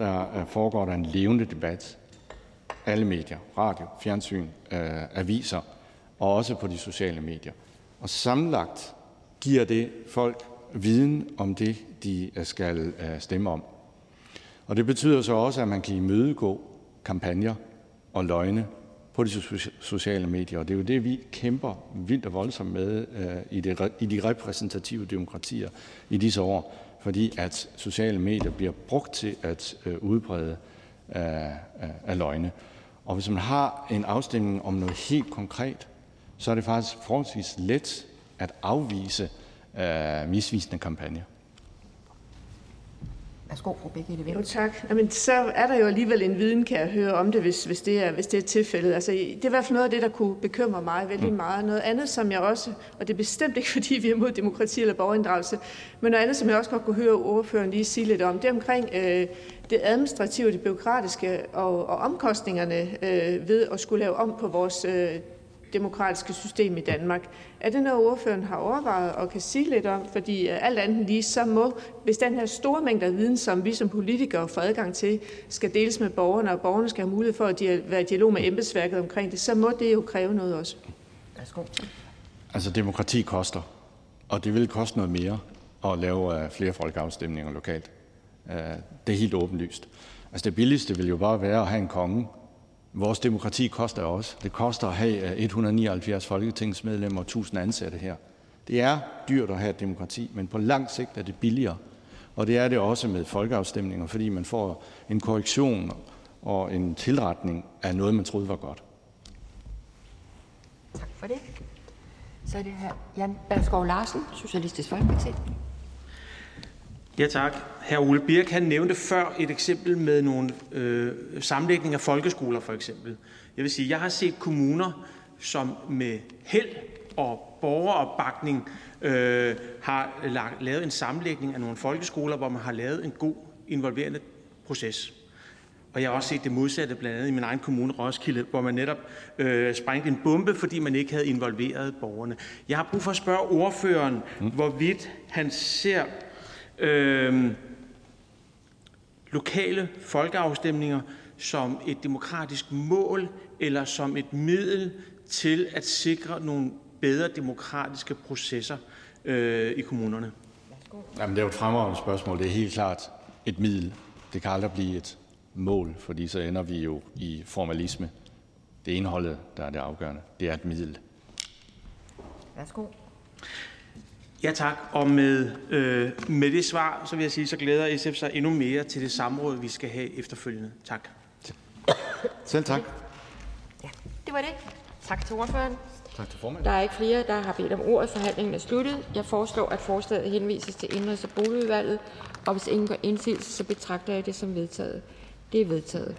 Øh, foregår der en levende debat. Alle medier, radio, fjernsyn, øh, aviser og også på de sociale medier. Og sammenlagt giver det folk viden om det, de øh, skal øh, stemme om. Og det betyder så også, at man kan imødegå kampagner og løgne på de sociale medier. Og det er jo det, vi kæmper vildt og voldsomt med øh, i, det, i de repræsentative demokratier i disse år fordi at sociale medier bliver brugt til at øh, udbrede øh, øh, af løgne. Og hvis man har en afstemning om noget helt konkret, så er det faktisk forholdsvis let at afvise øh, misvisende kampagner. Værsgo, fru Birgitte Vind. Jo, tak. Jamen, så er der jo alligevel en viden, kan jeg høre om det, hvis, hvis, det, er, hvis det er tilfældet. Altså, det er i hvert fald noget af det, der kunne bekymre mig vældig mm. meget. Noget andet, som jeg også, og det er bestemt ikke, fordi vi er imod demokrati eller borgerinddragelse, men noget andet, som jeg også godt kunne høre ordføreren lige sige lidt om, det er omkring øh, det administrative, det byråkratiske og, og omkostningerne øh, ved at skulle lave om på vores øh, demokratiske system i Danmark. Er det noget, ordføreren har overvejet og kan sige lidt om? Fordi øh, alt andet lige, så må, hvis den her store mængde af viden, som vi som politikere får adgang til, skal deles med borgerne, og borgerne skal have mulighed for at være i dialog med embedsværket omkring det, så må det jo kræve noget også. Værsgo. Altså, demokrati koster, og det vil koste noget mere at lave øh, flere folkeafstemninger lokalt. Øh, det er helt åbenlyst. Altså, det billigste vil jo bare være at have en konge, Vores demokrati koster også. Det koster at have øh, 179 folketingsmedlemmer og 1000 ansatte her. Det er dyrt at have et demokrati, men på lang sigt er det billigere. Og det er det også med folkeafstemninger, fordi man får en korrektion og en tilretning af noget, man troede var godt. Tak for det. Så er det her Jan Berskov Larsen, Socialistisk Folkeparti. Ja tak. Hr. Ole Birk han nævnte før et eksempel med nogle øh, sammenlægning af folkeskoler for eksempel. Jeg vil sige, jeg har set kommuner, som med held og borgeropbakning øh, har lavet en sammenlægning af nogle folkeskoler, hvor man har lavet en god involverende proces. Og jeg har også set det modsatte, blandt andet i min egen kommune, Roskilde, hvor man netop øh, sprængte en bombe, fordi man ikke havde involveret borgerne. Jeg har brug for at spørge ordføreren, mm. hvorvidt han ser øh, lokale folkeafstemninger som et demokratisk mål eller som et middel til at sikre nogle bedre demokratiske processer øh, i kommunerne? Jamen, det er jo et fremragende spørgsmål. Det er helt klart et middel. Det kan aldrig blive et mål, fordi så ender vi jo i formalisme. Det er indholdet, der er det afgørende. Det er et middel. Værsgo. Ja tak, og med, øh, med det svar, så vil jeg sige, så glæder SF sig endnu mere til det samråd, vi skal have efterfølgende. Tak. Selv tak. Ja, det var det. Tak til ordføreren. Tak til formanden. Der er ikke flere, der har bedt om ordet. Forhandlingen er sluttet. Jeg foreslår, at forslaget henvises til Indrigs- og Boligudvalget, og hvis ingen gør indsigelse, så betragter jeg det som vedtaget. Det er vedtaget.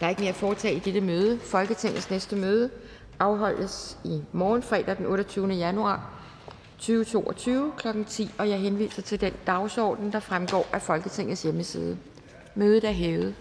Der er ikke mere at foretage i dette møde. Folketingets næste møde afholdes i morgen fredag den 28. januar 2022 kl. 10, og jeg henviser til den dagsorden, der fremgår af Folketingets hjemmeside. Mødet er hævet.